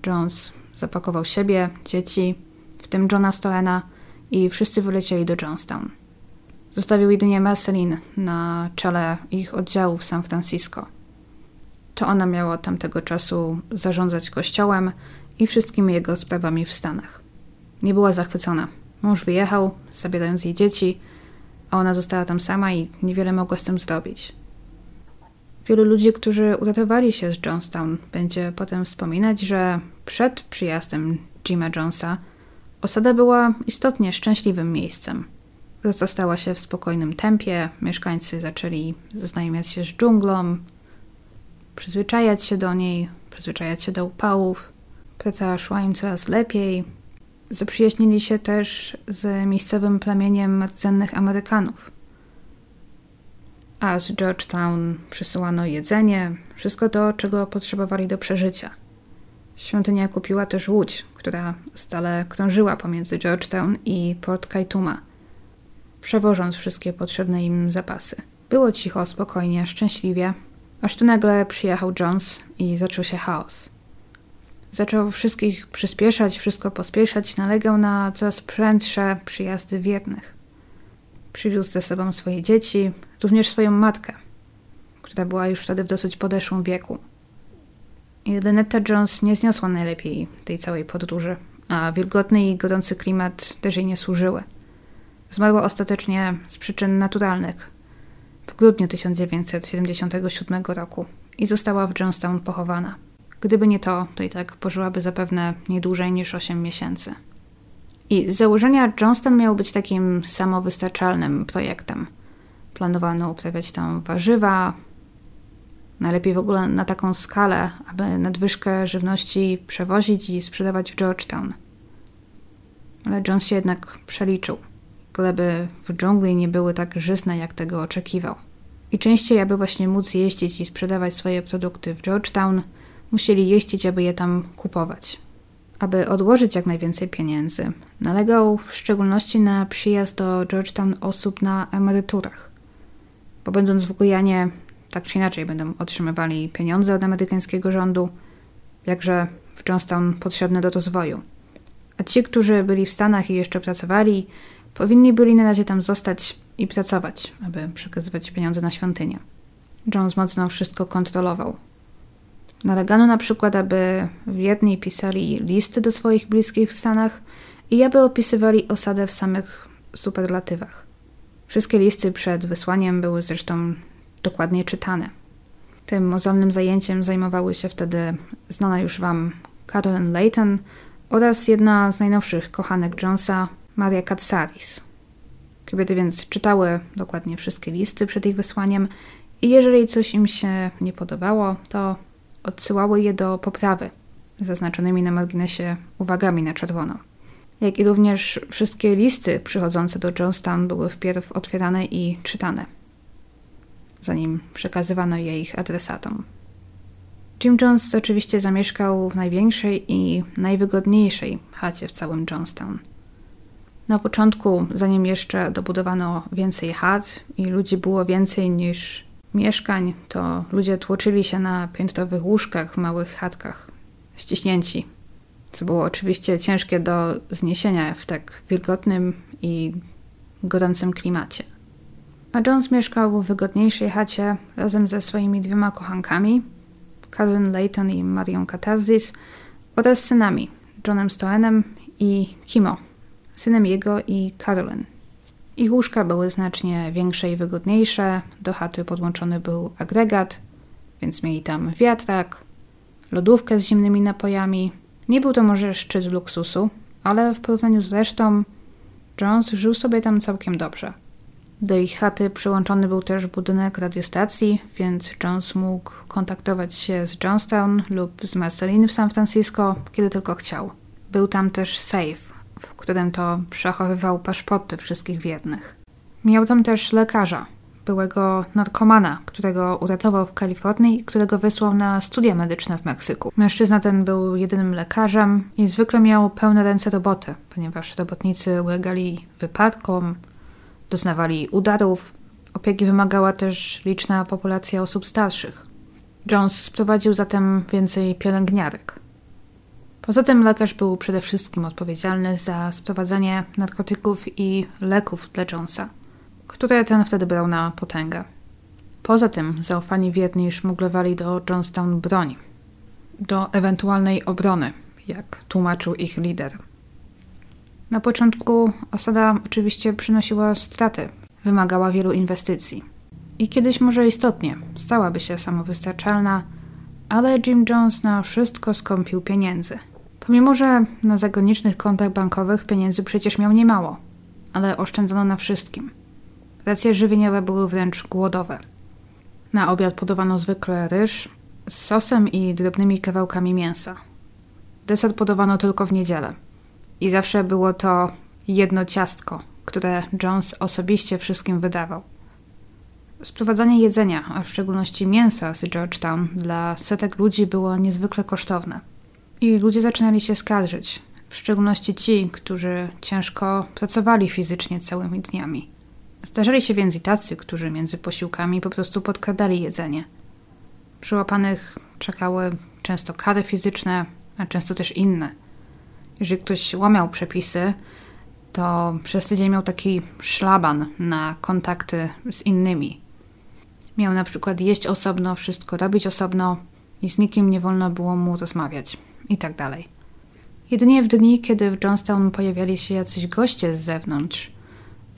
Jones zapakował siebie, dzieci, w tym Johna Stolena i wszyscy wylecieli do Johnstown. Zostawił jedynie Marceline na czele ich oddziału w San Francisco – to ona miała od tamtego czasu zarządzać kościołem i wszystkimi jego sprawami w Stanach. Nie była zachwycona. Mąż wyjechał, zabierając jej dzieci, a ona została tam sama i niewiele mogła z tym zrobić. Wielu ludzi, którzy uratowali się z Johnstown, będzie potem wspominać, że przed przyjazdem Jima Jonesa osada była istotnie szczęśliwym miejscem. Rozrastała się w spokojnym tempie, mieszkańcy zaczęli zaznajamiać się z dżunglą, przyzwyczajać się do niej, przyzwyczajać się do upałów. Praca szła im coraz lepiej. Zaprzyjaźnili się też z miejscowym plemieniem rdzennych Amerykanów. A z Georgetown przysyłano jedzenie, wszystko to, czego potrzebowali do przeżycia. Świątynia kupiła też łódź, która stale krążyła pomiędzy Georgetown i Port Kaituma, przewożąc wszystkie potrzebne im zapasy. Było cicho, spokojnie, szczęśliwie, Aż tu nagle przyjechał Jones i zaczął się chaos. Zaczął wszystkich przyspieszać, wszystko pospieszać, nalegał na coraz prędsze przyjazdy wiernych. Przywiózł ze sobą swoje dzieci, również swoją matkę, która była już wtedy w dosyć podeszłym wieku. I Lynetta Jones nie zniosła najlepiej tej całej podróży, a wilgotny i gorący klimat też jej nie służyły. Zmarła ostatecznie z przyczyn naturalnych, w grudniu 1977 roku i została w Johnstown pochowana. Gdyby nie to, to i tak pożyłaby zapewne nie dłużej niż 8 miesięcy. I z założenia Johnston miał być takim samowystarczalnym projektem. Planowano uprawiać tam warzywa, najlepiej w ogóle na taką skalę, aby nadwyżkę żywności przewozić i sprzedawać w Georgetown. Ale Jones się jednak przeliczył gleby w dżungli nie były tak żyzne, jak tego oczekiwał. I częściej, aby właśnie móc jeździć i sprzedawać swoje produkty w Georgetown, musieli jeździć, aby je tam kupować. Aby odłożyć jak najwięcej pieniędzy, nalegał w szczególności na przyjazd do Georgetown osób na emeryturach. Bo będąc w Gujanie, tak czy inaczej będą otrzymywali pieniądze od amerykańskiego rządu, jakże w Johnstown potrzebne do rozwoju. A ci, którzy byli w Stanach i jeszcze pracowali, Powinni byli na razie tam zostać i pracować, aby przekazywać pieniądze na świątynię. Jones mocno wszystko kontrolował. Nalegano na przykład, aby wierni pisali listy do swoich bliskich w Stanach i aby opisywali osadę w samych superlatywach. Wszystkie listy przed wysłaniem były zresztą dokładnie czytane. Tym mozolnym zajęciem zajmowały się wtedy znana już Wam Carolyn Layton oraz jedna z najnowszych kochanek Jonesa, Maria Katsaris. Kobiety więc czytały dokładnie wszystkie listy przed ich wysłaniem i jeżeli coś im się nie podobało, to odsyłały je do poprawy, zaznaczonymi na marginesie uwagami na czerwono. Jak i również wszystkie listy przychodzące do Johnstown były wpierw otwierane i czytane, zanim przekazywano je ich adresatom. Jim Jones oczywiście zamieszkał w największej i najwygodniejszej chacie w całym Johnstown – na początku, zanim jeszcze dobudowano więcej chat i ludzi było więcej niż mieszkań, to ludzie tłoczyli się na piętrowych łóżkach w małych chatkach, ściśnięci, co było oczywiście ciężkie do zniesienia w tak wilgotnym i gorącym klimacie. A Jones mieszkał w wygodniejszej chacie razem ze swoimi dwiema kochankami, Karen Layton i Marion Katarzis oraz synami Johnem Stoenem i Kimo, synem jego i Carolyn. Ich łóżka były znacznie większe i wygodniejsze, do chaty podłączony był agregat, więc mieli tam wiatrak, lodówkę z zimnymi napojami. Nie był to może szczyt luksusu, ale w porównaniu z resztą Jones żył sobie tam całkiem dobrze. Do ich chaty przyłączony był też budynek radiostacji, więc Jones mógł kontaktować się z Johnstown lub z Marceliny w San Francisco, kiedy tylko chciał. Był tam też safe, którym to przechowywał paszporty wszystkich wiernych. Miał tam też lekarza, byłego narkomana, którego uratował w Kalifornii i którego wysłał na studia medyczne w Meksyku. Mężczyzna ten był jedynym lekarzem i zwykle miał pełne ręce roboty, ponieważ robotnicy ulegali wypadkom, doznawali udarów. Opieki wymagała też liczna populacja osób starszych. Jones sprowadził zatem więcej pielęgniarek. Poza tym lekarz był przede wszystkim odpowiedzialny za sprowadzanie narkotyków i leków dla Jonesa, które ten wtedy brał na potęgę. Poza tym zaufani wierni szmuglowali do Johnstown broń, do ewentualnej obrony, jak tłumaczył ich lider. Na początku osada oczywiście przynosiła straty, wymagała wielu inwestycji. I kiedyś może istotnie stałaby się samowystarczalna, ale Jim Jones na wszystko skąpił pieniędzy. Pomimo, że na zagranicznych kontach bankowych pieniędzy przecież miał niemało, ale oszczędzono na wszystkim. Racje żywieniowe były wręcz głodowe. Na obiad podawano zwykle ryż z sosem i drobnymi kawałkami mięsa. Deser podawano tylko w niedzielę. I zawsze było to jedno ciastko, które Jones osobiście wszystkim wydawał. Sprowadzanie jedzenia, a w szczególności mięsa z Georgetown dla setek ludzi było niezwykle kosztowne. I ludzie zaczynali się skarżyć, w szczególności ci, którzy ciężko pracowali fizycznie całymi dniami. Zdarzali się więc i tacy, którzy między posiłkami po prostu podkradali jedzenie. Przyłapanych czekały często kary fizyczne, a często też inne. Jeżeli ktoś łamiał przepisy, to przez tydzień miał taki szlaban na kontakty z innymi. Miał na przykład jeść osobno, wszystko robić osobno i z nikim nie wolno było mu rozmawiać i tak. Jedynie w dni, kiedy w Johnstown pojawiali się jacyś goście z zewnątrz,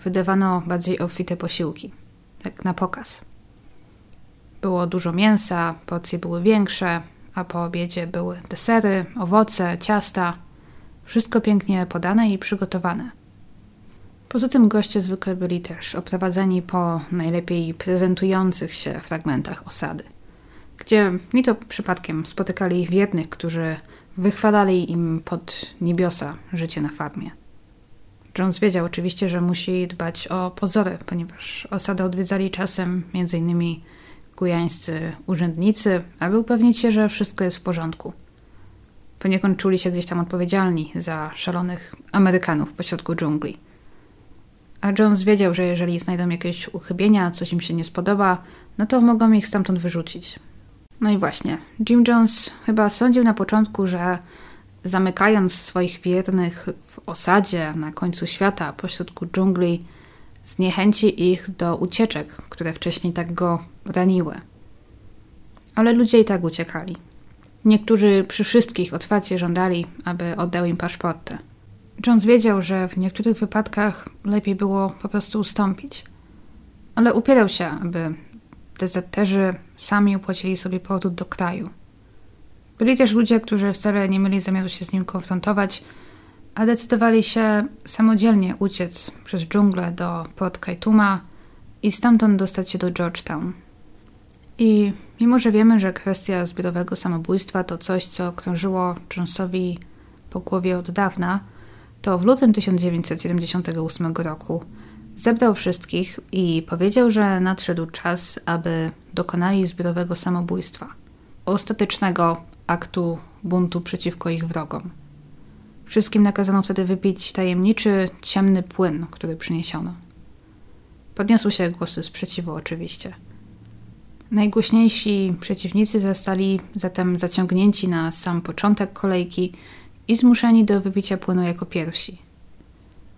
wydawano bardziej obfite posiłki, jak na pokaz. Było dużo mięsa, porcje były większe, a po obiedzie były desery, owoce, ciasta. Wszystko pięknie podane i przygotowane. Poza tym goście zwykle byli też oprowadzeni po najlepiej prezentujących się fragmentach osady, gdzie ni to przypadkiem spotykali wiernych, którzy wychwalali im pod niebiosa życie na farmie. Jones wiedział oczywiście, że musi dbać o pozory, ponieważ osadę odwiedzali czasem m.in. gujańscy urzędnicy, aby upewnić się, że wszystko jest w porządku. Poniekąd czuli się gdzieś tam odpowiedzialni za szalonych Amerykanów pośrodku dżungli. A Jones wiedział, że jeżeli znajdą jakieś uchybienia, coś im się nie spodoba, no to mogą ich stamtąd wyrzucić. No i właśnie, Jim Jones chyba sądził na początku, że zamykając swoich wiernych w osadzie na końcu świata, pośrodku dżungli, zniechęci ich do ucieczek, które wcześniej tak go raniły. Ale ludzie i tak uciekali. Niektórzy przy wszystkich otwarcie żądali, aby oddał im paszporty. Jones wiedział, że w niektórych wypadkach lepiej było po prostu ustąpić. Ale upierał się, aby dezerterzy sami opłacili sobie powrót do kraju. Byli też ludzie, którzy wcale nie mieli zamiaru się z nim konfrontować, a decydowali się samodzielnie uciec przez dżunglę do Port Kaituma i stamtąd dostać się do Georgetown. I mimo, że wiemy, że kwestia zbiorowego samobójstwa to coś, co krążyło Jonesowi po głowie od dawna, to w lutym 1978 roku zebrał wszystkich i powiedział, że nadszedł czas, aby dokonali zbiorowego samobójstwa. Ostatecznego aktu buntu przeciwko ich wrogom. Wszystkim nakazano wtedy wypić tajemniczy, ciemny płyn, który przyniesiono. Podniosły się głosy sprzeciwu, oczywiście. Najgłośniejsi przeciwnicy zostali zatem zaciągnięci na sam początek kolejki i zmuszeni do wypicia płynu jako pierwsi.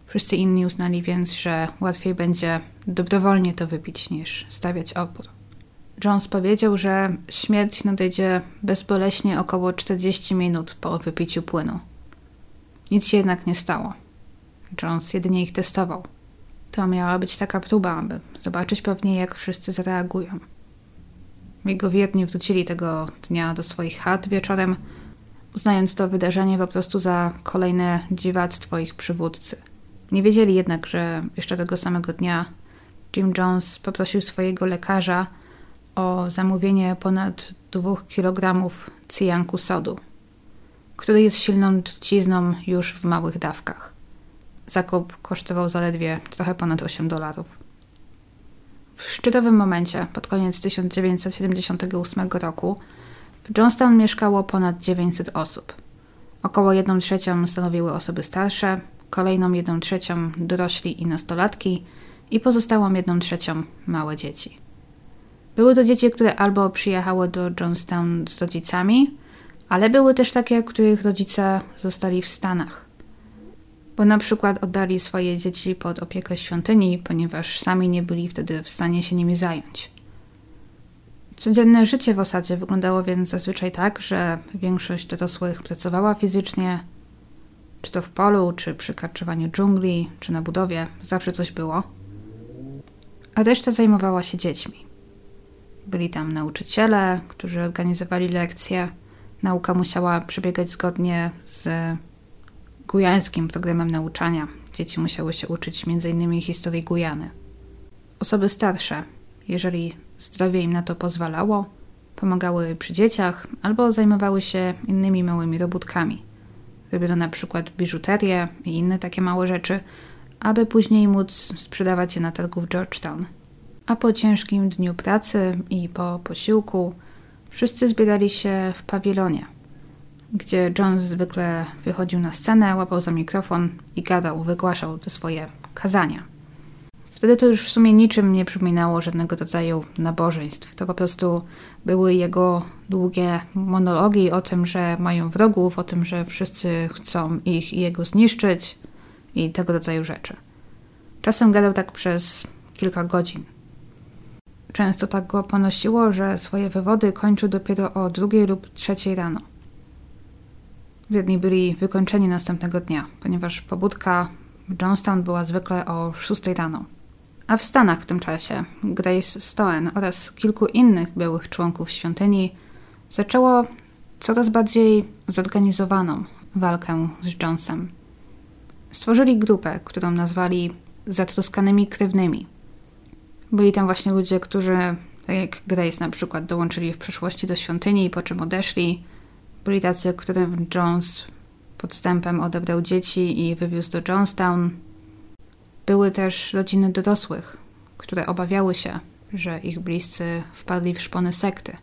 Wszyscy inni uznali więc, że łatwiej będzie dobrowolnie to wypić niż stawiać opór. Jones powiedział, że śmierć nadejdzie bezboleśnie około 40 minut po wypiciu płynu. Nic się jednak nie stało. Jones jedynie ich testował. To miała być taka próba, aby zobaczyć pewnie, jak wszyscy zareagują. Jego wierni wrócili tego dnia do swoich chat wieczorem, uznając to wydarzenie po prostu za kolejne dziwactwo ich przywódcy. Nie wiedzieli jednak, że jeszcze tego samego dnia Jim Jones poprosił swojego lekarza o zamówienie ponad 2 kg cyjanku sodu, który jest silną trucizną już w małych dawkach. Zakup kosztował zaledwie trochę ponad 8 dolarów. W szczytowym momencie, pod koniec 1978 roku, w Johnstown mieszkało ponad 900 osób. Około 1 trzecią stanowiły osoby starsze, kolejną 1 trzecią dorośli i nastolatki i pozostałą 1 trzecią małe dzieci. Były to dzieci, które albo przyjechały do Johnstown z rodzicami, ale były też takie, których rodzice zostali w Stanach bo na przykład oddali swoje dzieci pod opiekę świątyni, ponieważ sami nie byli wtedy w stanie się nimi zająć. Codzienne życie w osadzie wyglądało więc zazwyczaj tak, że większość dorosłych pracowała fizycznie, czy to w polu, czy przy karczowaniu dżungli, czy na budowie, zawsze coś było. A reszta zajmowała się dziećmi. Byli tam nauczyciele, którzy organizowali lekcje. Nauka musiała przebiegać zgodnie z gujańskim programem nauczania. Dzieci musiały się uczyć m.in. historii Gujany. Osoby starsze, jeżeli zdrowie im na to pozwalało, pomagały przy dzieciach albo zajmowały się innymi małymi robótkami. Robiono na przykład biżuterię i inne takie małe rzeczy, aby później móc sprzedawać je na targu w Georgetown. A po ciężkim dniu pracy i po posiłku wszyscy zbierali się w pawilonie, gdzie Jones zwykle wychodził na scenę, łapał za mikrofon i gadał, wygłaszał te swoje kazania. Wtedy to już w sumie niczym nie przypominało żadnego rodzaju nabożeństw. To po prostu były jego długie monologi o tym, że mają wrogów, o tym, że wszyscy chcą ich i jego zniszczyć i tego rodzaju rzeczy. Czasem gadał tak przez kilka godzin. Często tak go ponosiło, że swoje wywody kończył dopiero o drugiej lub trzeciej rano. Biedni byli wykończeni następnego dnia, ponieważ pobudka w Johnstown była zwykle o 6 rano. A w Stanach w tym czasie Grace Stoen oraz kilku innych byłych członków świątyni zaczęło coraz bardziej zorganizowaną walkę z Jonesem. Stworzyli grupę, którą nazwali zatroskanymi krewnymi. Byli tam właśnie ludzie, którzy, tak jak Grace na przykład, dołączyli w przeszłości do świątyni, po czym odeszli, byli tacy, którym Jones podstępem odebrał dzieci i wywiózł do Johnstown. Były też rodziny dorosłych, które obawiały się, że ich bliscy wpadli w szpony sekty.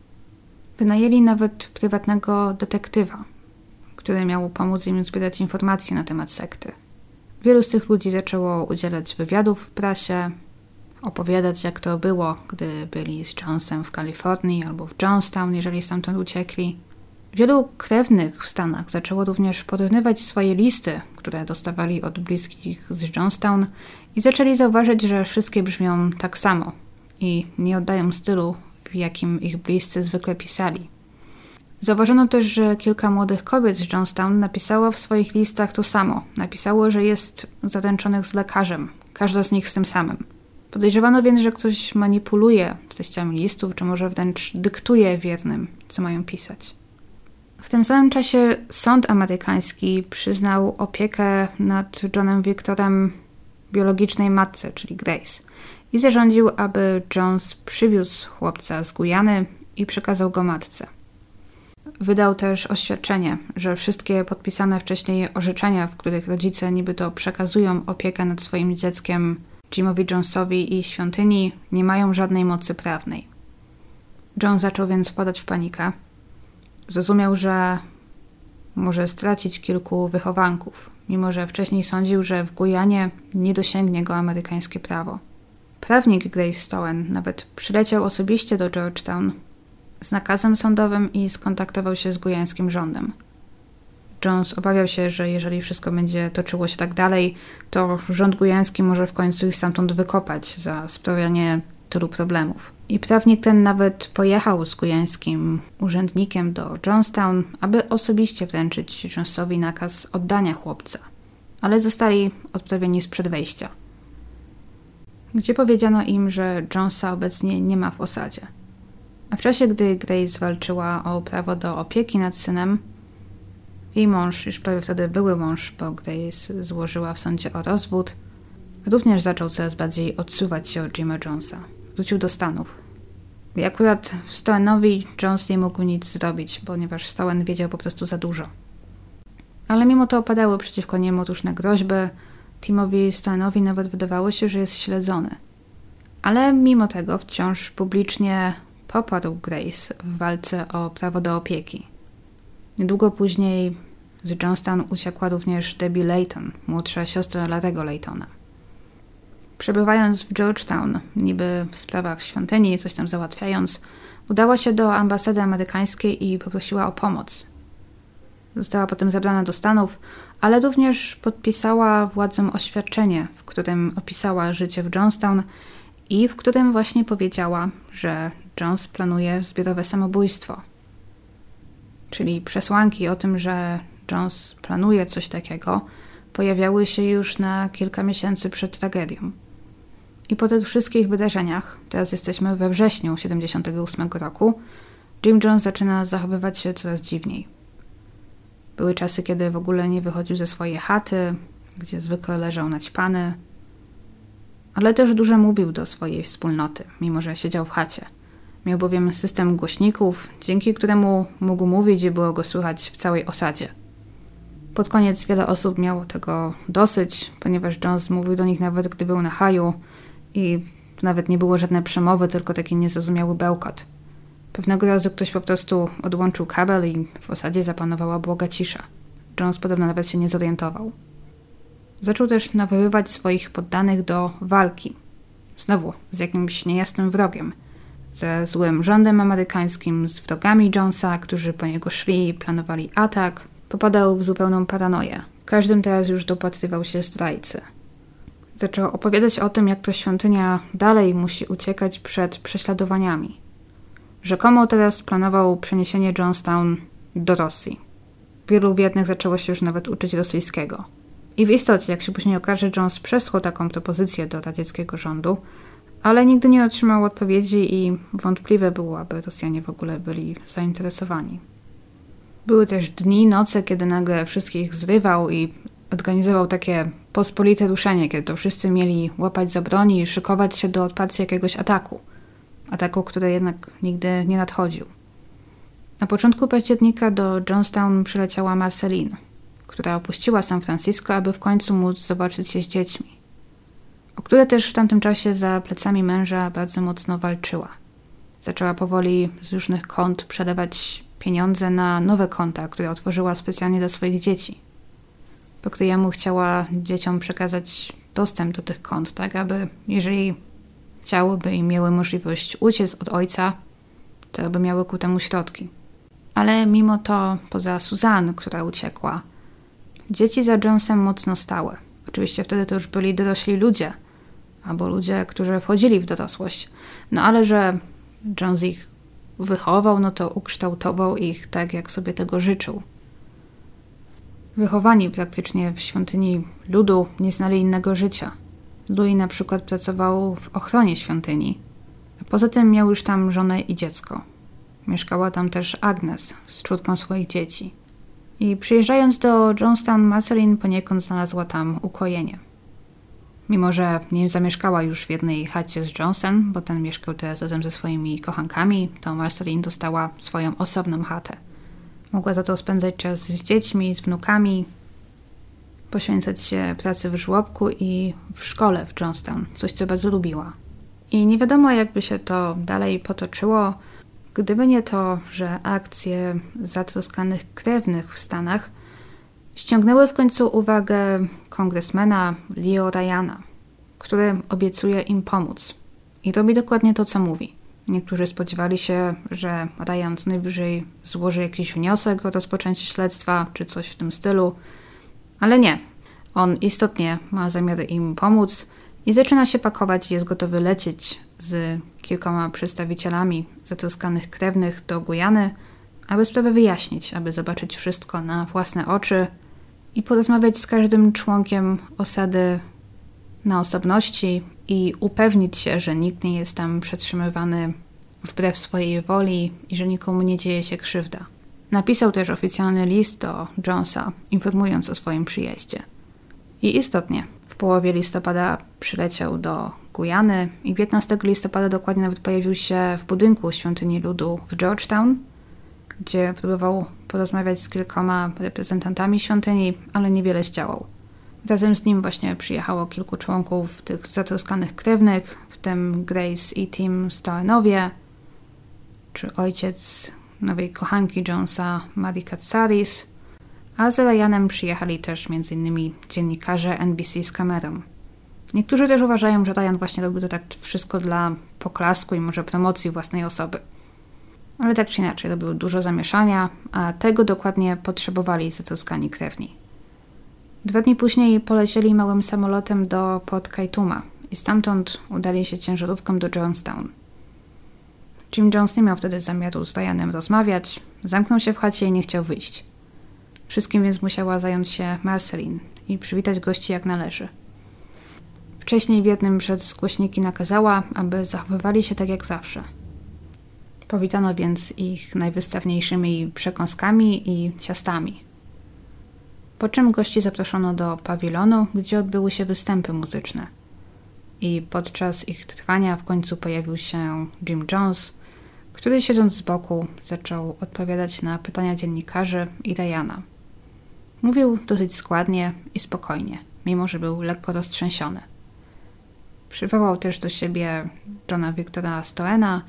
Wynajęli nawet prywatnego detektywa, który miał pomóc im zbierać informacje na temat sekty. Wielu z tych ludzi zaczęło udzielać wywiadów w prasie, opowiadać jak to było, gdy byli z Jonesem w Kalifornii albo w Johnstown, jeżeli stamtąd uciekli. Wielu krewnych w Stanach zaczęło również porównywać swoje listy, które dostawali od bliskich z Johnstown i zaczęli zauważyć, że wszystkie brzmią tak samo i nie oddają stylu, w jakim ich bliscy zwykle pisali. Zauważono też, że kilka młodych kobiet z Johnstown napisało w swoich listach to samo. Napisało, że jest zaręczonych z lekarzem, każda z nich z tym samym. Podejrzewano więc, że ktoś manipuluje treściami listów, czy może wręcz dyktuje wiernym, co mają pisać. Tym samym czasie sąd amerykański przyznał opiekę nad Johnem Victorem biologicznej matce, czyli Grace, i zarządził, aby Jones przywiózł chłopca z Gujany i przekazał go matce. Wydał też oświadczenie, że wszystkie podpisane wcześniej orzeczenia, w których rodzice niby to przekazują opiekę nad swoim dzieckiem Jimowi Jonesowi i świątyni, nie mają żadnej mocy prawnej. John zaczął więc wpadać w panikę Zrozumiał, że może stracić kilku wychowanków, mimo że wcześniej sądził, że w Gujanie nie dosięgnie go amerykańskie prawo. Prawnik Grace Stowen nawet przyleciał osobiście do Georgetown z nakazem sądowym i skontaktował się z gujańskim rządem. Jones obawiał się, że jeżeli wszystko będzie toczyło się tak dalej, to rząd gujański może w końcu ich stamtąd wykopać za sprawianie tylu problemów. I prawnik ten nawet pojechał z kujańskim urzędnikiem do Johnstown, aby osobiście wręczyć Jonesowi nakaz oddania chłopca. Ale zostali odprawieni sprzed wejścia, gdzie powiedziano im, że Jonesa obecnie nie ma w osadzie. A w czasie, gdy Grace walczyła o prawo do opieki nad synem, jej mąż, już prawie wtedy były mąż, bo Grace złożyła w sądzie o rozwód, również zaczął coraz bardziej odsuwać się od Jima Jonesa. Wrócił do Stanów. I akurat Stowenowi Jones nie mógł nic zrobić, ponieważ Stowen wiedział po prostu za dużo. Ale mimo to opadały przeciwko niemu różne groźby. Timowi Stowenowi nawet wydawało się, że jest śledzony. Ale mimo tego wciąż publicznie poparł Grace w walce o prawo do opieki. Niedługo później z Johnstown uciekła również Debbie Layton, młodsza siostra Larego Laytona. Przebywając w Georgetown, niby w sprawach świątyni, coś tam załatwiając, udała się do ambasady amerykańskiej i poprosiła o pomoc. Została potem zabrana do Stanów, ale również podpisała władzom oświadczenie, w którym opisała życie w Johnstown i w którym właśnie powiedziała, że Jones planuje zbiorowe samobójstwo. Czyli przesłanki o tym, że Jones planuje coś takiego, pojawiały się już na kilka miesięcy przed tragedią. I po tych wszystkich wydarzeniach, teraz jesteśmy we wrześniu 78 roku, Jim Jones zaczyna zachowywać się coraz dziwniej. Były czasy, kiedy w ogóle nie wychodził ze swojej chaty, gdzie zwykle leżał naćpany, ale też dużo mówił do swojej wspólnoty, mimo że siedział w chacie. Miał bowiem system głośników, dzięki któremu mógł mówić i było go słychać w całej osadzie. Pod koniec wiele osób miało tego dosyć, ponieważ Jones mówił do nich nawet gdy był na haju i nawet nie było żadnej przemowy, tylko taki niezrozumiały bełkot. Pewnego razu ktoś po prostu odłączył kabel i w osadzie zapanowała błoga cisza. Jones podobno nawet się nie zorientował. Zaczął też nawoływać swoich poddanych do walki. Znowu z jakimś niejasnym wrogiem. Ze złym rządem amerykańskim, z wrogami Jonesa, którzy po niego szli i planowali atak. Popadał w zupełną paranoję. Każdym teraz już dopatrywał się zdrajcy. Zaczął opowiadać o tym, jak to świątynia dalej musi uciekać przed prześladowaniami. Rzekomo teraz planował przeniesienie Johnstown do Rosji. Wielu biednych zaczęło się już nawet uczyć rosyjskiego. I w istocie, jak się później okaże, Jones przesłał taką propozycję do radzieckiego rządu, ale nigdy nie otrzymał odpowiedzi i wątpliwe było, aby Rosjanie w ogóle byli zainteresowani. Były też dni, noce, kiedy nagle wszystkich zrywał i organizował takie pospolite ruszenie, kiedy to wszyscy mieli łapać za broni i szykować się do odparcia jakiegoś ataku. Ataku, który jednak nigdy nie nadchodził. Na początku października do Johnstown przyleciała Marceline, która opuściła San Francisco, aby w końcu móc zobaczyć się z dziećmi, o które też w tamtym czasie za plecami męża bardzo mocno walczyła. Zaczęła powoli z różnych kont przelewać pieniądze na nowe konta, które otworzyła specjalnie dla swoich dzieci po któremu chciała dzieciom przekazać dostęp do tych kont, tak aby jeżeli chciałyby i miały możliwość uciec od ojca, to aby miały ku temu środki. Ale mimo to, poza Suzanne, która uciekła, dzieci za Jonesem mocno stały. Oczywiście wtedy to już byli dorośli ludzie, albo ludzie, którzy wchodzili w dorosłość. No ale że Jones ich wychował, no to ukształtował ich tak, jak sobie tego życzył. Wychowani praktycznie w świątyni ludu, nie znali innego życia. Louis na przykład pracował w ochronie świątyni. A poza tym miał już tam żonę i dziecko. Mieszkała tam też Agnes z czwórką swoich dzieci. I przyjeżdżając do Johnstown, Marceline poniekąd znalazła tam ukojenie. Mimo, że nie zamieszkała już w jednej chacie z Johnson, bo ten mieszkał teraz razem ze swoimi kochankami, to Marceline dostała swoją osobną chatę – Mogła za to spędzać czas z dziećmi, z wnukami, poświęcać się pracy w żłobku i w szkole w Johnstown, coś co bardzo lubiła. I nie wiadomo, jakby się to dalej potoczyło, gdyby nie to, że akcje zatroskanych krewnych w Stanach ściągnęły w końcu uwagę kongresmena Leo Ryana, który obiecuje im pomóc. I robi dokładnie to, co mówi. Niektórzy spodziewali się, że Ryan najwyżej złoży jakiś wniosek o rozpoczęcie śledztwa czy coś w tym stylu, ale nie. On istotnie ma zamiar im pomóc i zaczyna się pakować i jest gotowy lecieć z kilkoma przedstawicielami zatroskanych krewnych do Gujany, aby sprawę wyjaśnić, aby zobaczyć wszystko na własne oczy i porozmawiać z każdym członkiem osady na osobności i upewnić się, że nikt nie jest tam przetrzymywany wbrew swojej woli i że nikomu nie dzieje się krzywda. Napisał też oficjalny list do Jonesa, informując o swoim przyjeździe. I istotnie, w połowie listopada przyleciał do Gujany i 15 listopada dokładnie nawet pojawił się w budynku świątyni ludu w Georgetown, gdzie próbował porozmawiać z kilkoma reprezentantami świątyni, ale niewiele zdziałał. Razem z nim właśnie przyjechało kilku członków tych zatroskanych krewnych, w tym Grace i Tim Stoenowie, czy ojciec nowej kochanki Jonesa, Maddie Katsaris, a z Ryanem przyjechali też m.in. dziennikarze NBC z kamerą. Niektórzy też uważają, że Ryan właśnie robił to tak wszystko dla poklasku i może promocji własnej osoby. Ale tak czy inaczej, robił dużo zamieszania, a tego dokładnie potrzebowali zatroskani krewni. Dwa dni później polecieli małym samolotem do Port Kaituma i stamtąd udali się ciężarówką do Johnstown. Jim Jones nie miał wtedy zamiaru z Ryanem rozmawiać, zamknął się w chacie i nie chciał wyjść. Wszystkim więc musiała zająć się Marceline i przywitać gości jak należy. Wcześniej w jednym przez głośniki nakazała, aby zachowywali się tak jak zawsze. Powitano więc ich najwystawniejszymi przekąskami i ciastami. Po czym gości zaproszono do pawilonu, gdzie odbyły się występy muzyczne. I podczas ich trwania w końcu pojawił się Jim Jones, który siedząc z boku zaczął odpowiadać na pytania dziennikarzy i Diana. Mówił dosyć składnie i spokojnie, mimo że był lekko roztrzęsiony. Przywołał też do siebie Johna Wiktora Stoena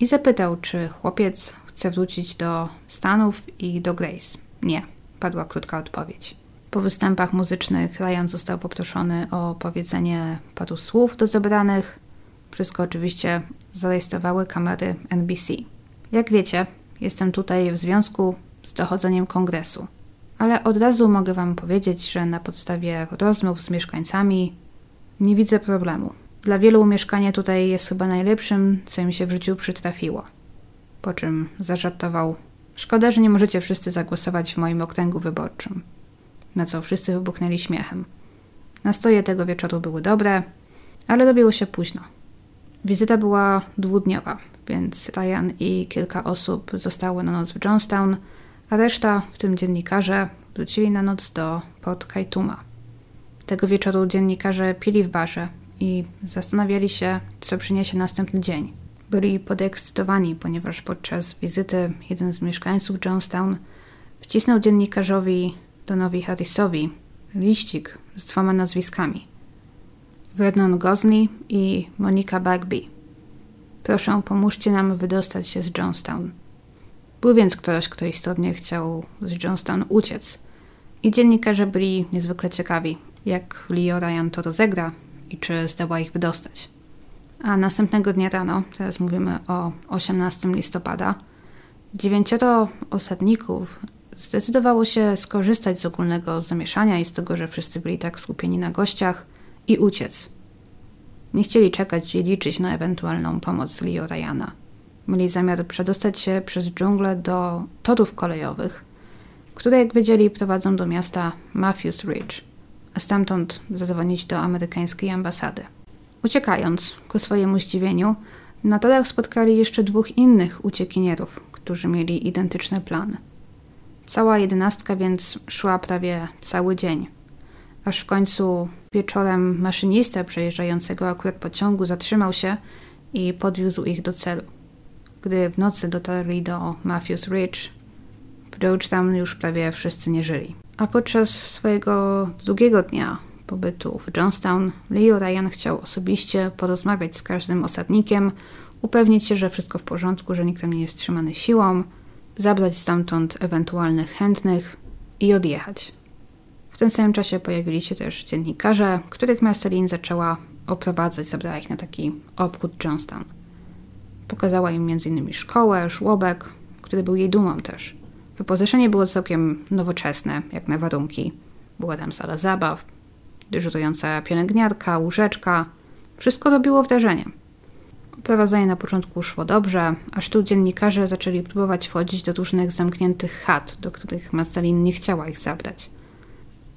i zapytał, czy chłopiec chce wrócić do Stanów i do Grace. Nie, padła krótka odpowiedź. Po występach muzycznych Ryan został poproszony o powiedzenie paru słów do zebranych. Wszystko oczywiście zarejestrowały kamery NBC. Jak wiecie, jestem tutaj w związku z dochodzeniem kongresu. Ale od razu mogę Wam powiedzieć, że na podstawie rozmów z mieszkańcami nie widzę problemu. Dla wielu mieszkanie tutaj jest chyba najlepszym, co im się w życiu przytrafiło. Po czym zażartował: Szkoda, że nie możecie wszyscy zagłosować w moim okręgu wyborczym. Na co wszyscy wybuchnęli śmiechem. Nastoje tego wieczoru były dobre, ale robiło się późno. Wizyta była dwudniowa, więc Ryan i kilka osób zostały na noc w Johnstown, a reszta, w tym dziennikarze, wrócili na noc do Port Kaituma. Tego wieczoru dziennikarze pili w barze i zastanawiali się, co przyniesie następny dzień. Byli podekscytowani, ponieważ podczas wizyty jeden z mieszkańców Johnstown wcisnął dziennikarzowi Donowi Harrisowi liścik z dwoma nazwiskami. Vernon Gosley i Monica Bagby. Proszę, pomóżcie nam wydostać się z Johnstown. Był więc ktoś, kto istotnie chciał z Johnstown uciec. I dziennikarze byli niezwykle ciekawi, jak Leo Ryan to rozegra i czy zdoła ich wydostać. A następnego dnia rano, teraz mówimy o 18 listopada, dziewięcioro osadników zdecydowało się skorzystać z ogólnego zamieszania i z tego, że wszyscy byli tak skupieni na gościach i uciec. Nie chcieli czekać i liczyć na ewentualną pomoc Leo Ryana. Mieli zamiar przedostać się przez dżunglę do torów kolejowych, które, jak wiedzieli, prowadzą do miasta Matthews Ridge, a stamtąd zadzwonić do amerykańskiej ambasady. Uciekając, ku swojemu zdziwieniu, na torach spotkali jeszcze dwóch innych uciekinierów, którzy mieli identyczny plan. Cała jedenastka więc szła prawie cały dzień, aż w końcu wieczorem maszynista przejeżdżającego akurat pociągu zatrzymał się i podwiózł ich do celu. Gdy w nocy dotarli do Matthews Ridge, w Georgetown już prawie wszyscy nie żyli. A podczas swojego drugiego dnia pobytu w Johnstown, Leo Ryan chciał osobiście porozmawiać z każdym osadnikiem, upewnić się, że wszystko w porządku, że nikt tam nie jest trzymany siłą, zabrać stamtąd ewentualnych chętnych i odjechać. W tym samym czasie pojawili się też dziennikarze, których Marceline zaczęła oprowadzać, zabrała ich na taki obchód Johnstown. Pokazała im m.in. szkołę, żłobek, który był jej dumą też. Wyposażenie było całkiem nowoczesne, jak na warunki. Była tam sala zabaw, dyżurująca pielęgniarka, łóżeczka. Wszystko robiło wrażenie. Prowadzenie na początku szło dobrze, aż tu dziennikarze zaczęli próbować wchodzić do różnych zamkniętych chat, do których Marcelin nie chciała ich zabrać.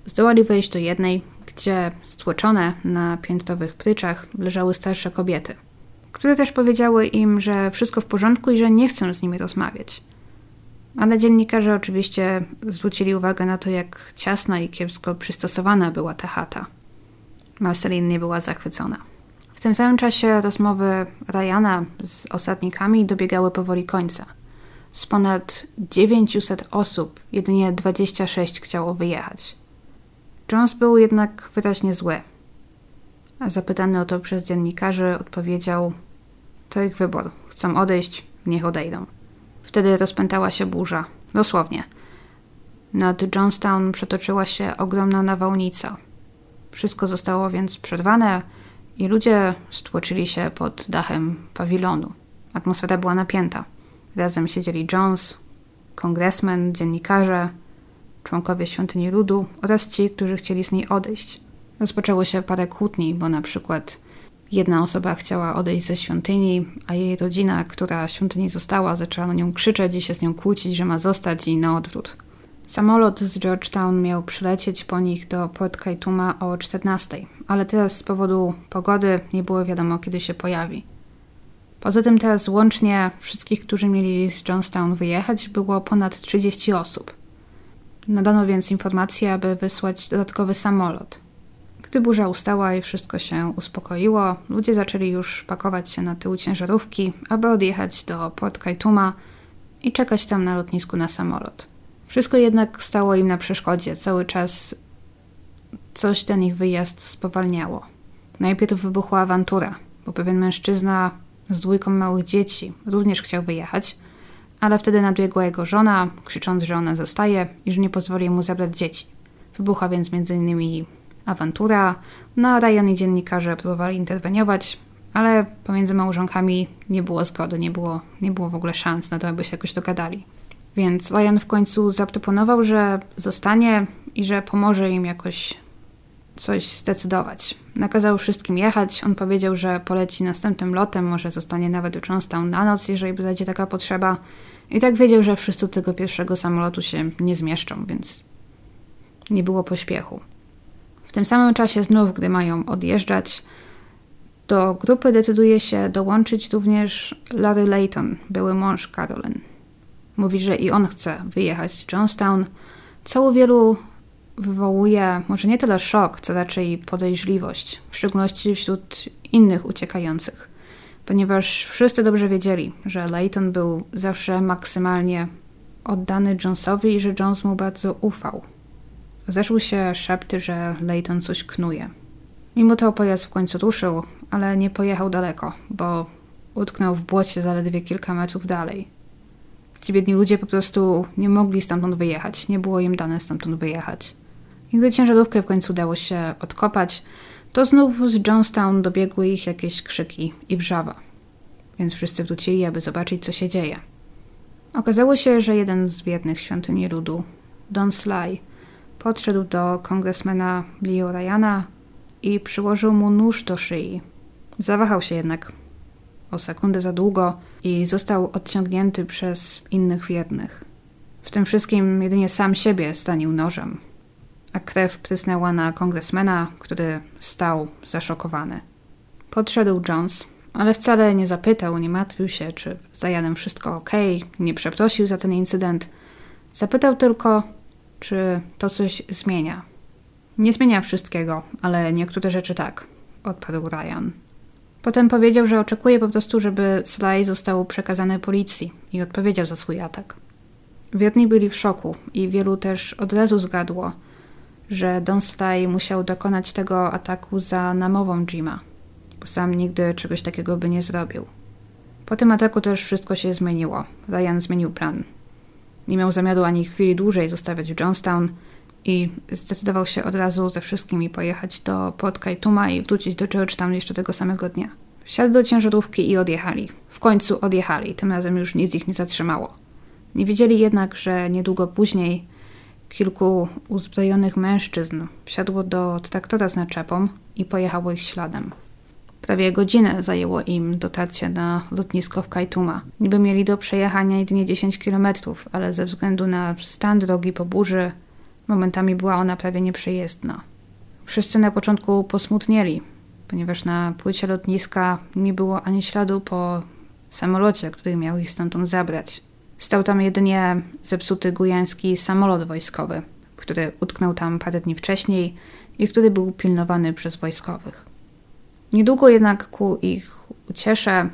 Zdołali wejść do jednej, gdzie stłoczone na piętrowych pryczach leżały starsze kobiety, które też powiedziały im, że wszystko w porządku i że nie chcą z nimi rozmawiać. Ale dziennikarze oczywiście zwrócili uwagę na to, jak ciasna i kiepsko przystosowana była ta chata. Marcelin nie była zachwycona. W tym samym czasie rozmowy Ryana z osadnikami dobiegały powoli końca. Z ponad 900 osób jedynie 26 chciało wyjechać. Jones był jednak wyraźnie zły. A zapytany o to przez dziennikarzy odpowiedział: To ich wybór. Chcą odejść, niech odejdą. Wtedy rozpętała się burza. Dosłownie. Nad Johnstown przetoczyła się ogromna nawałnica. Wszystko zostało więc przerwane i ludzie stłoczyli się pod dachem pawilonu. Atmosfera była napięta. Razem siedzieli Jones, kongresmen, dziennikarze, członkowie świątyni ludu oraz ci, którzy chcieli z niej odejść. Rozpoczęło się parę kłótni, bo na przykład jedna osoba chciała odejść ze świątyni, a jej rodzina, która świątyni została, zaczęła na nią krzyczeć i się z nią kłócić, że ma zostać i na odwrót. Samolot z Georgetown miał przylecieć po nich do Port Kaituma o 14, ale teraz z powodu pogody nie było wiadomo, kiedy się pojawi. Poza tym teraz łącznie wszystkich, którzy mieli z Johnstown wyjechać, było ponad 30 osób. Nadano więc informację, aby wysłać dodatkowy samolot. Gdy burza ustała i wszystko się uspokoiło, ludzie zaczęli już pakować się na tył ciężarówki, aby odjechać do Port Kaituma i czekać tam na lotnisku na samolot. Wszystko jednak stało im na przeszkodzie. Cały czas coś ten ich wyjazd spowalniało. Najpierw wybuchła awantura, bo pewien mężczyzna z dwójką małych dzieci również chciał wyjechać, ale wtedy nadbiegła jego żona, krzycząc, że ona zostaje i że nie pozwoli mu zabrać dzieci. Wybucha więc między innymi awantura, no Ryan i dziennikarze próbowali interweniować, ale pomiędzy małżonkami nie było zgody, nie było, nie było w ogóle szans na to, aby się jakoś dogadali. Więc Ryan w końcu zaproponował, że zostanie i że pomoże im jakoś coś zdecydować. Nakazał wszystkim jechać. On powiedział, że poleci następnym lotem, może zostanie nawet Johnstown na noc, jeżeli będzie taka potrzeba. I tak wiedział, że wszyscy tego pierwszego samolotu się nie zmieszczą, więc nie było pośpiechu. Tym samym czasie znów, gdy mają odjeżdżać, do grupy decyduje się dołączyć również Larry Layton, były mąż Carolyn. Mówi, że i on chce wyjechać z Johnstown, co u wielu wywołuje może nie tyle szok, co raczej podejrzliwość, w szczególności wśród innych uciekających, ponieważ wszyscy dobrze wiedzieli, że Layton był zawsze maksymalnie oddany Jonesowi i że Jones mu bardzo ufał. Zeszły się szepty, że Layton coś knuje. Mimo to pojazd w końcu ruszył, ale nie pojechał daleko, bo utknął w błocie zaledwie kilka metrów dalej. Ci biedni ludzie po prostu nie mogli stamtąd wyjechać, nie było im dane stamtąd wyjechać. I gdy ciężarówkę w końcu udało się odkopać, to znów z Johnstown dobiegły ich jakieś krzyki i wrzawa. Więc wszyscy wrócili, aby zobaczyć, co się dzieje. Okazało się, że jeden z biednych świątyni ludu, Don Sly, podszedł do kongresmena Leo Ryana i przyłożył mu nóż do szyi. Zawahał się jednak o sekundę za długo i został odciągnięty przez innych wiernych. W tym wszystkim jedynie sam siebie stanił nożem a krew prysnęła na kongresmena, który stał zaszokowany. Podszedł Jones, ale wcale nie zapytał, nie martwił się, czy za Janem wszystko ok, nie przeprosił za ten incydent. Zapytał tylko, czy to coś zmienia. Nie zmienia wszystkiego, ale niektóre rzeczy tak, odparł Ryan. Potem powiedział, że oczekuje po prostu, żeby Sly został przekazany policji i odpowiedział za swój atak. Wierni byli w szoku i wielu też od razu zgadło, że Don Sly musiał dokonać tego ataku za namową Jima, bo sam nigdy czegoś takiego by nie zrobił. Po tym ataku też wszystko się zmieniło. Ryan zmienił plan. Nie miał zamiaru ani chwili dłużej zostawiać w Johnstown i zdecydował się od razu ze wszystkimi pojechać do Port i wrócić do Georgetown jeszcze tego samego dnia. Wsiadł do ciężarówki i odjechali. W końcu odjechali, tym razem już nic ich nie zatrzymało. Nie wiedzieli jednak, że niedługo później Kilku uzbrojonych mężczyzn wsiadło do traktora z naczepą i pojechało ich śladem. Prawie godzinę zajęło im dotarcie na lotnisko w Kajtuma. Niby mieli do przejechania jedynie 10 km, ale ze względu na stan drogi po burzy, momentami była ona prawie nieprzejezdna. Wszyscy na początku posmutnieli, ponieważ na płycie lotniska nie było ani śladu po samolocie, który miał ich stamtąd zabrać. Stał tam jedynie zepsuty gujański samolot wojskowy, który utknął tam parę dni wcześniej i który był pilnowany przez wojskowych. Niedługo jednak ku ich uciesze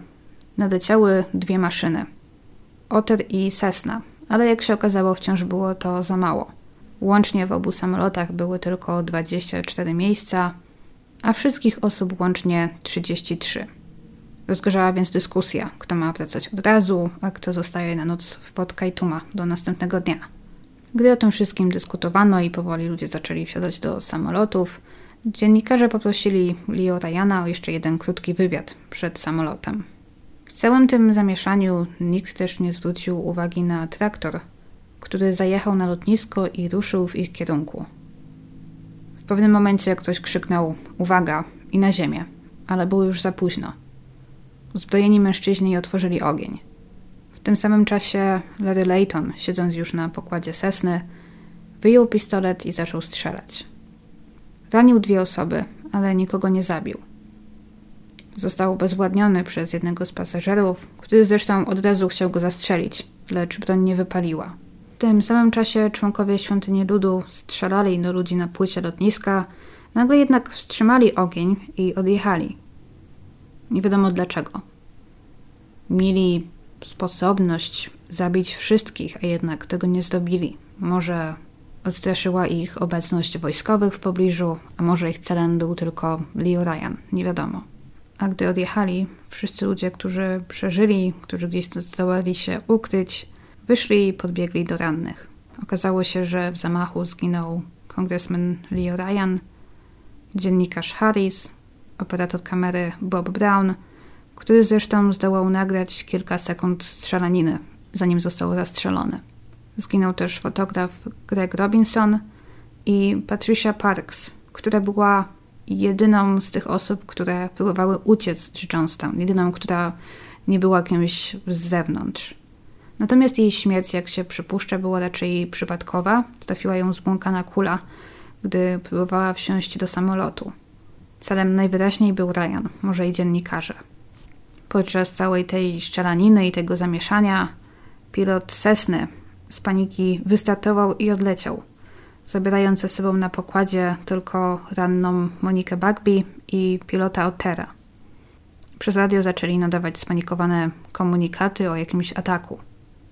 nadleciały dwie maszyny. Otter i Cessna, ale jak się okazało wciąż było to za mało. Łącznie w obu samolotach były tylko 24 miejsca, a wszystkich osób łącznie 33. Rozgorzała więc dyskusja, kto ma wracać od razu, a kto zostaje na noc w Port Kajtuma do następnego dnia. Gdy o tym wszystkim dyskutowano i powoli ludzie zaczęli wsiadać do samolotów, dziennikarze poprosili Leo Ryana o jeszcze jeden krótki wywiad przed samolotem. W całym tym zamieszaniu nikt też nie zwrócił uwagi na traktor, który zajechał na lotnisko i ruszył w ich kierunku. W pewnym momencie ktoś krzyknął: Uwaga! i na ziemię, ale było już za późno. Uzbrojeni mężczyźni otworzyli ogień. W tym samym czasie Larry Layton, siedząc już na pokładzie Sesny, wyjął pistolet i zaczął strzelać. Ranił dwie osoby, ale nikogo nie zabił. Został obezwładniony przez jednego z pasażerów, który zresztą od razu chciał go zastrzelić, lecz broń nie wypaliła. W tym samym czasie członkowie świątyni ludu strzelali do ludzi na płycie lotniska, nagle jednak wstrzymali ogień i odjechali. Nie wiadomo dlaczego. Mieli sposobność zabić wszystkich, a jednak tego nie zrobili. Może odstraszyła ich obecność wojskowych w pobliżu, a może ich celem był tylko Leo Ryan, nie wiadomo. A gdy odjechali, wszyscy ludzie, którzy przeżyli, którzy gdzieś zdołali się ukryć, wyszli i podbiegli do rannych. Okazało się, że w zamachu zginął kongresmen Leo Ryan, dziennikarz Harris, operator kamery Bob Brown, który zresztą zdołał nagrać kilka sekund strzelaniny, zanim został zastrzelony. Zginął też fotograf Greg Robinson i Patricia Parks, która była jedyną z tych osób, które próbowały uciec z Johnstown, jedyną, która nie była kimś z zewnątrz. Natomiast jej śmierć, jak się przypuszcza, była raczej przypadkowa. Trafiła ją zbłąkana kula, gdy próbowała wsiąść do samolotu. Celem najwyraźniej był Ryan, może i dziennikarze. Podczas całej tej szczelaniny i tego zamieszania pilot Sesny z paniki wystartował i odleciał, zabierając ze sobą na pokładzie tylko ranną Monikę Bagby i pilota Ottera. Przez radio zaczęli nadawać spanikowane komunikaty o jakimś ataku.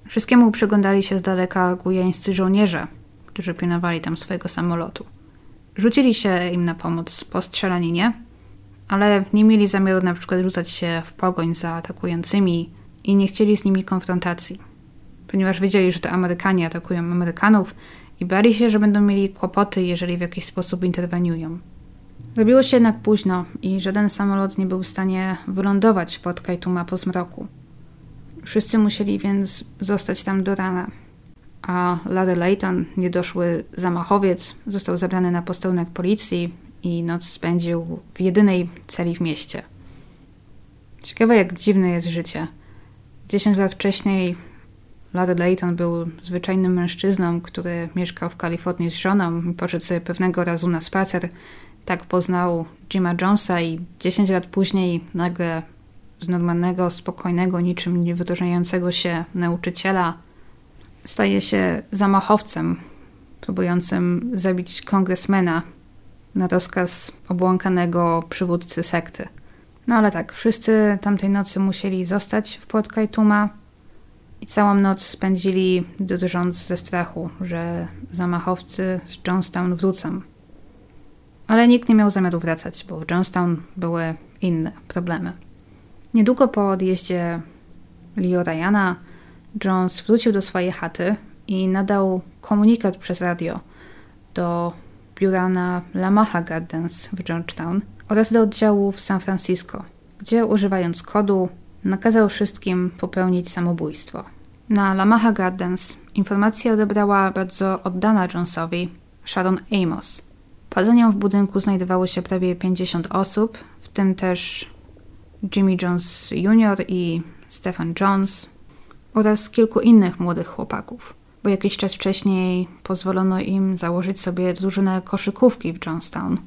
Wszystkiemu przyglądali się z daleka gujańscy żołnierze, którzy pilnowali tam swojego samolotu. Rzucili się im na pomoc po strzelaninie, ale nie mieli zamiaru na przykład rzucać się w pogoń za atakującymi i nie chcieli z nimi konfrontacji, ponieważ wiedzieli, że to Amerykanie atakują Amerykanów i bali się, że będą mieli kłopoty, jeżeli w jakiś sposób interweniują. Robiło się jednak późno i żaden samolot nie był w stanie wylądować pod Kajtuma po zmroku. Wszyscy musieli więc zostać tam do rana a Larry Layton, niedoszły zamachowiec, został zabrany na posterunek policji i noc spędził w jedynej celi w mieście. Ciekawe, jak dziwne jest życie. Dziesięć lat wcześniej Larry Layton był zwyczajnym mężczyzną, który mieszkał w Kalifornii z żoną i poszedł sobie pewnego razu na spacer. Tak poznał Jima Jonesa i 10 lat później nagle z normalnego, spokojnego, niczym nie wyróżniającego się nauczyciela staje się zamachowcem próbującym zabić kongresmena na rozkaz obłąkanego przywódcy sekty. No ale tak, wszyscy tamtej nocy musieli zostać w Port Kajtuma i całą noc spędzili drżąc ze strachu, że zamachowcy z Johnstown wrócą. Ale nikt nie miał zamiaru wracać, bo w Johnstown były inne problemy. Niedługo po odjeździe Leo Ryana Jones wrócił do swojej chaty i nadał komunikat przez radio do biura na Lamaha Gardens w Georgetown oraz do oddziału w San Francisco, gdzie używając kodu nakazał wszystkim popełnić samobójstwo. Na Lamaha Gardens informację odebrała bardzo oddana Jonesowi Sharon Amos. Poza nią w budynku znajdowało się prawie 50 osób, w tym też Jimmy Jones Jr. i Stephen Jones oraz kilku innych młodych chłopaków, bo jakiś czas wcześniej pozwolono im założyć sobie drużynę koszykówki w Johnstown.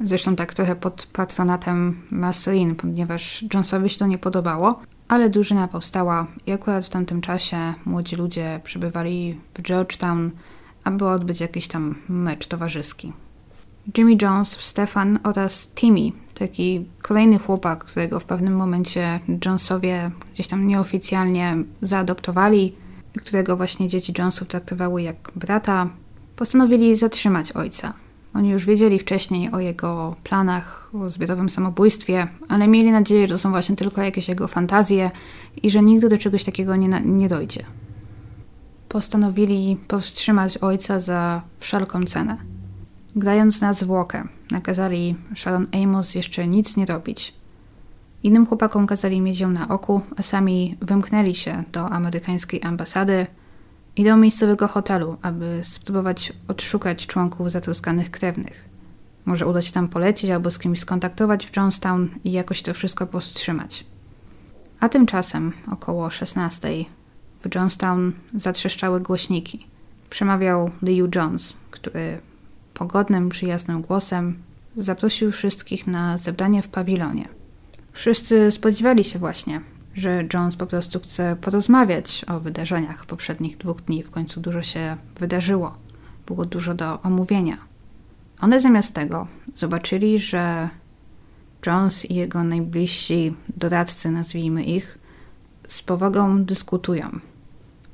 Zresztą tak trochę pod patronatem Marceline, ponieważ Jonesowi się to nie podobało, ale drużyna powstała i akurat w tamtym czasie młodzi ludzie przybywali w Georgetown, aby odbyć jakiś tam mecz towarzyski. Jimmy Jones, Stefan oraz Timmy, taki kolejny chłopak, którego w pewnym momencie Jonesowie gdzieś tam nieoficjalnie zaadoptowali, którego właśnie dzieci Jonesów traktowały jak brata, postanowili zatrzymać ojca. Oni już wiedzieli wcześniej o jego planach, o zbiorowym samobójstwie, ale mieli nadzieję, że to są właśnie tylko jakieś jego fantazje i że nigdy do czegoś takiego nie, nie dojdzie. Postanowili powstrzymać ojca za wszelką cenę. Grając na zwłokę, nakazali Sharon Amos jeszcze nic nie robić. Innym chłopakom kazali mieć ją na oku, a sami wymknęli się do amerykańskiej ambasady i do miejscowego hotelu, aby spróbować odszukać członków zatroskanych krewnych. Może uda się tam polecieć albo z kimś skontaktować w Johnstown i jakoś to wszystko powstrzymać. A tymczasem, około 16, w Johnstown zatrzeszczały głośniki. Przemawiał Liu Jones, który pogodnym, przyjaznym głosem zaprosił wszystkich na zebranie w pawilonie. Wszyscy spodziewali się właśnie, że Jones po prostu chce porozmawiać o wydarzeniach poprzednich dwóch dni. W końcu dużo się wydarzyło, było dużo do omówienia. One zamiast tego zobaczyli, że Jones i jego najbliżsi doradcy, nazwijmy ich, z powagą dyskutują,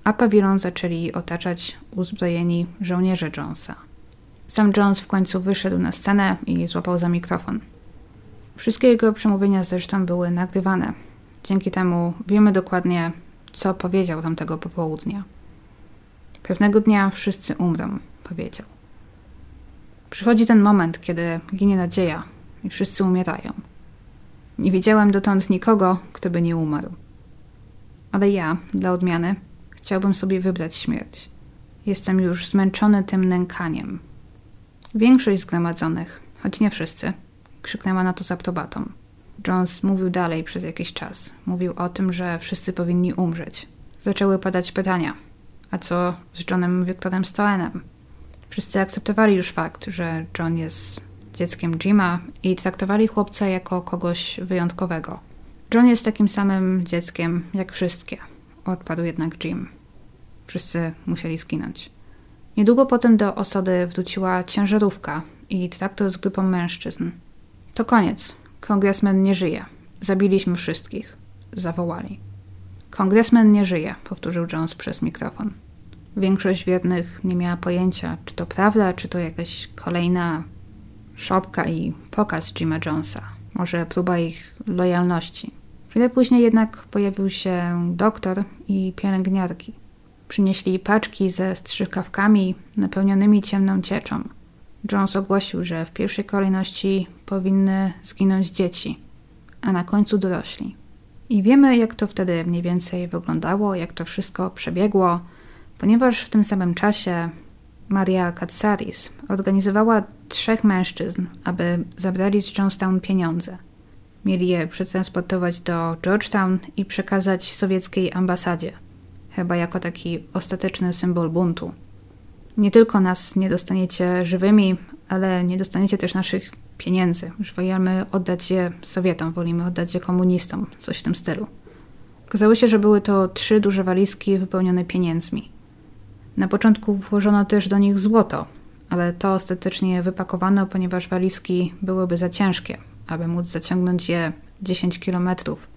a pawilon zaczęli otaczać uzbrojeni żołnierze Jonesa. Sam Jones w końcu wyszedł na scenę i złapał za mikrofon. Wszystkie jego przemówienia zresztą były nagrywane. Dzięki temu wiemy dokładnie, co powiedział tamtego popołudnia. Pewnego dnia wszyscy umrą, powiedział. Przychodzi ten moment, kiedy ginie nadzieja i wszyscy umierają. Nie widziałem dotąd nikogo, kto by nie umarł. Ale ja, dla odmiany, chciałbym sobie wybrać śmierć. Jestem już zmęczony tym nękaniem, Większość zgromadzonych, choć nie wszyscy, krzyknęła na to z aprobatą. Jones mówił dalej przez jakiś czas. Mówił o tym, że wszyscy powinni umrzeć. Zaczęły padać pytania. A co z Johnem Victorem Stoenem? Wszyscy akceptowali już fakt, że John jest dzieckiem Jima i traktowali chłopca jako kogoś wyjątkowego. John jest takim samym dzieckiem jak wszystkie, odpadł jednak Jim. Wszyscy musieli skinąć. Niedługo potem do osady wróciła ciężarówka i traktor z grupą mężczyzn. To koniec. Kongresmen nie żyje. Zabiliśmy wszystkich. Zawołali. Kongresmen nie żyje, powtórzył Jones przez mikrofon. Większość wiernych nie miała pojęcia, czy to prawda, czy to jakaś kolejna szopka i pokaz Jima Jonesa. Może próba ich lojalności. Chwilę później jednak pojawił się doktor i pielęgniarki. Przynieśli paczki ze strzykawkami napełnionymi ciemną cieczą. Jones ogłosił, że w pierwszej kolejności powinny zginąć dzieci, a na końcu dorośli. I wiemy, jak to wtedy mniej więcej wyglądało, jak to wszystko przebiegło, ponieważ w tym samym czasie Maria Katsaris organizowała trzech mężczyzn, aby zabrali z Johnstown pieniądze. Mieli je przetransportować do Georgetown i przekazać sowieckiej ambasadzie – chyba jako taki ostateczny symbol buntu. Nie tylko nas nie dostaniecie żywymi, ale nie dostaniecie też naszych pieniędzy. Już wolimy oddać je Sowietom, wolimy oddać je komunistom, coś w tym stylu. Okazało się, że były to trzy duże walizki wypełnione pieniędzmi. Na początku włożono też do nich złoto, ale to ostatecznie wypakowano, ponieważ walizki byłyby za ciężkie, aby móc zaciągnąć je 10 kilometrów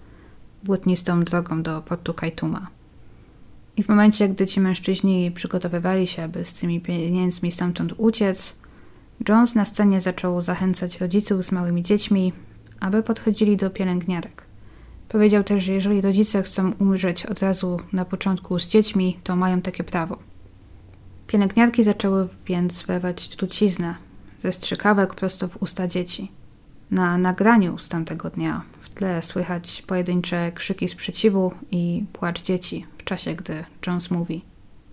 błotnistą drogą do portu Kajtuma. I w momencie, gdy ci mężczyźni przygotowywali się, aby z tymi pieniędzmi stamtąd uciec, Jones na scenie zaczął zachęcać rodziców z małymi dziećmi, aby podchodzili do pielęgniarek. Powiedział też, że jeżeli rodzice chcą umrzeć od razu na początku z dziećmi, to mają takie prawo. Pielęgniarki zaczęły więc wlewać truciznę ze strzykawek prosto w usta dzieci. Na nagraniu z tamtego dnia tle słychać pojedyncze krzyki sprzeciwu i płacz dzieci w czasie, gdy Jones mówi.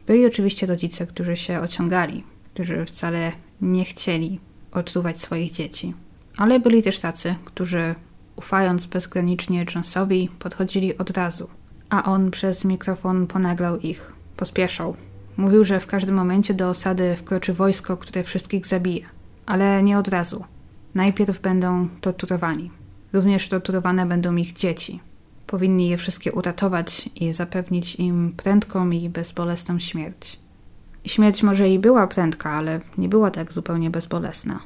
Byli oczywiście rodzice, którzy się ociągali, którzy wcale nie chcieli otruwać swoich dzieci, ale byli też tacy, którzy ufając bezgranicznie Jonesowi, podchodzili od razu, a on przez mikrofon ponaglał ich. Pospieszał. Mówił, że w każdym momencie do osady wkroczy wojsko, które wszystkich zabije. Ale nie od razu. Najpierw będą torturowani. Również torturowane będą ich dzieci. Powinni je wszystkie uratować i zapewnić im prędką i bezbolesną śmierć. Śmierć może i była prędka, ale nie była tak zupełnie bezbolesna.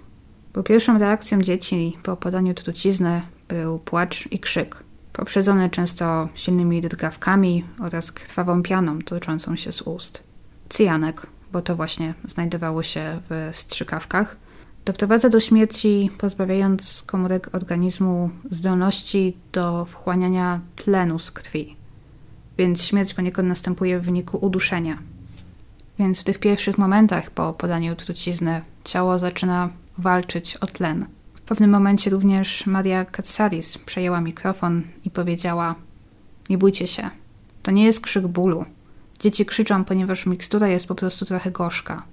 Bo pierwszą reakcją dzieci po podaniu trucizny był płacz i krzyk, poprzedzony często silnymi drgawkami oraz krwawą pianą toczącą się z ust. Cyjanek, bo to właśnie znajdowało się w strzykawkach, doprowadza do śmierci, pozbawiając komórek organizmu zdolności do wchłaniania tlenu z krwi. Więc śmierć poniekąd następuje w wyniku uduszenia. Więc w tych pierwszych momentach po podaniu trucizny ciało zaczyna walczyć o tlen. W pewnym momencie również Maria Katsaris przejęła mikrofon i powiedziała: Nie bójcie się, to nie jest krzyk bólu. Dzieci krzyczą, ponieważ mikstura jest po prostu trochę gorzka.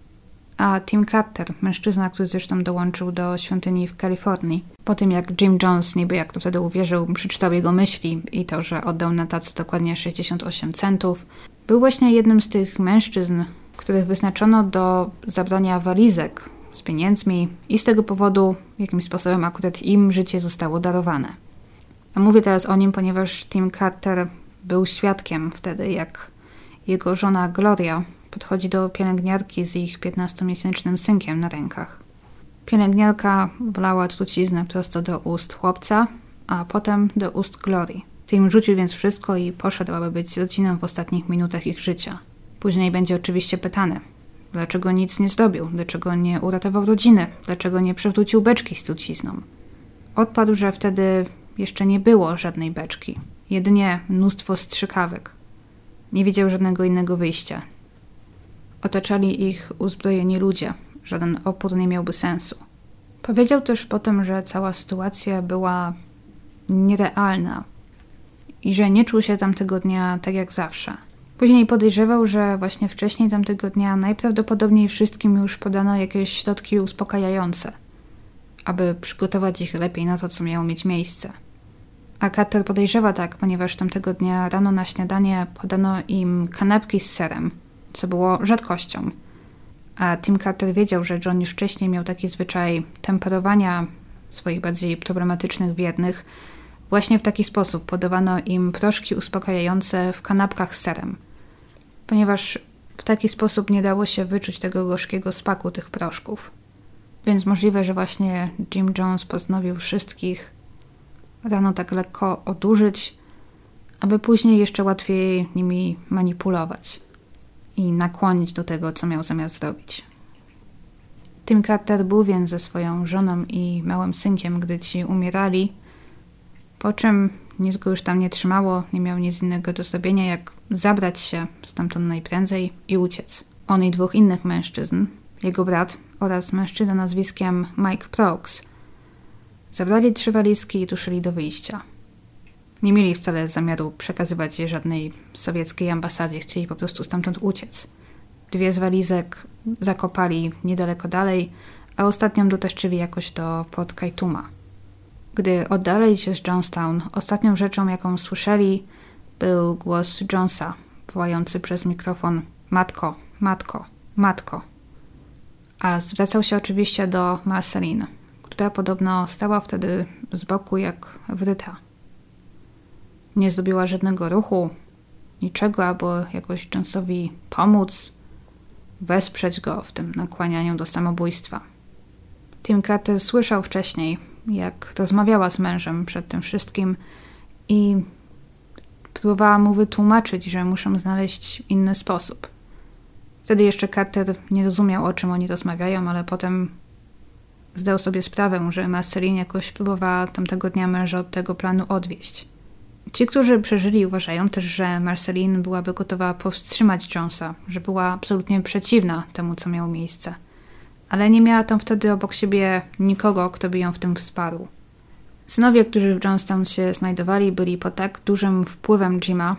A Tim Carter, mężczyzna, który zresztą dołączył do świątyni w Kalifornii, po tym jak Jim Jones, niby jak to wtedy uwierzył, przeczytał jego myśli i to, że oddał na tacy dokładnie 68 centów, był właśnie jednym z tych mężczyzn, których wyznaczono do zabrania walizek z pieniędzmi i z tego powodu jakimś sposobem akurat im życie zostało darowane. A mówię teraz o nim, ponieważ Tim Carter był świadkiem wtedy, jak jego żona Gloria podchodzi do pielęgniarki z ich 15-miesięcznym synkiem na rękach. Pielęgniarka wlała truciznę prosto do ust chłopca, a potem do ust Glorii. Tim rzucił więc wszystko i poszedł, aby być z rodziną w ostatnich minutach ich życia. Później będzie oczywiście pytany, dlaczego nic nie zrobił, dlaczego nie uratował rodziny, dlaczego nie przewrócił beczki z trucizną. Odpadł, że wtedy jeszcze nie było żadnej beczki, jedynie mnóstwo strzykawek. Nie widział żadnego innego wyjścia. Otaczali ich uzbrojeni ludzie, żaden opór nie miałby sensu. Powiedział też potem, że cała sytuacja była nierealna i że nie czuł się tamtego dnia tak jak zawsze. Później podejrzewał, że właśnie wcześniej tamtego dnia najprawdopodobniej wszystkim już podano jakieś środki uspokajające, aby przygotować ich lepiej na to, co miało mieć miejsce. A Carter podejrzewa tak, ponieważ tamtego dnia rano na śniadanie podano im kanapki z serem, co było rzadkością. A Tim Carter wiedział, że John już wcześniej miał taki zwyczaj temperowania swoich bardziej problematycznych wiernych. Właśnie w taki sposób podawano im proszki uspokajające w kanapkach z serem ponieważ w taki sposób nie dało się wyczuć tego gorzkiego spaku tych proszków. Więc możliwe, że właśnie Jim Jones postanowił wszystkich rano tak lekko odurzyć, aby później jeszcze łatwiej nimi manipulować i nakłonić do tego, co miał zamiar zrobić. Tim Carter był więc ze swoją żoną i małym synkiem, gdy ci umierali, po czym nic go już tam nie trzymało, nie miał nic innego do zrobienia, jak zabrać się stamtąd najprędzej i uciec. On i dwóch innych mężczyzn, jego brat oraz mężczyzna nazwiskiem Mike Prokes, zabrali trzy walizki i ruszyli do wyjścia. Nie mieli wcale zamiaru przekazywać je żadnej sowieckiej ambasadzie, chcieli po prostu stamtąd uciec. Dwie z walizek zakopali niedaleko dalej, a ostatnią dotaszczyli jakoś do Port Kaituma. Gdy oddalili się z Johnstown, ostatnią rzeczą, jaką słyszeli, był głos Jonesa, wołający przez mikrofon Matko, matko, matko. A zwracał się oczywiście do Marceline, która podobno stała wtedy z boku jak wryta. Nie zrobiła żadnego ruchu, niczego, aby jakoś Jonesowi pomóc, wesprzeć go w tym nakłanianiu do samobójstwa. Tim Carter słyszał wcześniej, jak rozmawiała z mężem przed tym wszystkim i próbowała mu wytłumaczyć, że muszą znaleźć inny sposób. Wtedy jeszcze Carter nie rozumiał, o czym oni rozmawiają, ale potem zdał sobie sprawę, że Marceline jakoś próbowała tamtego dnia męża od tego planu odwieść. Ci, którzy przeżyli, uważają też, że Marceline byłaby gotowa powstrzymać Jonesa, że była absolutnie przeciwna temu, co miało miejsce – ale nie miała tam wtedy obok siebie nikogo, kto by ją w tym wsparł. Synowie, którzy w Johnstown się znajdowali, byli pod tak dużym wpływem Jima,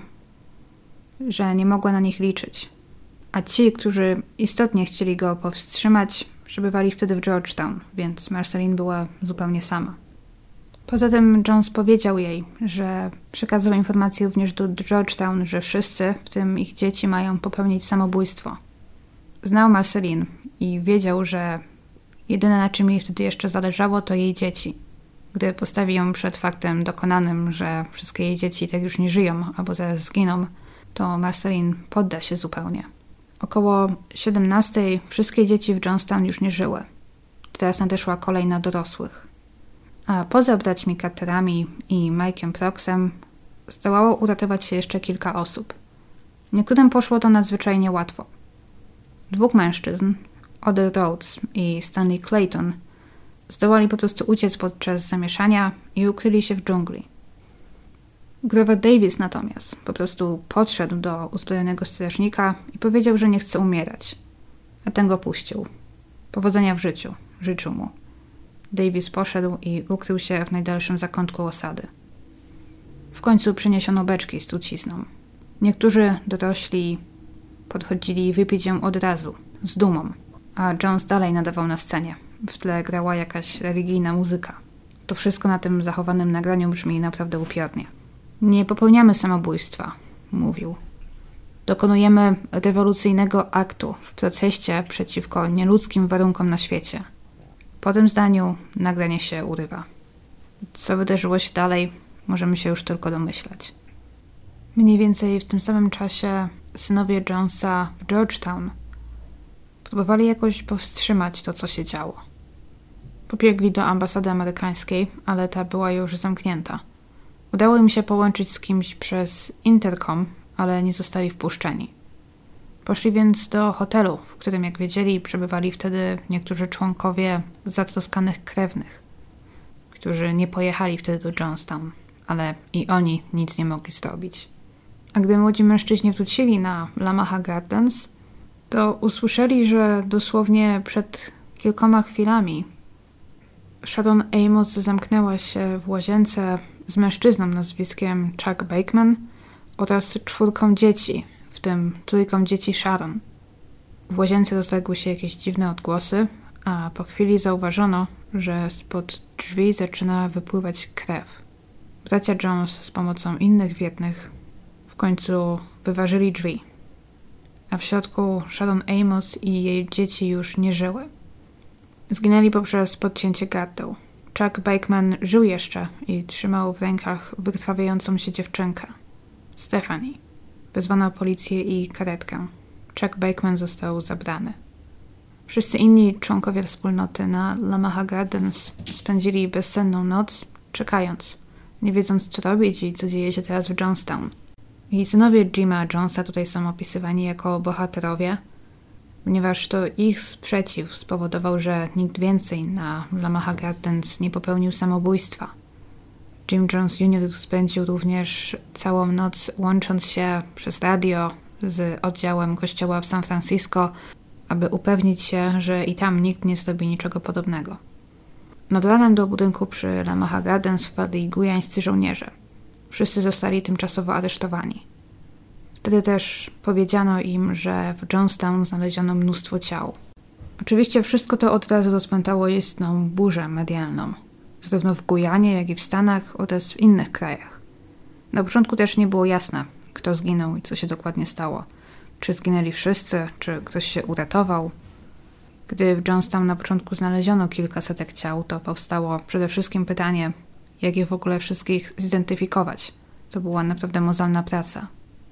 że nie mogła na nich liczyć. A ci, którzy istotnie chcieli go powstrzymać, przebywali wtedy w Georgetown, więc Marceline była zupełnie sama. Poza tym Jones powiedział jej, że przekazał informację również do Georgetown, że wszyscy, w tym ich dzieci, mają popełnić samobójstwo. Znał Marceline i wiedział, że jedyne na czym jej wtedy jeszcze zależało to jej dzieci. Gdy postawi ją przed faktem dokonanym, że wszystkie jej dzieci tak już nie żyją albo zaraz zginą, to Marceline podda się zupełnie. Około 17 wszystkie dzieci w Johnstown już nie żyły. Teraz nadeszła kolej na dorosłych. A poza braćmi Carterami i Mike'em Proxem zdołało uratować się jeszcze kilka osób. Niektórym poszło to nadzwyczajnie łatwo. Dwóch mężczyzn, Oder Rhodes i Stanley Clayton, zdołali po prostu uciec podczas zamieszania i ukryli się w dżungli. Grover Davis natomiast po prostu podszedł do uzbrojonego strażnika i powiedział, że nie chce umierać. A ten go puścił. Powodzenia w życiu, życzył mu. Davis poszedł i ukrył się w najdalszym zakątku osady. W końcu przyniesiono beczki z trucizną. Niektórzy dorośli podchodzili wypić ją od razu, z dumą, a Jones dalej nadawał na scenie. W tle grała jakaś religijna muzyka. To wszystko na tym zachowanym nagraniu brzmi naprawdę upiornie. Nie popełniamy samobójstwa, mówił. Dokonujemy rewolucyjnego aktu w procesie przeciwko nieludzkim warunkom na świecie. Po tym zdaniu nagranie się urywa. Co wydarzyło się dalej, możemy się już tylko domyślać. Mniej więcej w tym samym czasie synowie Jonesa w Georgetown próbowali jakoś powstrzymać to, co się działo. Pobiegli do ambasady amerykańskiej, ale ta była już zamknięta. Udało im się połączyć z kimś przez interkom, ale nie zostali wpuszczeni. Poszli więc do hotelu, w którym, jak wiedzieli, przebywali wtedy niektórzy członkowie zatroskanych krewnych, którzy nie pojechali wtedy do Johnstown, ale i oni nic nie mogli zrobić. A gdy młodzi mężczyźni wrócili na Lamaha Gardens, to usłyszeli, że dosłownie przed kilkoma chwilami Sharon Amos zamknęła się w łazience z mężczyzną nazwiskiem Chuck Bakeman oraz czwórką dzieci, w tym trójką dzieci Sharon. W łazience rozległy się jakieś dziwne odgłosy, a po chwili zauważono, że spod drzwi zaczyna wypływać krew. Bracia Jones z pomocą innych wiernych w końcu wyważyli drzwi, a w środku Sharon Amos i jej dzieci już nie żyły. Zginęli poprzez podcięcie gardeł. Chuck Bakeman żył jeszcze i trzymał w rękach wykrwawiającą się dziewczynkę. Stephanie. Wezwano policję i karetkę. Chuck Bakeman został zabrany. Wszyscy inni członkowie wspólnoty na Lamaha Gardens spędzili bezsenną noc, czekając, nie wiedząc co robić i co dzieje się teraz w Johnstown. I synowie Jima Jonesa tutaj są opisywani jako bohaterowie, ponieważ to ich sprzeciw spowodował, że nikt więcej na Lamaha Gardens nie popełnił samobójstwa. Jim Jones Jr. spędził również całą noc łącząc się przez radio z oddziałem kościoła w San Francisco, aby upewnić się, że i tam nikt nie zrobi niczego podobnego. Nad ranem do budynku przy Lamaha Gardens wpadli gujańscy żołnierze. Wszyscy zostali tymczasowo aresztowani. Wtedy też powiedziano im, że w Johnstown znaleziono mnóstwo ciał. Oczywiście wszystko to od razu rozpętało istną burzę medialną – zarówno w Gujanie, jak i w Stanach oraz w innych krajach. Na początku też nie było jasne, kto zginął i co się dokładnie stało. Czy zginęli wszyscy, czy ktoś się uratował. Gdy w Johnstown na początku znaleziono kilka setek ciał, to powstało przede wszystkim pytanie, jak je w ogóle wszystkich zidentyfikować. To była naprawdę mozolna praca.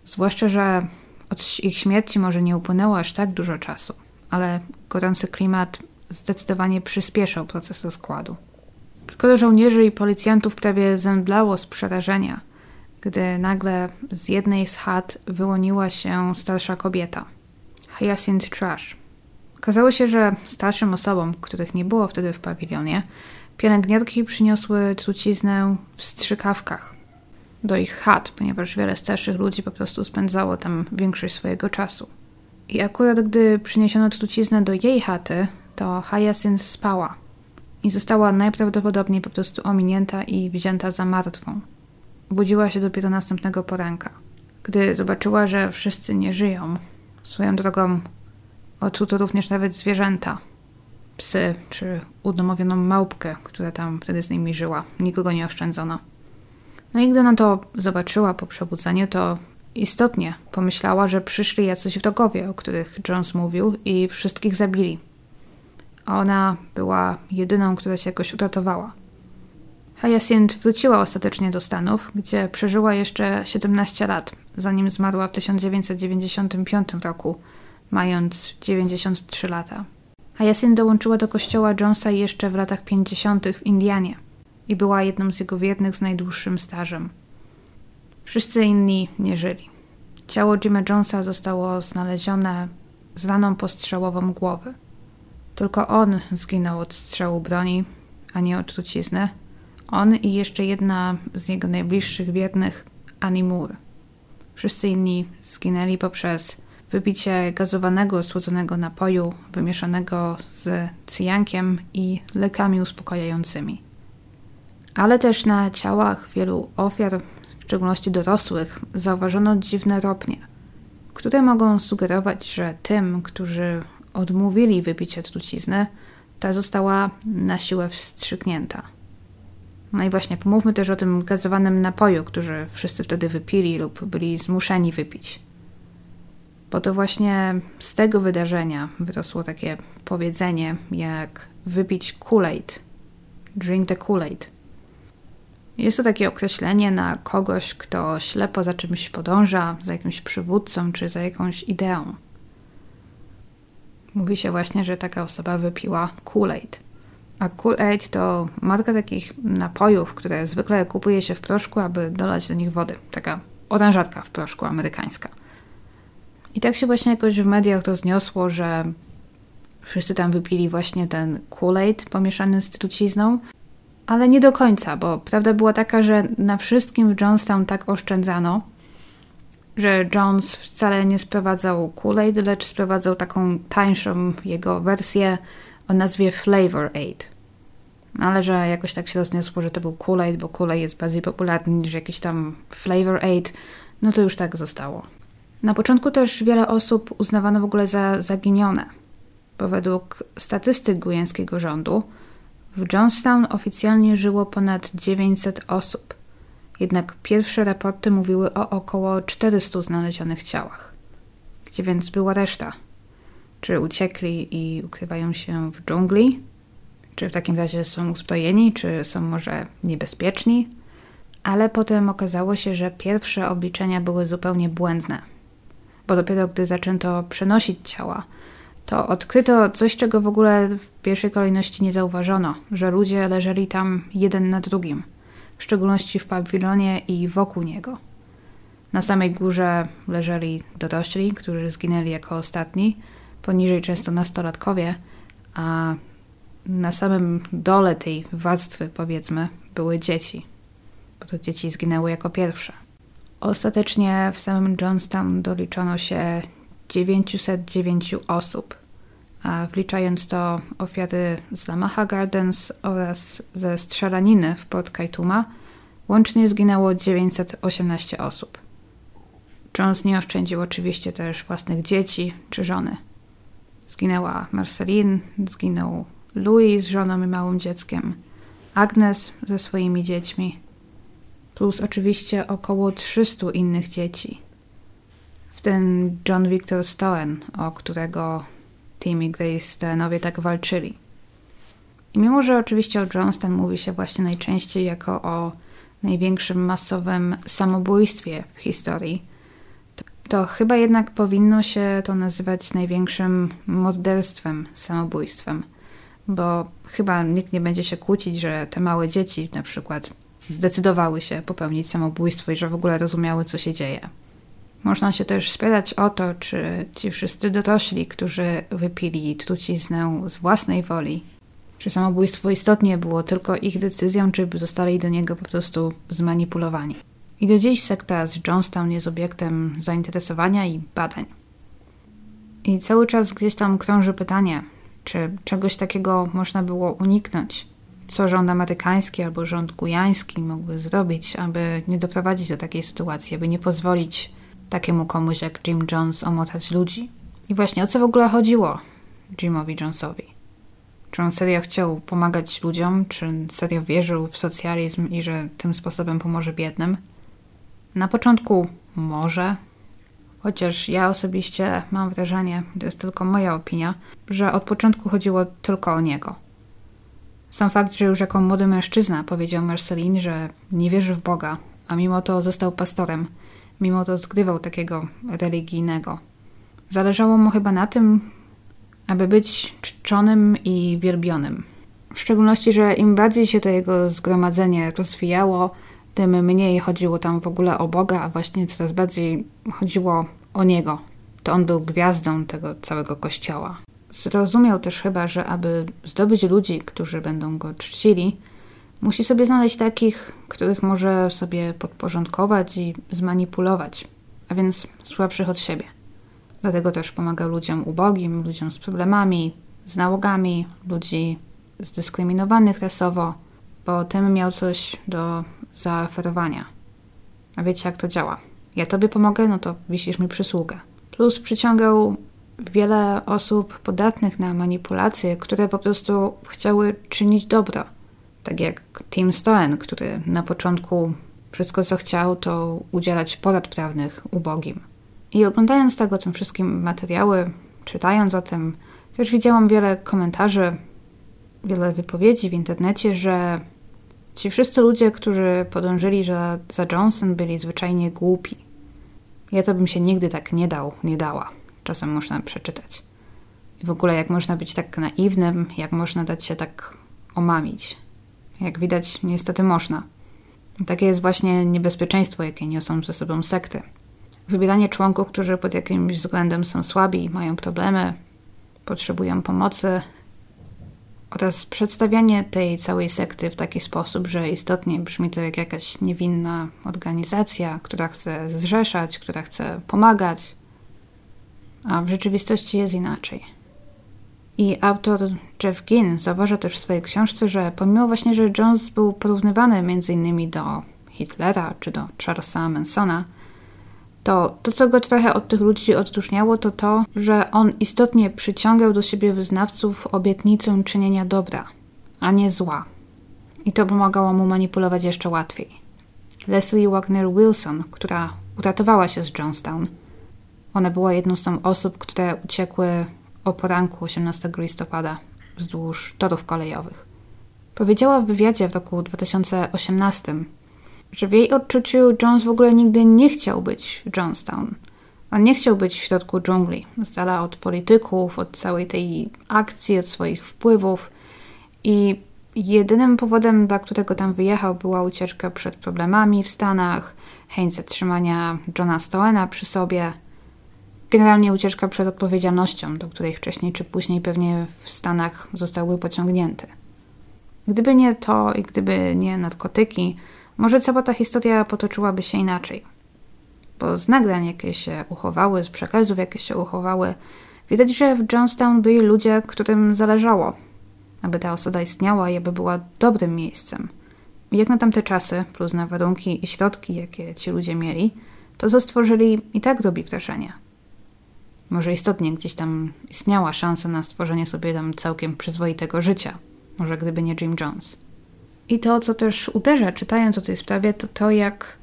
Zwłaszcza, że od ich śmierci może nie upłynęło aż tak dużo czasu, ale gorący klimat zdecydowanie przyspieszał proces rozkładu. Kilkoro żołnierzy i policjantów prawie zemdlało z przerażenia, gdy nagle z jednej z chat wyłoniła się starsza kobieta. Hyacinth Trash. Okazało się, że starszym osobom, których nie było wtedy w pawilonie, pielęgniarki przyniosły truciznę w strzykawkach do ich chat, ponieważ wiele starszych ludzi po prostu spędzało tam większość swojego czasu. I akurat gdy przyniesiono truciznę do jej chaty, to Hyacinth spała i została najprawdopodobniej po prostu ominięta i wzięta za martwą. Budziła się dopiero następnego poranka. Gdy zobaczyła, że wszyscy nie żyją, swoją drogą otruto również nawet zwierzęta. psy czy udomowioną małpkę, która tam wtedy z nimi żyła. Nikogo nie oszczędzono. No i gdy ona to zobaczyła po przebudzeniu, to istotnie pomyślała, że przyszli jacyś wrogowie, o których Jones mówił i wszystkich zabili. Ona była jedyną, która się jakoś uratowała. Hyacinth wróciła ostatecznie do Stanów, gdzie przeżyła jeszcze 17 lat, zanim zmarła w 1995 roku, mając 93 lata. Hyacinth dołączyła do kościoła Jonesa jeszcze w latach 50. w Indianie i była jedną z jego wiernych z najdłuższym stażem. Wszyscy inni nie żyli. Ciało Jima Jonesa zostało znalezione z raną postrzałową głowy. Tylko on zginął od strzału broni, a nie od trucizny. On i jeszcze jedna z jego najbliższych wiernych, Annie Moore. Wszyscy inni zginęli poprzez wypicie gazowanego, słodzonego napoju wymieszanego z cyjankiem i lekami uspokajającymi. Ale też na ciałach wielu ofiar, w szczególności dorosłych, zauważono dziwne ropnie, które mogą sugerować, że tym, którzy odmówili wypicia trucizny, ta została na siłę wstrzyknięta. No i właśnie, pomówmy też o tym gazowanym napoju, który wszyscy wtedy wypili lub byli zmuszeni wypić. Bo to właśnie z tego wydarzenia wyrosło takie powiedzenie jak wypić Kool-Aid, drink the Kool-Aid. Jest to takie określenie na kogoś, kto ślepo za czymś podąża, za jakimś przywódcą czy za jakąś ideą. Mówi się właśnie, że taka osoba wypiła Kool-Aid. A Kool-Aid to marka takich napojów, które zwykle kupuje się w proszku, aby dolać do nich wody. Taka oranżatka w proszku amerykańska. I tak się właśnie jakoś w mediach rozniosło, że wszyscy tam wypili właśnie ten Kool-Aid pomieszany z trucizną, ale nie do końca, bo prawda była taka, że na wszystkim w Jonestown tak oszczędzano, że Jones wcale nie sprowadzał Kool-Aid, lecz sprowadzał taką tańszą jego wersję o nazwie Flavor Aid. Ale że jakoś tak się rozniosło, że to był Kool-Aid, bo Kool-Aid jest bardziej popularny niż jakiś tam Flavor Aid, no to już tak zostało. Na początku też wiele osób uznawano w ogóle za zaginione, bo według statystyk gujańskiego rządu w Johnstown oficjalnie żyło ponad 900 osób, jednak pierwsze raporty mówiły o około 400 znalezionych ciałach. Gdzie więc była reszta? Czy uciekli i ukrywają się w dżungli? Czy w takim razie są uzbrojeni, czy są może niebezpieczni? Ale potem okazało się, że pierwsze obliczenia były zupełnie błędne, bo dopiero gdy zaczęto przenosić ciała, to odkryto coś, czego w ogóle w pierwszej kolejności nie zauważono, że ludzie leżeli tam jeden na drugim, w szczególności w pawilonie i wokół niego. Na samej górze leżeli dorośli, którzy zginęli jako ostatni, poniżej często nastolatkowie, a na samym dole tej warstwy, powiedzmy, były dzieci, bo to dzieci zginęły jako pierwsze. Ostatecznie w samym Johnstown doliczono się 909 osób, a wliczając to ofiary z Lamaha Gardens oraz ze strzelaniny w Port Kaituma, łącznie zginęło 918 osób. Jones nie oszczędził oczywiście też własnych dzieci czy żony. Zginęła Marceline, zginął Louis z żoną i małym dzieckiem, Agnes ze swoimi dziećmi, plus oczywiście około 300 innych dzieci. W tym John Victor Stoen, o którego Tim i Grace Stoenowie tak walczyli. I mimo, że oczywiście o Johnston mówi się właśnie najczęściej jako o największym masowym samobójstwie w historii, to, to chyba jednak powinno się to nazywać największym morderstwem, samobójstwem, bo chyba nikt nie będzie się kłócić, że te małe dzieci na przykład zdecydowały się popełnić samobójstwo i że w ogóle rozumiały, co się dzieje. Można się też spytać o to, czy ci wszyscy dorośli, którzy wypili truciznę z własnej woli, czy samobójstwo istotnie było tylko ich decyzją, czy zostali do niego po prostu zmanipulowani. I do dziś sekta z Johnstown jest obiektem zainteresowania i badań. I cały czas gdzieś tam krąży pytanie, czy czegoś takiego można było uniknąć, co rząd amerykański albo rząd gujański mógłby zrobić, aby nie doprowadzić do takiej sytuacji, aby nie pozwolić takiemu komuś jak Jim Jones omotać ludzi. I właśnie o co w ogóle chodziło Jimowi Jonesowi? Czy on serio chciał pomagać ludziom, czy serio wierzył w socjalizm i że tym sposobem pomoże biednym? Na początku może, chociaż ja osobiście mam wrażenie, to jest tylko moja opinia, że od początku chodziło tylko o niego. Sam fakt, że już jako młody mężczyzna powiedział Marcelin, że nie wierzy w Boga, a mimo to został pastorem, mimo to zgrywał takiego religijnego. Zależało mu chyba na tym, aby być czczonym i wielbionym. W szczególności, że im bardziej się to jego zgromadzenie rozwijało, tym mniej chodziło tam w ogóle o Boga, a właśnie coraz bardziej chodziło o Niego. To on był gwiazdą tego całego kościoła. Zrozumiał też chyba, że aby zdobyć ludzi, którzy będą go czcili, musi sobie znaleźć takich, których może sobie podporządkować i zmanipulować, a więc słabszych od siebie. Dlatego też pomagał ludziom ubogim, ludziom z problemami, z nałogami, ludzi zdyskryminowanych rasowo, bo tym miał coś do zaoferowania. A wiecie, jak to działa? Ja tobie pomogę, no to wisisz mi przysługę. Plus przyciągał wiele osób podatnych na manipulacje, które po prostu chciały czynić dobro. Tak jak Tim Stoen, który na początku wszystko co chciał, to udzielać porad prawnych ubogim. I oglądając tego, tym wszystkim materiały, czytając o tym, też widziałam wiele komentarzy, wiele wypowiedzi w internecie, że ci wszyscy ludzie, którzy podążyli za, za Johnson, byli zwyczajnie głupi. Ja to bym się nigdy tak nie dał, nie dała. Czasem można przeczytać. I w ogóle jak można być tak naiwnym, jak można dać się tak omamić. Jak widać, niestety można. Takie jest właśnie niebezpieczeństwo, jakie niosą ze sobą sekty. Wybieranie członków, którzy pod jakimś względem są słabi, mają problemy, potrzebują pomocy, oraz przedstawianie tej całej sekty w taki sposób, że istotnie brzmi to jak jakaś niewinna organizacja, która chce zrzeszać, która chce pomagać, a w rzeczywistości jest inaczej. I autor Jeff Ginn zauważa też w swojej książce, że pomimo właśnie, że Jones był porównywany m.in. do Hitlera czy do Charlesa Mansona, to to, co go trochę od tych ludzi odróżniało, to to, że on istotnie przyciągał do siebie wyznawców obietnicą czynienia dobra, a nie zła. I to pomagało mu manipulować jeszcze łatwiej. Leslie Wagner Wilson, która uratowała się z Johnstown, ona była jedną z tą osób, które uciekły o poranku 18 listopada wzdłuż torów kolejowych. Powiedziała w wywiadzie w roku 2018, że w jej odczuciu Jones w ogóle nigdy nie chciał być w Johnstown. On nie chciał być w środku dżungli, z dala od polityków, od całej tej akcji, od swoich wpływów. I jedynym powodem, dla którego tam wyjechał, była ucieczka przed problemami w Stanach, chęć zatrzymania Johna Stowena przy sobie. Generalnie ucieczka przed odpowiedzialnością, do której wcześniej czy później pewnie w Stanach zostałby pociągnięty. Gdyby nie to i gdyby nie narkotyki, może cała ta historia potoczyłaby się inaczej. Bo z nagrań, jakie się uchowały, z przekazów, jakie się uchowały, widać, że w Johnstown byli ludzie, którym zależało, aby ta osada istniała i aby była dobrym miejscem. I jak na tamte czasy, plus na warunki i środki, jakie ci ludzie mieli, to co stworzyli i tak robi wrażenie. Może istotnie gdzieś tam istniała szansa na stworzenie sobie tam całkiem przyzwoitego życia. Może gdyby nie Jim Jones. I to, co też uderza, czytając o tej sprawie, to to, jak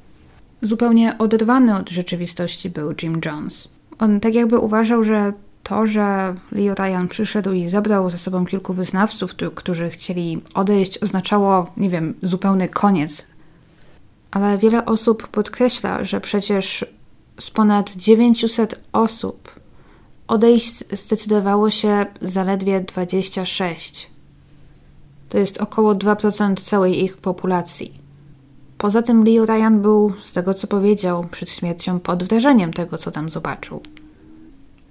zupełnie oderwany od rzeczywistości był Jim Jones. On tak jakby uważał, że to, że Leo Ryan przyszedł i zabrał ze sobą kilku wyznawców, którzy chcieli odejść, oznaczało, nie wiem, zupełny koniec. Ale wiele osób podkreśla, że przecież z ponad 900 osób odejść zdecydowało się zaledwie 26. To jest około 2% całej ich populacji. Poza tym Leo Ryan był, z tego co powiedział, przed śmiercią pod wrażeniem tego, co tam zobaczył.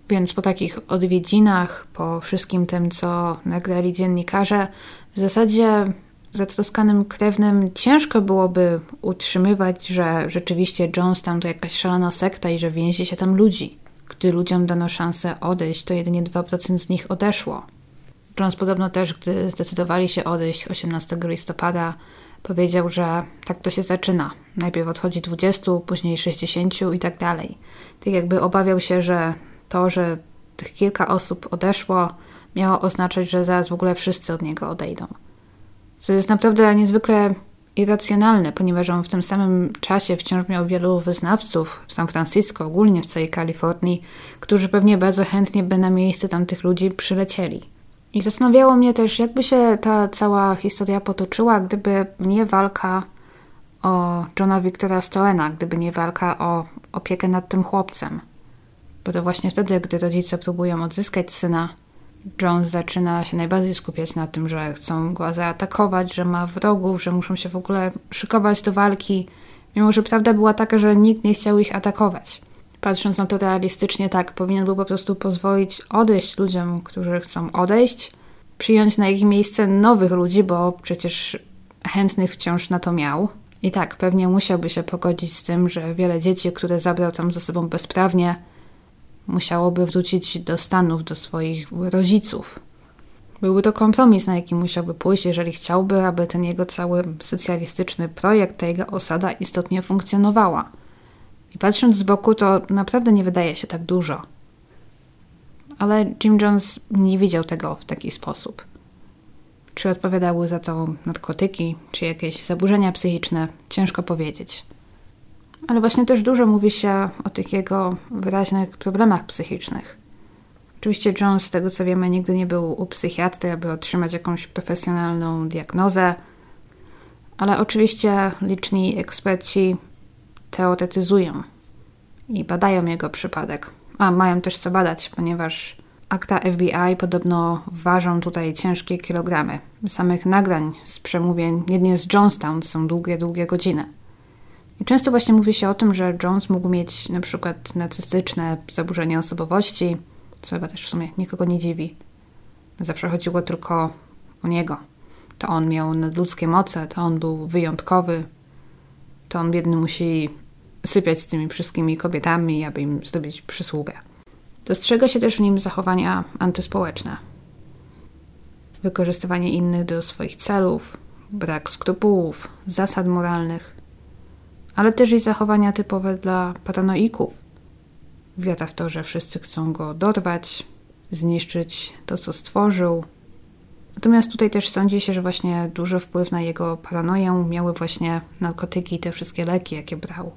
Więc po takich odwiedzinach, po wszystkim tym, co nagrali dziennikarze, w zasadzie zatroskanym krewnym ciężko byłoby utrzymywać, że rzeczywiście Jonestown to jakaś szalona sekta i że więzi się tam ludzi. Gdy ludziom dano szansę odejść, to jedynie 2% z nich odeszło. Jones podobno też, gdy zdecydowali się odejść 18 listopada, powiedział, że tak to się zaczyna. Najpierw odchodzi 20, później 60 i tak dalej. Tak jakby obawiał się, że to, że tych kilka osób odeszło, miało oznaczać, że zaraz w ogóle wszyscy od niego odejdą. Co jest naprawdę niezwykle irracjonalne, ponieważ on w tym samym czasie wciąż miał wielu wyznawców w San Francisco, ogólnie w całej Kalifornii, którzy pewnie bardzo chętnie by na miejsce tamtych ludzi przylecieli. I zastanawiało mnie też, jakby się ta cała historia potoczyła, gdyby nie walka o Johna Victora Stoena, gdyby nie walka o opiekę nad tym chłopcem. Bo to właśnie wtedy, gdy rodzice próbują odzyskać syna, Jones zaczyna się najbardziej skupiać na tym, że chcą go zaatakować, że ma wrogów, że muszą się w ogóle szykować do walki, mimo że prawda była taka, że nikt nie chciał ich atakować. Patrząc na to realistycznie, tak, powinien był po prostu pozwolić odejść ludziom, którzy chcą odejść, przyjąć na ich miejsce nowych ludzi, bo przecież chętnych wciąż na to miał. I tak, pewnie musiałby się pogodzić z tym, że wiele dzieci, które zabrał tam ze sobą bezprawnie, musiałoby wrócić do Stanów, do swoich rodziców. Byłby to kompromis, na jaki musiałby pójść, jeżeli chciałby, aby ten jego cały socjalistyczny projekt, ta jego osada istotnie funkcjonowała. I patrząc z boku, to naprawdę nie wydaje się tak dużo. Ale Jim Jones nie widział tego w taki sposób. Czy odpowiadały za to narkotyki, czy jakieś zaburzenia psychiczne, ciężko powiedzieć. Ale właśnie też dużo mówi się o tych jego wyraźnych problemach psychicznych. Oczywiście Jones, z tego co wiemy, nigdy nie był u psychiatry, aby otrzymać jakąś profesjonalną diagnozę, ale oczywiście liczni eksperci teoretyzują i badają jego przypadek. A mają też co badać, ponieważ akta FBI podobno ważą tutaj ciężkie kilogramy. Samych nagrań z przemówień, jedynie z Johnstown, są długie, długie godziny. Często właśnie mówi się o tym, że Jones mógł mieć na przykład narcystyczne zaburzenia osobowości, co chyba też w sumie nikogo nie dziwi. Zawsze chodziło tylko o niego. To on miał nadludzkie moce, to on był wyjątkowy, to on biedny musi sypiać z tymi wszystkimi kobietami, aby im zrobić przysługę. Dostrzega się też w nim zachowania antyspołeczne. Wykorzystywanie innych do swoich celów, brak skrupułów, zasad moralnych, ale też i zachowania typowe dla paranoików. Wiara w to, że wszyscy chcą go dorwać, zniszczyć to, co stworzył. Natomiast tutaj też sądzi się, że właśnie duży wpływ na jego paranoję miały właśnie narkotyki i te wszystkie leki, jakie brał.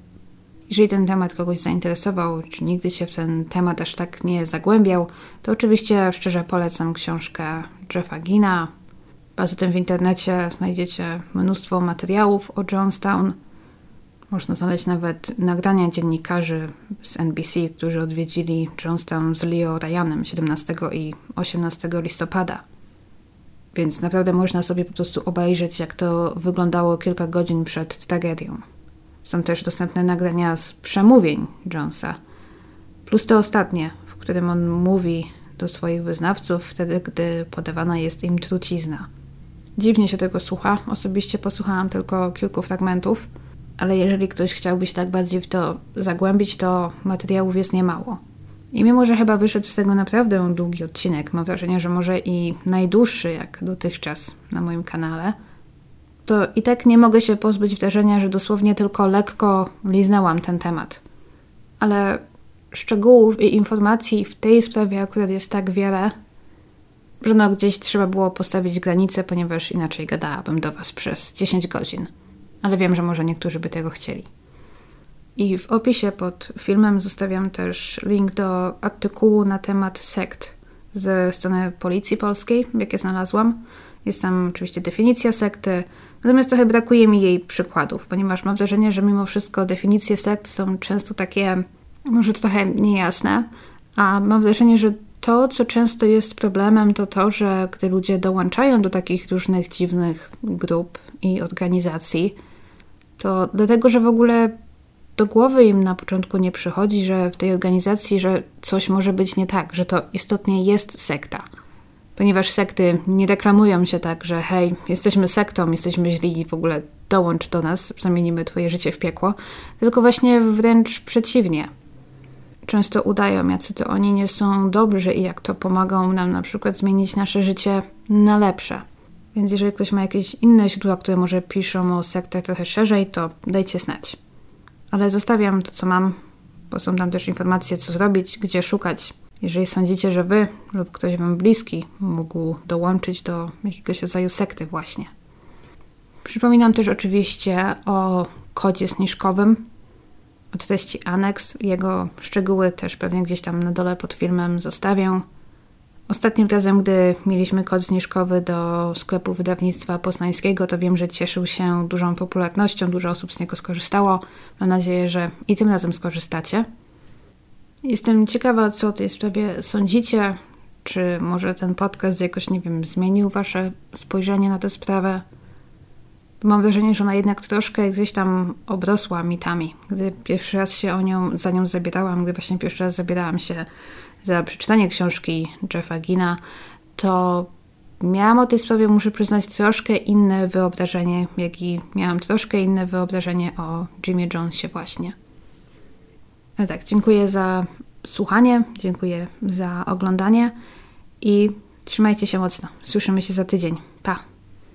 Jeżeli ten temat kogoś zainteresował, czy nigdy się w ten temat aż tak nie zagłębiał, to oczywiście szczerze polecam książkę Jeffa Gina. Poza tym w internecie znajdziecie mnóstwo materiałów o Jonestown. Można znaleźć nawet nagrania dziennikarzy z NBC, którzy odwiedzili Jonestown z Leo Ryanem 17 i 18 listopada. Więc naprawdę można sobie po prostu obejrzeć, jak to wyglądało kilka godzin przed tragedią. Są też dostępne nagrania z przemówień Jonesa, plus to ostatnie, w którym on mówi do swoich wyznawców wtedy, gdy podawana jest im trucizna. Dziwnie się tego słucha. Osobiście posłuchałam tylko kilku fragmentów, ale jeżeli ktoś chciałby się tak bardziej w to zagłębić, to materiałów jest niemało. I mimo, że chyba wyszedł z tego naprawdę długi odcinek, mam wrażenie, że może i najdłuższy jak dotychczas na moim kanale, to i tak nie mogę się pozbyć wrażenia, że dosłownie tylko lekko liznęłam ten temat. Ale szczegółów i informacji w tej sprawie akurat jest tak wiele, że no gdzieś trzeba było postawić granicę, ponieważ inaczej gadałabym do Was przez 10 godzin. Ale wiem, że może niektórzy by tego chcieli. I w opisie pod filmem zostawiam też link do artykułu na temat sekt ze strony Policji Polskiej, jakie znalazłam. Jest tam oczywiście definicja sekty, natomiast trochę brakuje mi jej przykładów, ponieważ mam wrażenie, że mimo wszystko definicje sekt są często takie, może trochę niejasne, a mam wrażenie, że to, co często jest problemem, to to, że gdy ludzie dołączają do takich różnych dziwnych grup i organizacji, to dlatego, że w ogóle do głowy im na początku nie przychodzi, że w tej organizacji, że coś może być nie tak, że to istotnie jest sekta ponieważ sekty nie deklamują się tak, że hej, jesteśmy sektą, jesteśmy źli i w ogóle dołącz do nas, zamienimy twoje życie w piekło, tylko właśnie wręcz przeciwnie. Często udają, jacy to oni nie są dobrzy i jak to pomagą nam na przykład zmienić nasze życie na lepsze. Więc jeżeli ktoś ma jakieś inne źródła, które może piszą o sektach trochę szerzej, to dajcie znać. Ale zostawiam to, co mam, bo są tam też informacje, co zrobić, gdzie szukać, jeżeli sądzicie, że wy lub ktoś wam bliski mógł dołączyć do jakiegoś rodzaju sekty właśnie. Przypominam też oczywiście o kodzie zniżkowym od treści aneks. Jego szczegóły też pewnie gdzieś tam na dole pod filmem zostawię. Ostatnim razem, gdy mieliśmy kod zniżkowy do sklepu wydawnictwa poznańskiego, to wiem, że cieszył się dużą popularnością, dużo osób z niego skorzystało. Mam nadzieję, że i tym razem skorzystacie. Jestem ciekawa, co o tej sprawie sądzicie. Czy może ten podcast jakoś, nie wiem, zmienił wasze spojrzenie na tę sprawę? Mam wrażenie, że ona jednak troszkę gdzieś tam obrosła mitami. Gdy pierwszy raz się o nią, za nią zabierałam, gdy właśnie pierwszy raz zabierałam się za przeczytanie książki Jeffa Gina, to miałam o tej sprawie, muszę przyznać, troszkę inne wyobrażenie, jak i miałam troszkę inne wyobrażenie o Jimie Jonesie właśnie. No tak, dziękuję za słuchanie, dziękuję za oglądanie i trzymajcie się mocno. Słyszymy się za tydzień.